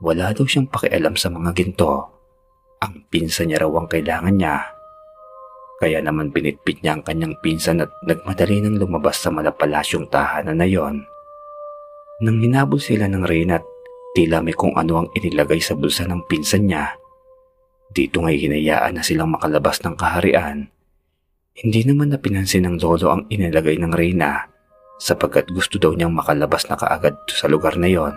wala daw siyang pakialam sa mga ginto. Ang pinsan niya raw ang kailangan niya kaya naman binitbit niya ang kanyang pinsan at nagmadali nang lumabas sa malapalasyong tahanan na yon. Nang hinabol sila ng Reyna at tila may kung ano ang inilagay sa bulsa ng pinsan niya, dito ngay hinayaan na silang makalabas ng kaharian. Hindi naman na pinansin ng lolo ang inilagay ng Reyna sapagkat gusto daw niyang makalabas na kaagad sa lugar na yon.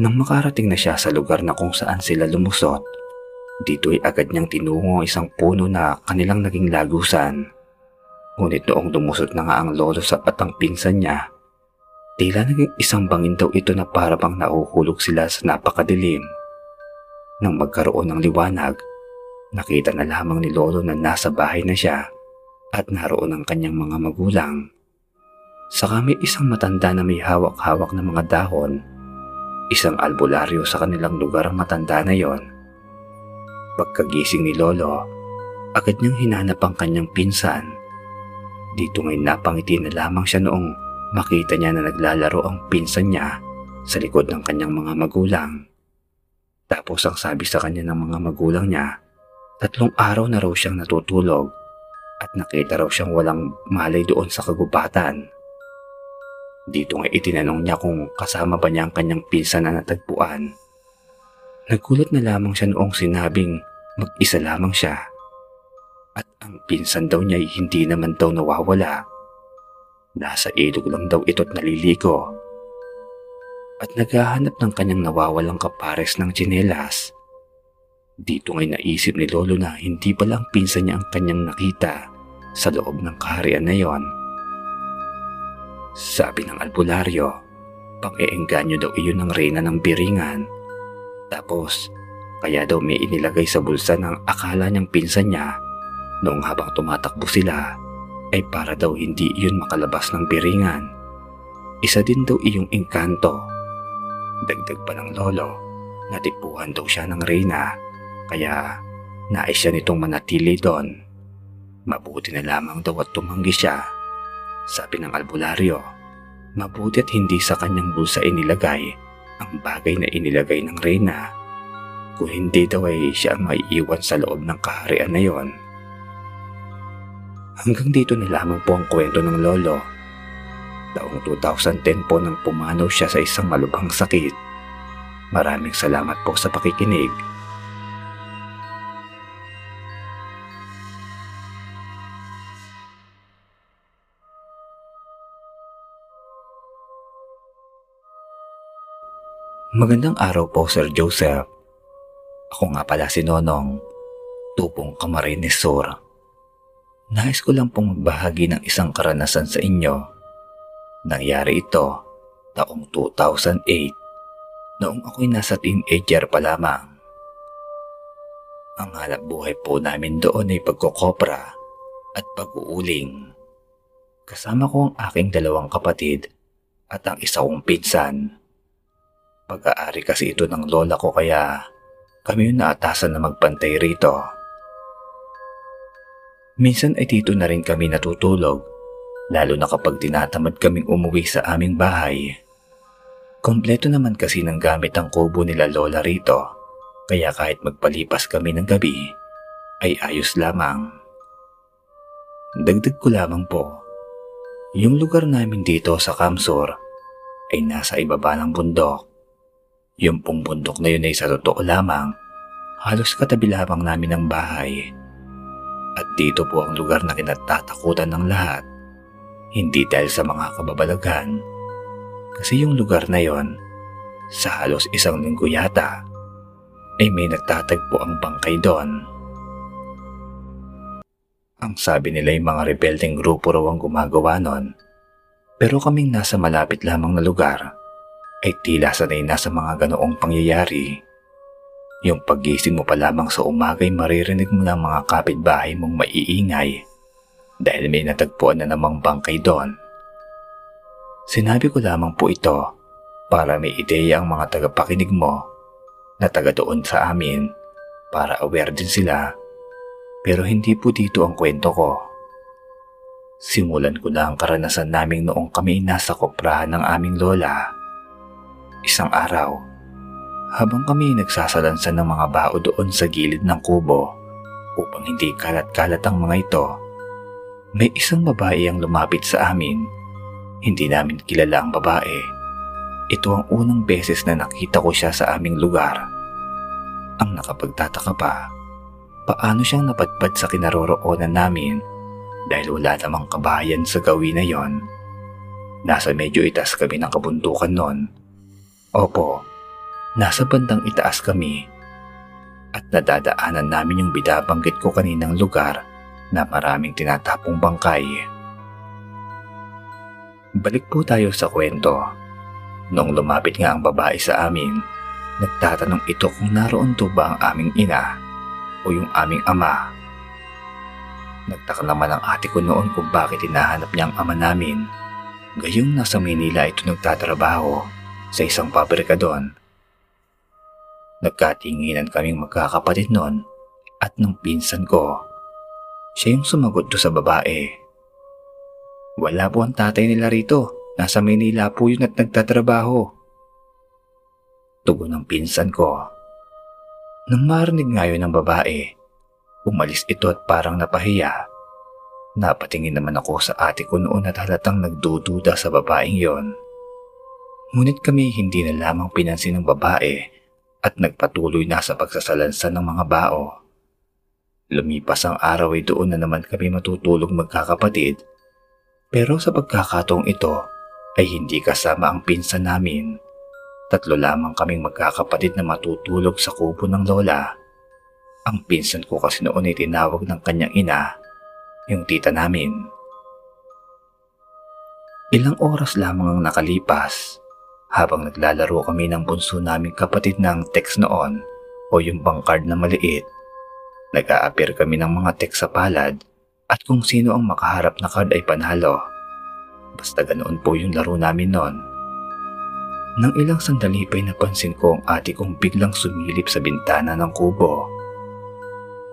Nang makarating na siya sa lugar na kung saan sila lumusot, dito ay agad niyang tinungo isang puno na kanilang naging lagusan. Ngunit noong dumusot na nga ang lolo sa patang pinsan niya, tila naging isang bangin daw ito na para bang nahuhulog sila sa napakadilim. Nang magkaroon ng liwanag, nakita na lamang ni lolo na nasa bahay na siya at naroon ang kanyang mga magulang. Saka may isang matanda na may hawak-hawak na mga dahon. Isang albularyo sa kanilang lugar ang matanda na yon Pagkagising ni Lolo, agad niyang hinanap ang kanyang pinsan. Dito ngay napangiti na lamang siya noong makita niya na naglalaro ang pinsan niya sa likod ng kanyang mga magulang. Tapos ang sabi sa kanya ng mga magulang niya, tatlong araw na raw siyang natutulog at nakita raw siyang walang malay doon sa kagubatan. Dito nga itinanong niya kung kasama ba niya ang kanyang pinsan na natagpuan. Nagulat na lamang siya noong sinabing mag-isa lamang siya. At ang pinsan daw niya ay hindi naman daw nawawala. Nasa ilog lang daw ito't naliligo. At naghahanap ng kanyang nawawalang kapares ng tsinelas. Dito ngay naisip ni Lolo na hindi pala ang pinsan niya ang kanyang nakita sa loob ng kaharian na yon. Sabi ng albularyo, pang-eengganyo daw iyon ng reyna ng biringan tapos, kaya daw may inilagay sa bulsa ng akala niyang pinsan niya noong habang tumatakbo sila ay para daw hindi iyon makalabas ng biringan. Isa din daw iyong engkanto. Dagdag pa ng lolo, natipuhan daw siya ng reyna kaya nais siya nitong manatili doon. Mabuti na lamang daw at tumanggi siya. Sabi ng albularyo, mabuti at hindi sa kanyang bulsa inilagay ang bagay na inilagay ng Reyna. Kung hindi daw ay siya ang maiiwan sa loob ng kaharian na yon. Hanggang dito na lamang po ang kwento ng lolo. Taong 2010 po nang pumanaw siya sa isang malubhang sakit. Maraming salamat po sa pakikinig. Magandang araw po Sir Joseph. Ako nga pala si Nonong, tupong Camarines Sur. Nais ko lang pong magbahagi ng isang karanasan sa inyo. Nangyari ito taong 2008 noong ako'y nasa teenager pa lamang. Ang hanap buhay po namin doon ay pagkokopra at pag-uuling. Kasama ko ang aking dalawang kapatid at ang isa kong pinsan. Pag-aari kasi ito ng lola ko kaya kami yung naatasan na magpantay rito. Minsan ay dito na rin kami natutulog, lalo na kapag tinatamad kaming umuwi sa aming bahay. Kompleto naman kasi ng gamit ang kubo nila lola rito, kaya kahit magpalipas kami ng gabi, ay ayos lamang. Dagdag ko lamang po, yung lugar namin dito sa Kamsor ay nasa ibaba ng bundok. Yung pong bundok na yun ay sa totoo lamang, halos katabi lamang namin ng bahay. At dito po ang lugar na kinatatakutan ng lahat. Hindi dahil sa mga kababalaghan. Kasi yung lugar na yon, sa halos isang linggo yata, ay may nagtatagpo ang bangkay doon. Ang sabi nila yung mga rebelding grupo raw ang gumagawa nun. Pero kaming nasa malapit lamang na lugar ay tila sanay na sa mga ganoong pangyayari. Yung paggising mo pa lamang sa umagay maririnig mo ng mga kapitbahay mong maiingay dahil may natagpuan na namang bangkay doon. Sinabi ko lamang po ito para may ideya ang mga tagapakinig mo na taga doon sa amin para aware din sila pero hindi po dito ang kwento ko. Simulan ko na ang karanasan naming noong kami nasa koprahan ng aming lola. Isang araw, habang kami nagsasalansan ng mga bao doon sa gilid ng kubo upang hindi kalat-kalat ang mga ito, may isang babae ang lumapit sa amin. Hindi namin kilala ang babae. Ito ang unang beses na nakita ko siya sa aming lugar. Ang nakapagtataka pa, paano siyang napadpad sa kinaroroonan namin dahil wala namang kabayan sa gawin na yon. Nasa medyo itaas kami ng kabundukan noon. Opo, nasa bandang itaas kami at nadadaanan namin yung bidabanggit ko kaninang lugar na maraming tinatapong bangkay. Balik po tayo sa kwento. Noong lumapit nga ang babae sa amin, nagtatanong ito kung naroon to ba ang aming ina o yung aming ama. Nagtaka naman ang ate ko noon kung bakit hinahanap niya ang ama namin. Gayong nasa Manila ito nagtatrabaho sa isang pabrika doon. Nagkatinginan kaming magkakapatid noon at nung pinsan ko, siya yung sumagot do sa babae. Wala po ang tatay nila rito. Nasa Manila po yun at nagtatrabaho. Tugon ng pinsan ko. Nang marinig nga yun ng babae, umalis ito at parang napahiya. Napatingin naman ako sa ate ko noon at halatang nagdududa sa babaeng yon. Ngunit kami hindi na lamang pinansin ng babae at nagpatuloy na sa pagsasalansan ng mga bao. Lumipas ang araw ay doon na naman kami matutulog magkakapatid pero sa pagkakataong ito ay hindi kasama ang pinsan namin. Tatlo lamang kaming magkakapatid na matutulog sa kubo ng lola. Ang pinsan ko kasi noon ay tinawag ng kanyang ina, yung tita namin. Ilang oras lamang ang nakalipas habang naglalaro kami ng bunso naming kapatid ng text noon o yung bankard na maliit. Nag-a-appear kami ng mga text sa palad at kung sino ang makaharap na card ay panalo. Basta ganoon po yung laro namin noon. Nang ilang sandali pa'y napansin ko ang ate kong biglang sumilip sa bintana ng kubo.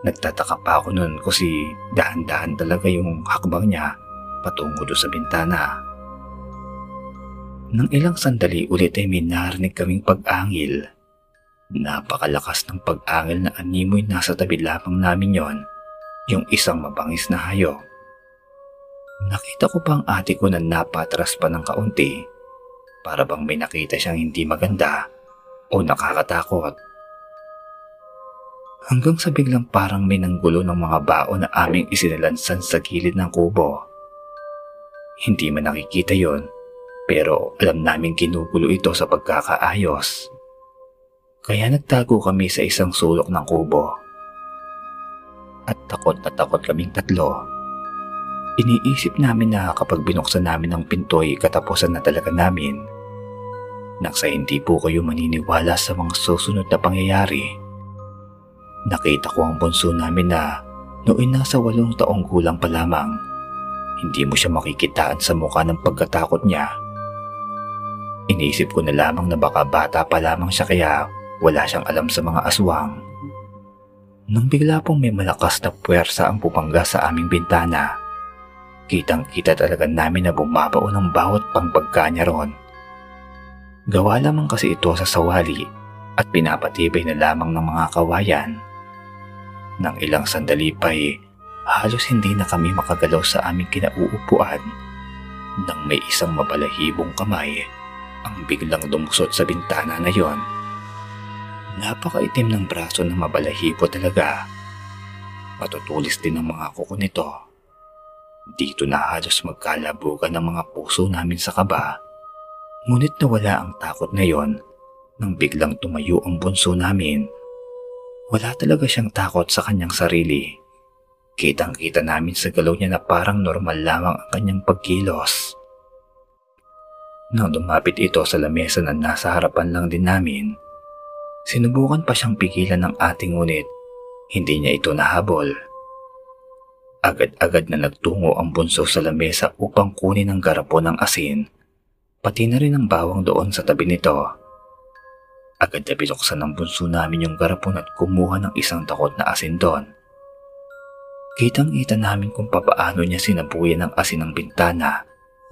Nagtataka pa ako noon kasi dahan-dahan talaga yung hakbang niya patungo do sa bintana. Nang ilang sandali ulit ay may narinig kaming pag-angil. Napakalakas ng pag-angil na animoy nasa tabi lamang namin yon, yung isang mabangis na hayop. Nakita ko pa ang ate ko na napatras pa ng kaunti para bang may nakita siyang hindi maganda o nakakatakot. Hanggang sa biglang parang may nanggulo ng mga bao na aming isinalansan sa gilid ng kubo. Hindi man nakikita yon pero alam namin kinugulo ito sa pagkakaayos. Kaya nagtago kami sa isang sulok ng kubo. At takot na takot kaming tatlo Iniisip namin na kapag binuksan namin ang pinto ay katapusan na talaga namin. Nang sa hindi po kayo maniniwala sa mga susunod na pangyayari. Nakita ko ang bunso namin na noon nasa walong taong gulang pa lamang. Hindi mo siya makikitaan sa mukha ng pagkatakot niya. Iniisip ko na lamang na baka bata pa lamang siya kaya wala siyang alam sa mga aswang. Nang bigla pong may malakas na puwersa ang pupangga sa aming bintana, kitang kita talaga namin na bumabao ng bawat pangpagka niya ron. Gawa lamang kasi ito sa sawali at pinapatibay na lamang ng mga kawayan. Nang ilang sandali pa'y halos hindi na kami makagalaw sa aming kinauupuan nang may isang mabalahibong kamay ang biglang lumusot sa bintana na yon. Napakaitim ng braso ng mabalahibo talaga. Matutulis din ang mga kuko nito. Dito na halos magkalabugan ng mga puso namin sa kaba. Ngunit nawala ang takot na yon nang biglang tumayo ang bunso namin. Wala talaga siyang takot sa kanyang sarili. Kitang kita namin sa galaw niya na parang normal lamang ang kanyang pagkilos. Nang dumapit ito sa lamesa na nasa harapan lang din namin, Sinubukan pa siyang pigilan ng ating ngunit hindi niya ito nahabol. Agad-agad na nagtungo ang bunso sa lamesa upang kunin ang garapon ng asin, pati na rin ang bawang doon sa tabi nito. Agad na binuksan ng bunso namin yung garapon at kumuha ng isang takot na asin doon. Kitang-kita namin kung papaano niya sinabuyan ng asin ng bintana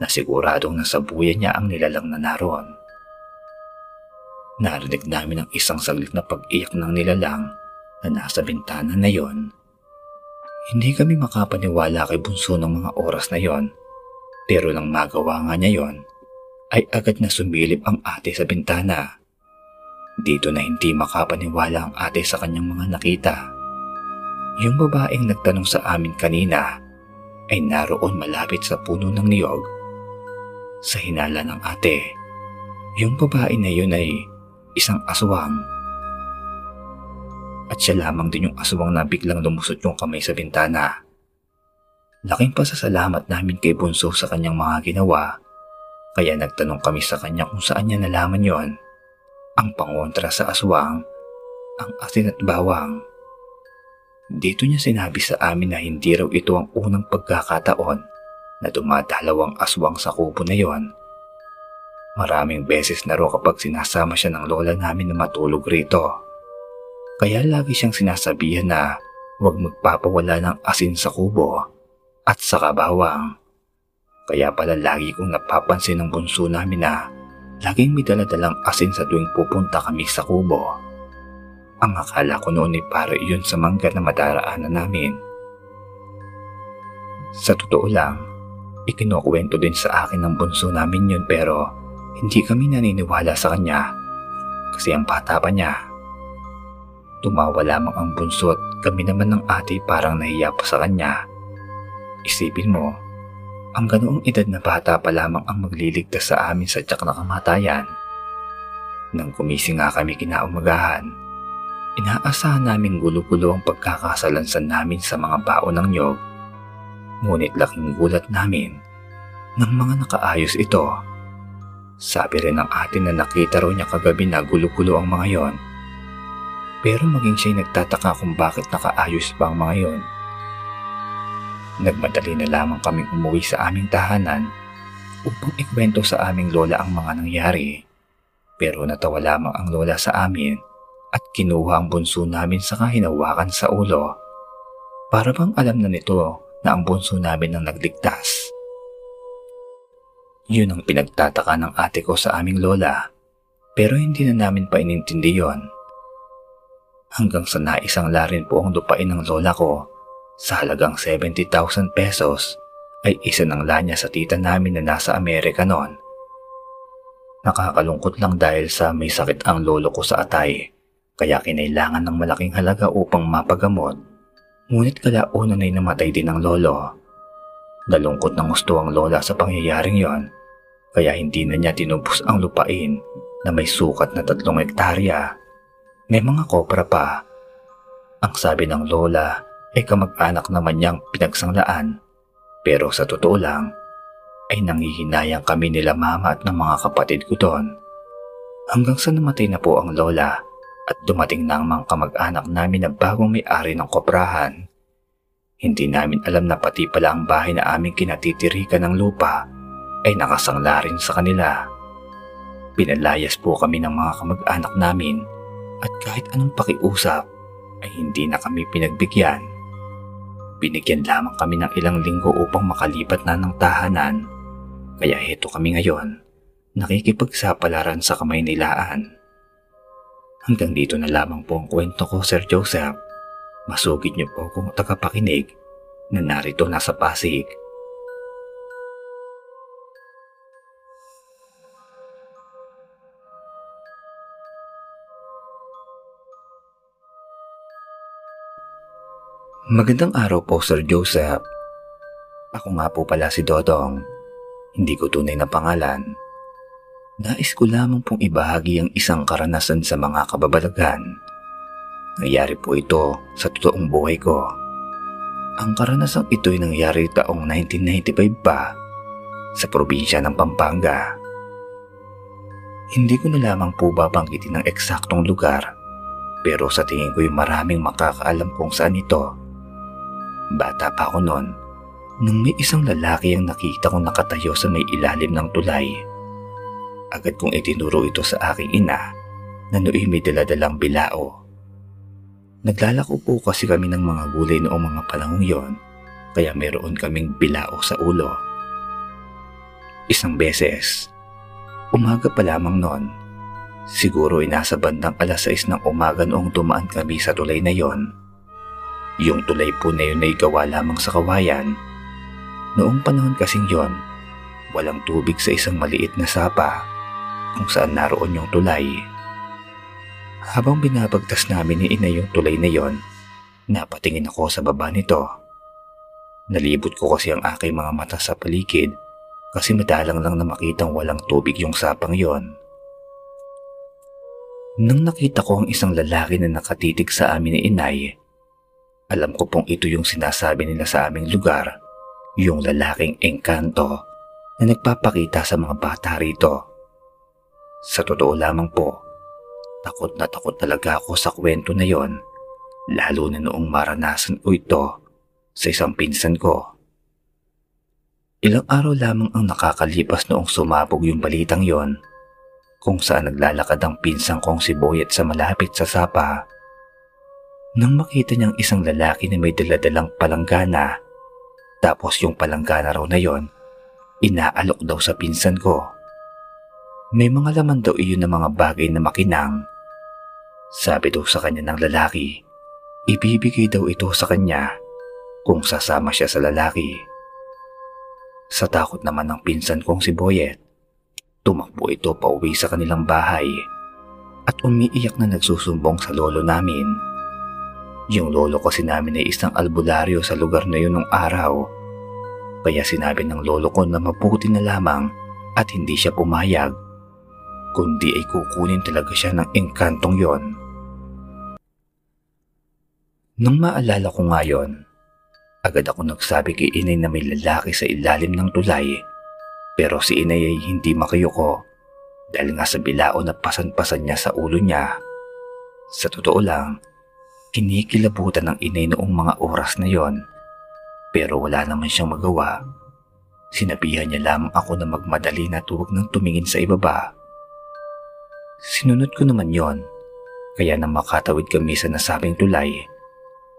na siguradong nasabuyan niya ang nilalang na naroon. Narinig namin ang isang saglit na pag-iyak ng nilalang na nasa bintana na yon. Hindi kami makapaniwala kay Bunso ng mga oras na yon. Pero nang magawa nga niya yon, ay agad na sumilip ang ate sa bintana. Dito na hindi makapaniwala ang ate sa kanyang mga nakita. Yung babaeng nagtanong sa amin kanina ay naroon malapit sa puno ng niyog. Sa hinala ng ate, yung babae na yun ay isang aswang. At siya lamang din yung aswang na biglang lumusot yung kamay sa bintana. Laking pasasalamat namin kay Bunso sa kanyang mga ginawa, kaya nagtanong kami sa kanya kung saan niya nalaman yon. Ang pangontra sa aswang, ang asin at bawang. Dito niya sinabi sa amin na hindi raw ito ang unang pagkakataon na dumadalawang aswang sa kubo na yon Maraming beses na raw kapag sinasama siya ng lola namin na matulog rito. Kaya lagi siyang sinasabihan na huwag magpapawala ng asin sa kubo at sa kabawang. Kaya pala lagi kong napapansin ng bunso namin na laging may daladalang asin sa tuwing pupunta kami sa kubo. Ang akala ko noon ay para iyon sa mangga na madaraanan namin. Sa totoo lang, ikinukwento din sa akin ng bunso namin yun pero hindi kami naniniwala sa kanya kasi ang bata pa niya. Tumawa lamang ang bunso at kami naman ng ate parang nahiya pa sa kanya. Isipin mo, ang ganoong edad na bata pa lamang ang magliligtas sa amin sa tiyak na kamatayan. Nang kumising nga kami kinaumagahan, inaasahan namin gulo-gulo ang pagkakasalansan namin sa mga baon ng nyog. Ngunit laking gulat namin nang mga nakaayos ito. Sabi rin ng atin na nakita raw niya kagabi na gulo-gulo ang mga yon. Pero maging siya'y nagtataka kung bakit nakaayos pa ang mga yon. Nagmadali na lamang kaming umuwi sa aming tahanan upang ikwento sa aming lola ang mga nangyari. Pero natawa lamang ang lola sa amin at kinuha ang bunso namin sa kahinawakan sa ulo. Para bang alam na nito na ang bunso namin ang nagligtas. Yun ang pinagtataka ng ate ko sa aming lola. Pero hindi na namin pa inintindi yon. Hanggang sa naisang larin po ang lupain ng lola ko sa halagang 70,000 pesos ay isa ng lanya sa tita namin na nasa Amerika noon. Nakakalungkot lang dahil sa may sakit ang lolo ko sa atay kaya kinailangan ng malaking halaga upang mapagamot. Ngunit kalaunan ay namatay din ang lolo. Nalungkot ng gusto ang lola sa pangyayaring yon kaya hindi na niya tinubos ang lupain na may sukat na tatlong hektarya. May mga kopra pa. Ang sabi ng lola ay kamag-anak naman niyang pinagsanglaan pero sa totoo lang ay nangihinayang kami nila mama at ng mga kapatid ko doon. Hanggang sa namatay na po ang lola at dumating na ang mga kamag-anak namin na bagong may-ari ng koprahan. Hindi namin alam na pati pala ang bahay na aming kinatitirikan ng lupa ay nakasangla rin sa kanila. Pinalayas po kami ng mga kamag-anak namin at kahit anong pakiusap ay hindi na kami pinagbigyan. Binigyan lamang kami ng ilang linggo upang makalipat na ng tahanan. Kaya heto kami ngayon, nakikipagsapalaran sa kamay nilaan. Hanggang dito na lamang po ang kwento ko, Sir Joseph. Masugid niyo po kung tagapakinig na narito nasa Pasig. Magandang araw po, Sir Joseph. Ako nga po pala si Dodong. Hindi ko tunay na pangalan. Nais ko lamang pong ibahagi ang isang karanasan sa mga kababalagan. Nangyari po ito sa totoong buhay ko. Ang karanasang ito'y nangyari taong 1995 pa sa probinsya ng Pampanga. Hindi ko na lamang po babanggitin ang eksaktong lugar pero sa tingin ko'y maraming makakaalam kung saan ito Bata pa ako noon nung may isang lalaki ang nakita kong nakatayo sa may ilalim ng tulay. Agad kong itinuro ito sa aking ina na nooy may daladalang bilao. Naglalako po kasi kami ng mga gulay noong mga panahong yon kaya meron kaming bilao sa ulo. Isang beses, umaga pa lamang noon, siguro ay nasa bandang alas 6 ng umaga noong dumaan kami sa tulay na yon yung tulay po na yun ay gawa lamang sa kawayan. Noong panahon kasing yon, walang tubig sa isang maliit na sapa kung saan naroon yung tulay. Habang binabagtas namin ni ina yung tulay na yon, napatingin ako sa baba nito. Nalibot ko kasi ang aking mga mata sa paligid kasi madalang lang na makitang walang tubig yung sapang yon. Nang nakita ko ang isang lalaki na nakatitig sa amin ni inay, alam ko pong ito yung sinasabi nila sa aming lugar, yung lalaking engkanto na nagpapakita sa mga bata rito. Sa totoo lamang po, takot na takot talaga ako sa kwento na yon, lalo na noong maranasan ko ito sa isang pinsan ko. Ilang araw lamang ang nakakalipas noong sumabog yung balitang yon, kung saan naglalakad ang pinsan kong si Boyet sa malapit sa sapa nang makita niyang isang lalaki na may daladalang palanggana. Tapos yung palanggana raw na yon, inaalok daw sa pinsan ko. May mga laman daw iyon ng mga bagay na makinang. Sabi daw sa kanya ng lalaki, ibibigay daw ito sa kanya kung sasama siya sa lalaki. Sa takot naman ng pinsan kong si Boyet, tumakbo ito pauwi sa kanilang bahay at umiiyak na nagsusumbong sa lolo namin yung lolo kasi namin ay isang albularyo sa lugar na yun nung araw. Kaya sinabi ng lolo ko na mabuti na lamang at hindi siya pumayag. Kundi ay kukunin talaga siya ng engkantong yon. Nung maalala ko ngayon, agad ako nagsabi kay inay na may lalaki sa ilalim ng tulay. Pero si inay ay hindi makayoko dahil nga sa bilao na pasan-pasan niya sa ulo niya. Sa totoo lang, Kinikilabutan ng inay noong mga oras na yon. Pero wala naman siyang magawa. Sinabihan niya lamang ako na magmadali na tuwag ng tumingin sa ibaba. Sinunod ko naman yon. Kaya nang makatawid kami sa nasabing tulay,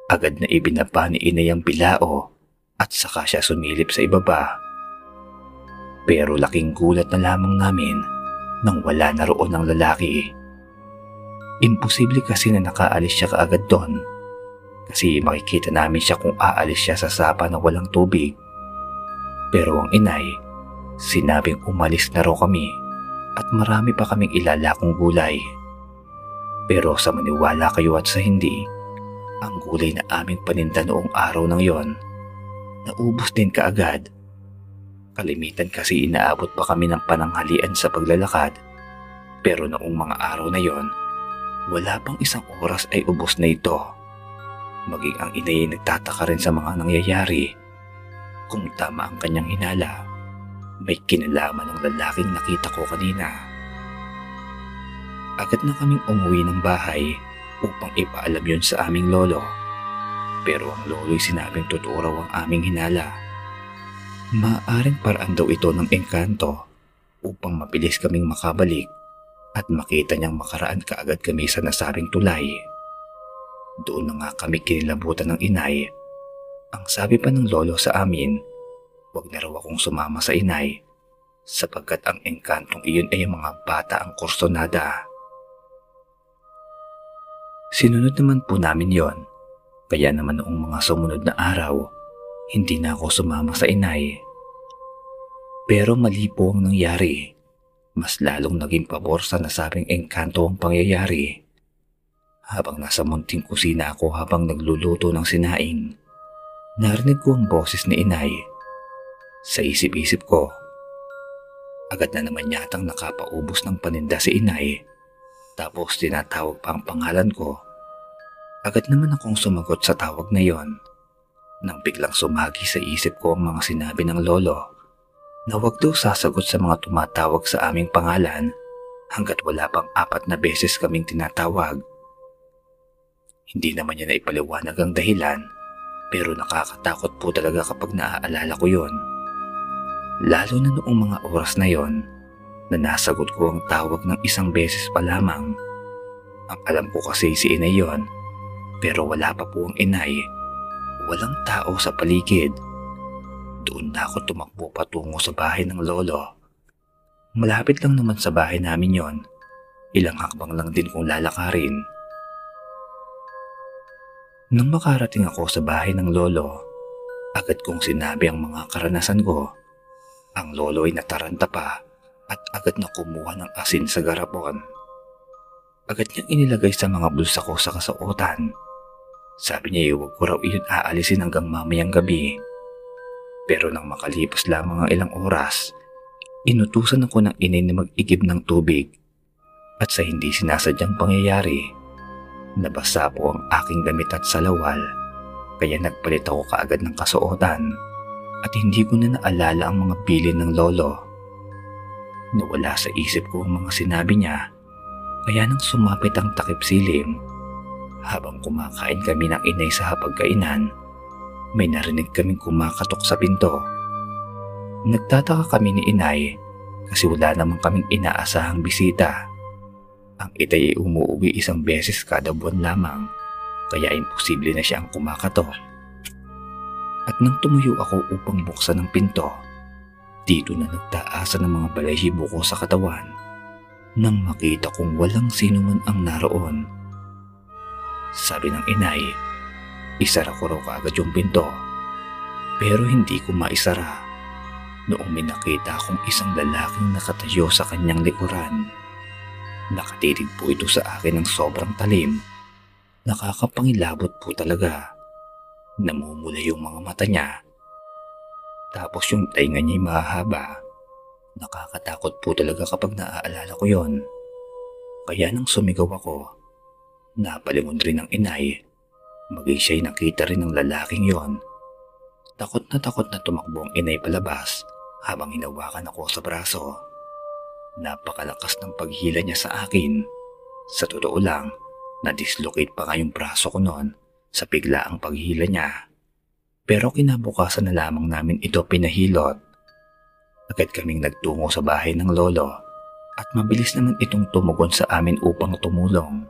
agad na ibinaba ni inay ang bilao at saka siya sumilip sa ibaba. Pero laking gulat na lamang namin nang wala na roon ang lalaki. Imposible kasi na nakaalis siya kaagad doon. Kasi makikita namin siya kung aalis siya sa sapa na walang tubig. Pero ang inay, sinabing umalis na raw kami at marami pa kaming ilalakong gulay. Pero sa maniwala kayo at sa hindi, ang gulay na aming paninda noong araw ng yon, naubos din kaagad. Kalimitan kasi inaabot pa kami ng pananghalian sa paglalakad. Pero noong mga araw na yon, wala pang isang oras ay ubos na ito. Maging ang inay ay nagtataka rin sa mga nangyayari. Kung tama ang kanyang hinala, may kinalaman ng lalaking nakita ko kanina. Agad na kaming umuwi ng bahay upang ipaalam yun sa aming lolo. Pero ang lolo'y sinabing totoo raw ang aming hinala. Maaring paraan daw ito ng engkanto upang mabilis kaming makabalik at makita niyang makaraan kaagad kami sa nasabing tulay. Doon na nga kami kinilabutan ng inay. Ang sabi pa ng lolo sa amin, wag na raw akong sumama sa inay sapagkat ang engkantong iyon ay mga bata ang kursonada. Sinunod naman po namin yon. Kaya naman noong mga sumunod na araw, hindi na ako sumama sa inay. Pero mali po ang nangyari. Mas lalong naging pabor sa nasabing engkanto ang pangyayari. Habang nasa munting kusina ako habang nagluluto ng sinaing, narinig ko ang boses ni inay. Sa isip-isip ko, agad na naman yatang nakapaubos ng paninda si inay. Tapos tinatawag pa ang pangalan ko Agad naman akong sumagot sa tawag na yon. Nang biglang sumagi sa isip ko ang mga sinabi ng lolo na huwag daw sasagot sa mga tumatawag sa aming pangalan hanggat wala pang apat na beses kaming tinatawag. Hindi naman niya na ipaliwanag ang dahilan pero nakakatakot po talaga kapag naaalala ko yon. Lalo na noong mga oras na yon na nasagot ko ang tawag ng isang beses pa lamang. Ang alam ko kasi si Inay yon pero wala pa po ang inay. Walang tao sa paligid. Doon na ako tumakbo patungo sa bahay ng lolo. Malapit lang naman sa bahay namin yon. Ilang hakbang lang din kung lalakarin. Nang makarating ako sa bahay ng lolo, agad kong sinabi ang mga karanasan ko. Ang lolo ay nataranta pa at agad na kumuha ng asin sa garapon. Agad niyang inilagay sa mga bulsa ko sa kasuotan sabi niya huwag ko raw iyon aalisin hanggang mamayang gabi. Pero nang makalipas lamang ang ilang oras, inutusan ako ng inay na mag-igib ng tubig. At sa hindi sinasadyang pangyayari, nabasa po ang aking damit at salawal. Kaya nagpalit ako kaagad ng kasuotan at hindi ko na naalala ang mga bilin ng lolo. Nawala sa isip ko ang mga sinabi niya kaya nang sumapit ang takip silim habang kumakain kami ng inay sa hapagkainan, may narinig kaming kumakatok sa pinto. Nagtataka kami ni inay kasi wala naman kaming inaasahang bisita. Ang itay ay umuwi isang beses kada buwan lamang kaya imposible na siya ang kumakatok. At nang tumuyo ako upang buksan ang pinto, dito na nagtaasan ng mga balahibo ko sa katawan nang makita kong walang sino man ang naroon sabi ng inay, isara ko raw kaagad yung pinto. Pero hindi ko maisara noong may nakita akong isang lalaking nakatayo sa kanyang likuran. Nakatitig po ito sa akin ng sobrang talim. Nakakapangilabot po talaga. Namumula yung mga mata niya. Tapos yung tainga niya mahaba. Nakakatakot po talaga kapag naaalala ko yon. Kaya nang sumigaw ako, Napalingon rin ang inay. Maging siya'y nakita rin ng lalaking yon. Takot na takot na tumakbo ang inay palabas habang hinawakan ako sa braso. Napakalakas ng paghila niya sa akin. Sa totoo lang, na-dislocate pa nga yung braso ko noon sa biglaang paghila niya. Pero kinabukasan na lamang namin ito pinahilot. Agad kaming nagtungo sa bahay ng lolo at mabilis naman itong tumugon sa amin upang tumulong.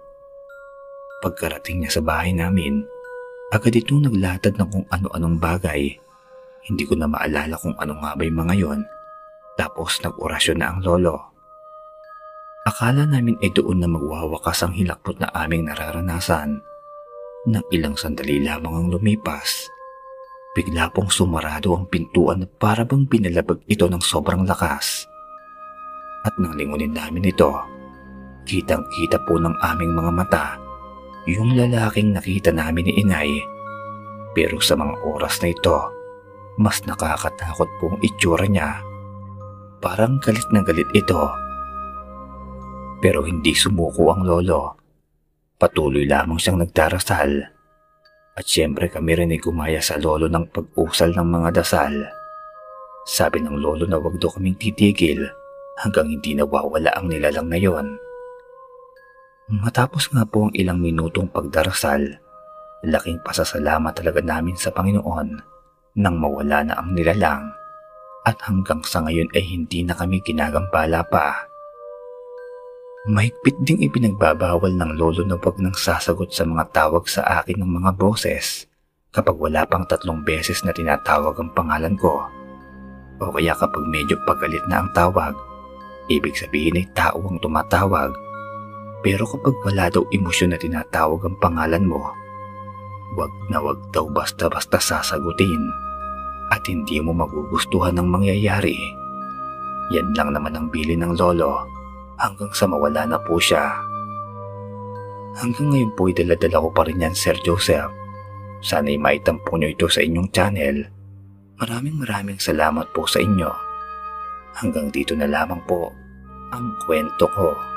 Pagkarating niya sa bahay namin, agad itong naglatad ng kung ano-anong bagay. Hindi ko na maalala kung ano nga ba yung mga yon. Tapos nag-orasyon na ang lolo. Akala namin ay doon na magwawakas ang hilakpot na aming nararanasan. Nang ilang sandali lamang ang lumipas, bigla pong sumarado ang pintuan na para bang binalabag ito ng sobrang lakas. At nang lingunin namin ito, kitang kita po ng aming mga mata yung lalaking nakita namin ni inay. Pero sa mga oras na ito, mas nakakatakot pong itsura niya. Parang galit na galit ito. Pero hindi sumuko ang lolo. Patuloy lamang siyang nagdarasal. At siyempre kami rin ay gumaya sa lolo ng pag-usal ng mga dasal. Sabi ng lolo na wag daw kaming titigil hanggang hindi nawawala ang nilalang na yon. Matapos nga po ang ilang minutong pagdarasal, Laking pasasalamat talaga namin sa Panginoon nang mawala na ang nilalang at hanggang sa ngayon ay hindi na kami ginagambala pa. Mahigpit ding ipinagbabawal ng lolo na wag nang sasagot sa mga tawag sa akin ng mga boses kapag wala pang tatlong beses na tinatawag ang pangalan ko. O kaya kapag medyo pagalit na ang tawag, ibig sabihin ay tao ang tumatawag. Pero kapag wala daw emosyon na tinatawag ang pangalan mo, wag na wag daw basta-basta sasagutin at hindi mo magugustuhan ang mangyayari. Yan lang naman ang bili ng lolo hanggang sa mawala na po siya. Hanggang ngayon po ay daladala ko pa rin yan Sir Joseph. Sana'y maitampo nyo ito sa inyong channel. Maraming maraming salamat po sa inyo. Hanggang dito na lamang po ang kwento ko.